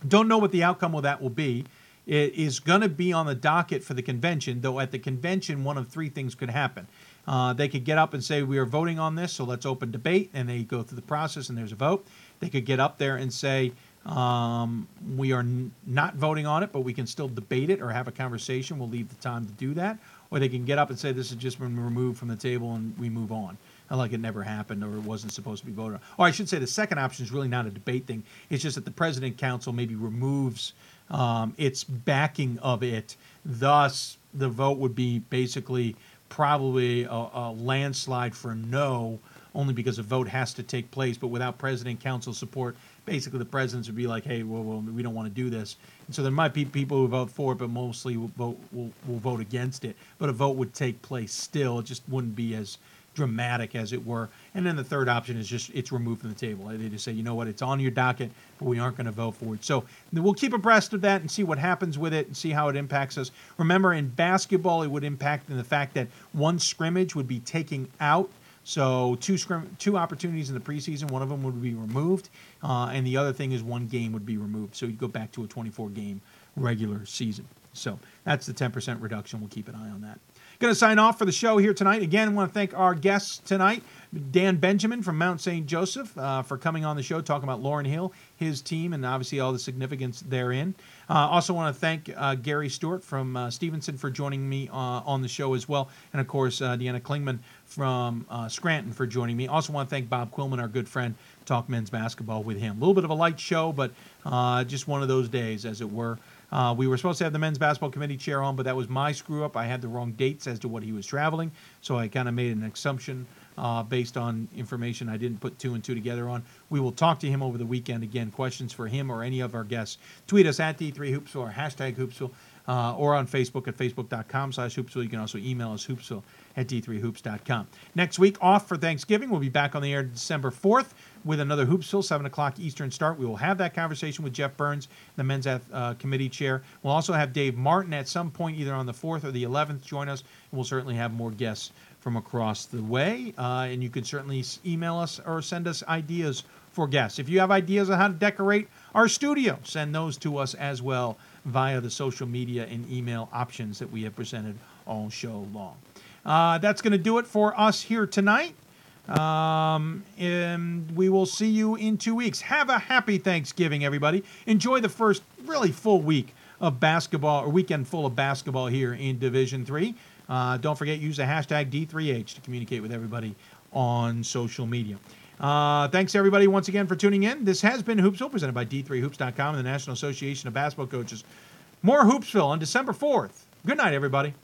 Don't know what the outcome of that will be. It is going to be on the docket for the convention, though at the convention, one of three things could happen. Uh, they could get up and say, We are voting on this, so let's open debate. And they go through the process and there's a vote. They could get up there and say, um, We are n- not voting on it, but we can still debate it or have a conversation. We'll leave the time to do that. Or they can get up and say, This has just been removed from the table and we move on. Like it never happened or it wasn't supposed to be voted on. Or I should say the second option is really not a debate thing. It's just that the president council maybe removes um, its backing of it. Thus, the vote would be basically probably a, a, landslide for no, only because a vote has to take place. But without president council support, basically the presidents would be like, "Hey, well, well we don't want to do this." And so there might be people who vote for it, but mostly will vote will, will vote against it. But a vote would take place still. It just wouldn't be as dramatic, as it were. And then the third option is just it's removed from the table. They just say, you know what, it's on your docket, but we aren't going to vote for it. So we'll keep abreast of that and see what happens with it and see how it impacts us. Remember, in basketball, it would impact in the fact that one scrimmage would be taking out. So two scrim- two opportunities in the preseason, one of them would be removed, uh, and the other thing is one game would be removed. So you go back to a 24 game regular season. So that's the 10% reduction. We'll keep an eye on that. Going to sign off for the show here tonight. Again, want to thank our guests tonight, Dan Benjamin from Mount St. Joseph, uh, for coming on the show, talking about Lauren Hill, his team, and obviously all the significance therein. Uh, also want to thank uh, Gary Stewart from uh, Stevenson for joining me uh, on the show as well. And of course, uh, Deanna Klingman from uh, Scranton for joining me. Also want to thank Bob Quillman, our good friend, talk men's basketball with him. A little bit of a light show, but just one of those days, as it were. Uh, we were supposed to have the men's basketball committee chair on, but that was my screw up. I had the wrong dates as to what he was traveling, so I kind of made an assumption uh, based on information I didn't put two and two together on. We will talk to him over the weekend. Again, questions for him or any of our guests, tweet us at D3Hoopsville or hashtag Hoopsville. Uh, or on Facebook at facebook.com slash hoopsville. You can also email us hoopsville at d3hoops.com. Next week, off for Thanksgiving. We'll be back on the air December 4th with another Hoopsville, 7 o'clock Eastern start. We will have that conversation with Jeff Burns, the men's uh, committee chair. We'll also have Dave Martin at some point, either on the 4th or the 11th, join us. And we'll certainly have more guests from across the way. Uh, and you can certainly email us or send us ideas for guests. If you have ideas on how to decorate our studio, send those to us as well via the social media and email options that we have presented all show long. Uh, that's going to do it for us here tonight. Um, and we will see you in two weeks. Have a happy Thanksgiving, everybody. Enjoy the first really full week of basketball, or weekend full of basketball here in Division Three. Uh, don't forget, use the hashtag D3H to communicate with everybody on social media. Uh, thanks, everybody, once again for tuning in. This has been Hoopsville, presented by D3Hoops.com and the National Association of Basketball Coaches. More Hoopsville on December 4th. Good night, everybody.